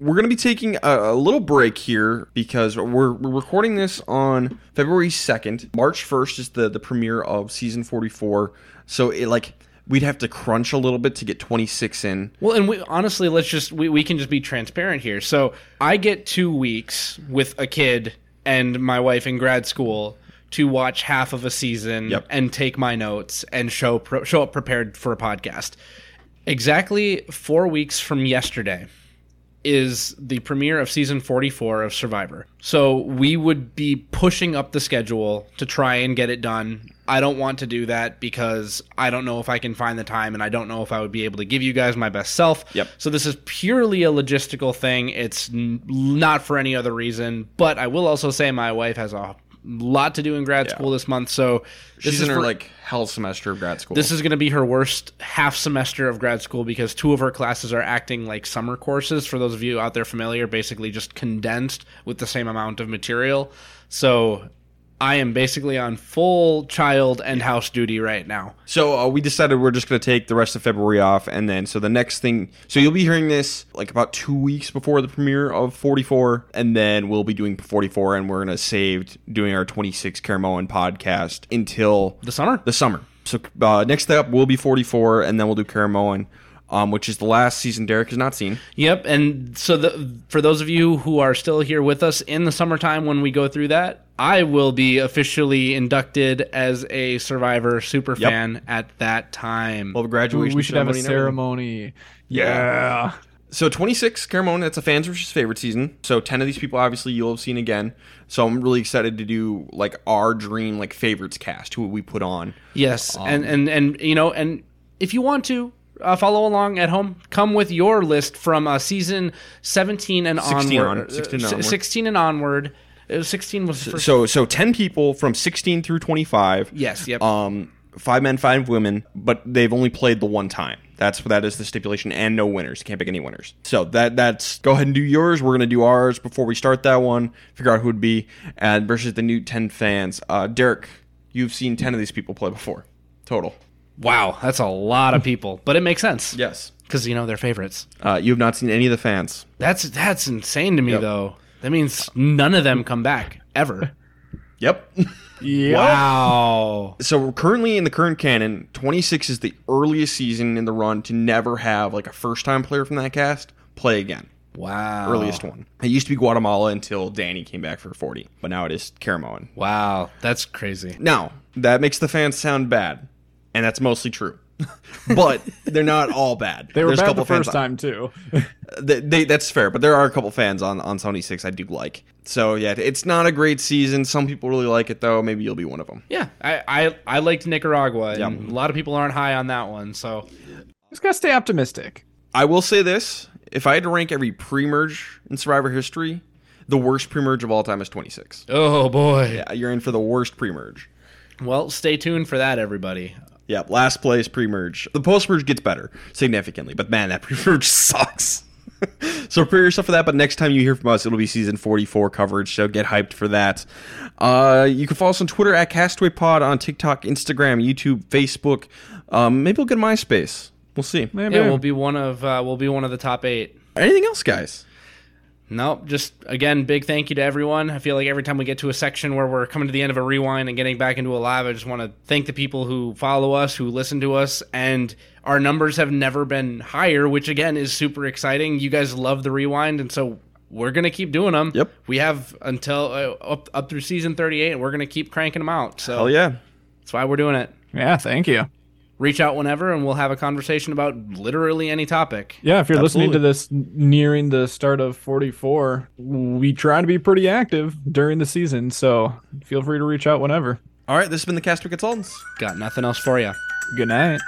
we're going to be taking a, a little break here because we're, we're recording this on February 2nd. March 1st is the, the premiere of season 44. So, it like. We'd have to crunch a little bit to get 26 in. Well, and we, honestly, let's just we, we can just be transparent here. So I get two weeks with a kid and my wife in grad school to watch half of a season Yep. and take my notes and show pro, show up prepared for a podcast. Exactly four weeks from yesterday is the premiere of season 44 of Survivor. So we would be pushing up the schedule to try and get it done. I don't want to do that because I don't know if I can find the time and I don't know if I would be able to give you guys my best self. Yep. So this is purely a logistical thing. It's n- not for any other reason, but I will also say my wife has a lot to do in grad school this month, so this She's is in her for- like hell semester of grad school. this is going to be her worst half semester of grad school because two of her classes are acting like summer courses. For those of you out there familiar, basically just condensed with the same amount of material. So I am basically on full child and house duty right now. So uh, we decided we're just going to take the rest of February off, and then so the next thing. So you'll be hearing this like about two weeks before the premiere of 44, and then we'll be doing 44, and we're going to save doing our 26 Caramoan podcast until The summer? the summer. So uh, next up will be 44, and then we'll do Caramoan, um, which is the last season Derek has not seen. Yep, and so the, for those of you who are still here with us in the summertime when we go through that, I will be officially inducted as a Survivor super Yep. fan at that time. We'll have a Ooh, graduation. we should have a ceremony and everything. ceremony. Yeah. So 26 Caramoan, that's a fans versus favorite season. So 10 of these people obviously you'll have seen again. So I'm really excited to do like our dream like favorites cast who we put on. Yes, Um, and and and you know, and if you want to uh, follow along at home, come with your list from uh, season seventeen and 16 onward. on- 16 and uh, onward. Sixteen and onward. Was sixteen was the first. So so 10 people from 16 through 25. yes, yep. Um five men, five women, but they've only played the one time. That's that is the stipulation and no winners. Can't pick any winners. So that that's go ahead and do yours. We're going to do ours before we start that one. Figure out who would be and versus the new 10 fans. Uh Derek, you've seen 10 of these people play before. Total. Wow, that's a lot of people, but it makes sense. Yes. because you know they're favorites. Uh, you have not seen any of the fans. That's that's insane to me Yep. though. That means none of them come back ever. Yep. wow. so currently in the current canon, 26 is the earliest season in the run to never have like a first time player from that cast play again. Wow. Earliest one. It used to be Guatemala until Danny came back for 40, but now it is Caramoan. Wow, that's crazy. Now, that makes the fans sound bad, and that's mostly true. but they're not all bad. They were There's a bad couple the fans first on- time too. they, they, that's fair, but there are a couple fans on on Sony Six I do like. So yeah, it's not a great season. Some people really like it though. Maybe you'll be one of them. Yeah, I I, I liked Nicaragua, and Yep. a lot of people aren't high on that one. So Just gotta stay optimistic. I will say this: if I had to rank every pre-merge in Survivor history, the worst pre-merge of all time is 26. Oh boy. Yeah, you're in for the worst pre-merge. Well, stay tuned for that, everybody. Yeah, last place pre-merge. The post-merge gets better significantly, but man, that pre-merge sucks. so prepare yourself for that. But next time you hear from us, it'll be season 44 coverage. So get hyped for that. Uh, you can follow us on Twitter at Castaway Pod, on TikTok, Instagram, YouTube, Facebook. Um, maybe we'll get MySpace. We'll see. Maybe. Yeah, we'll be one of uh, we'll be one of the top eight. Anything else, guys? Nope. Just again, big thank you to everyone. I feel like every time we get to a section where we're coming to the end of a rewind and getting back into a live, I just want to thank the people who follow us, who listen to us, and our numbers have never been higher, which again is super exciting. You guys love the rewind, and so we're gonna keep doing them. Yep. We have until uh, up up through season thirty eight, and we're gonna keep cranking them out. So Hell yeah. that's why we're doing it. Yeah, thank you. Reach out whenever and we'll have a conversation about literally any topic. Yeah, if you're listening to this nearing the start of 44, we try to be pretty active during the season, so feel free to reach out whenever. All right, this has been the Caster Consultants. Got nothing else for you. Good night.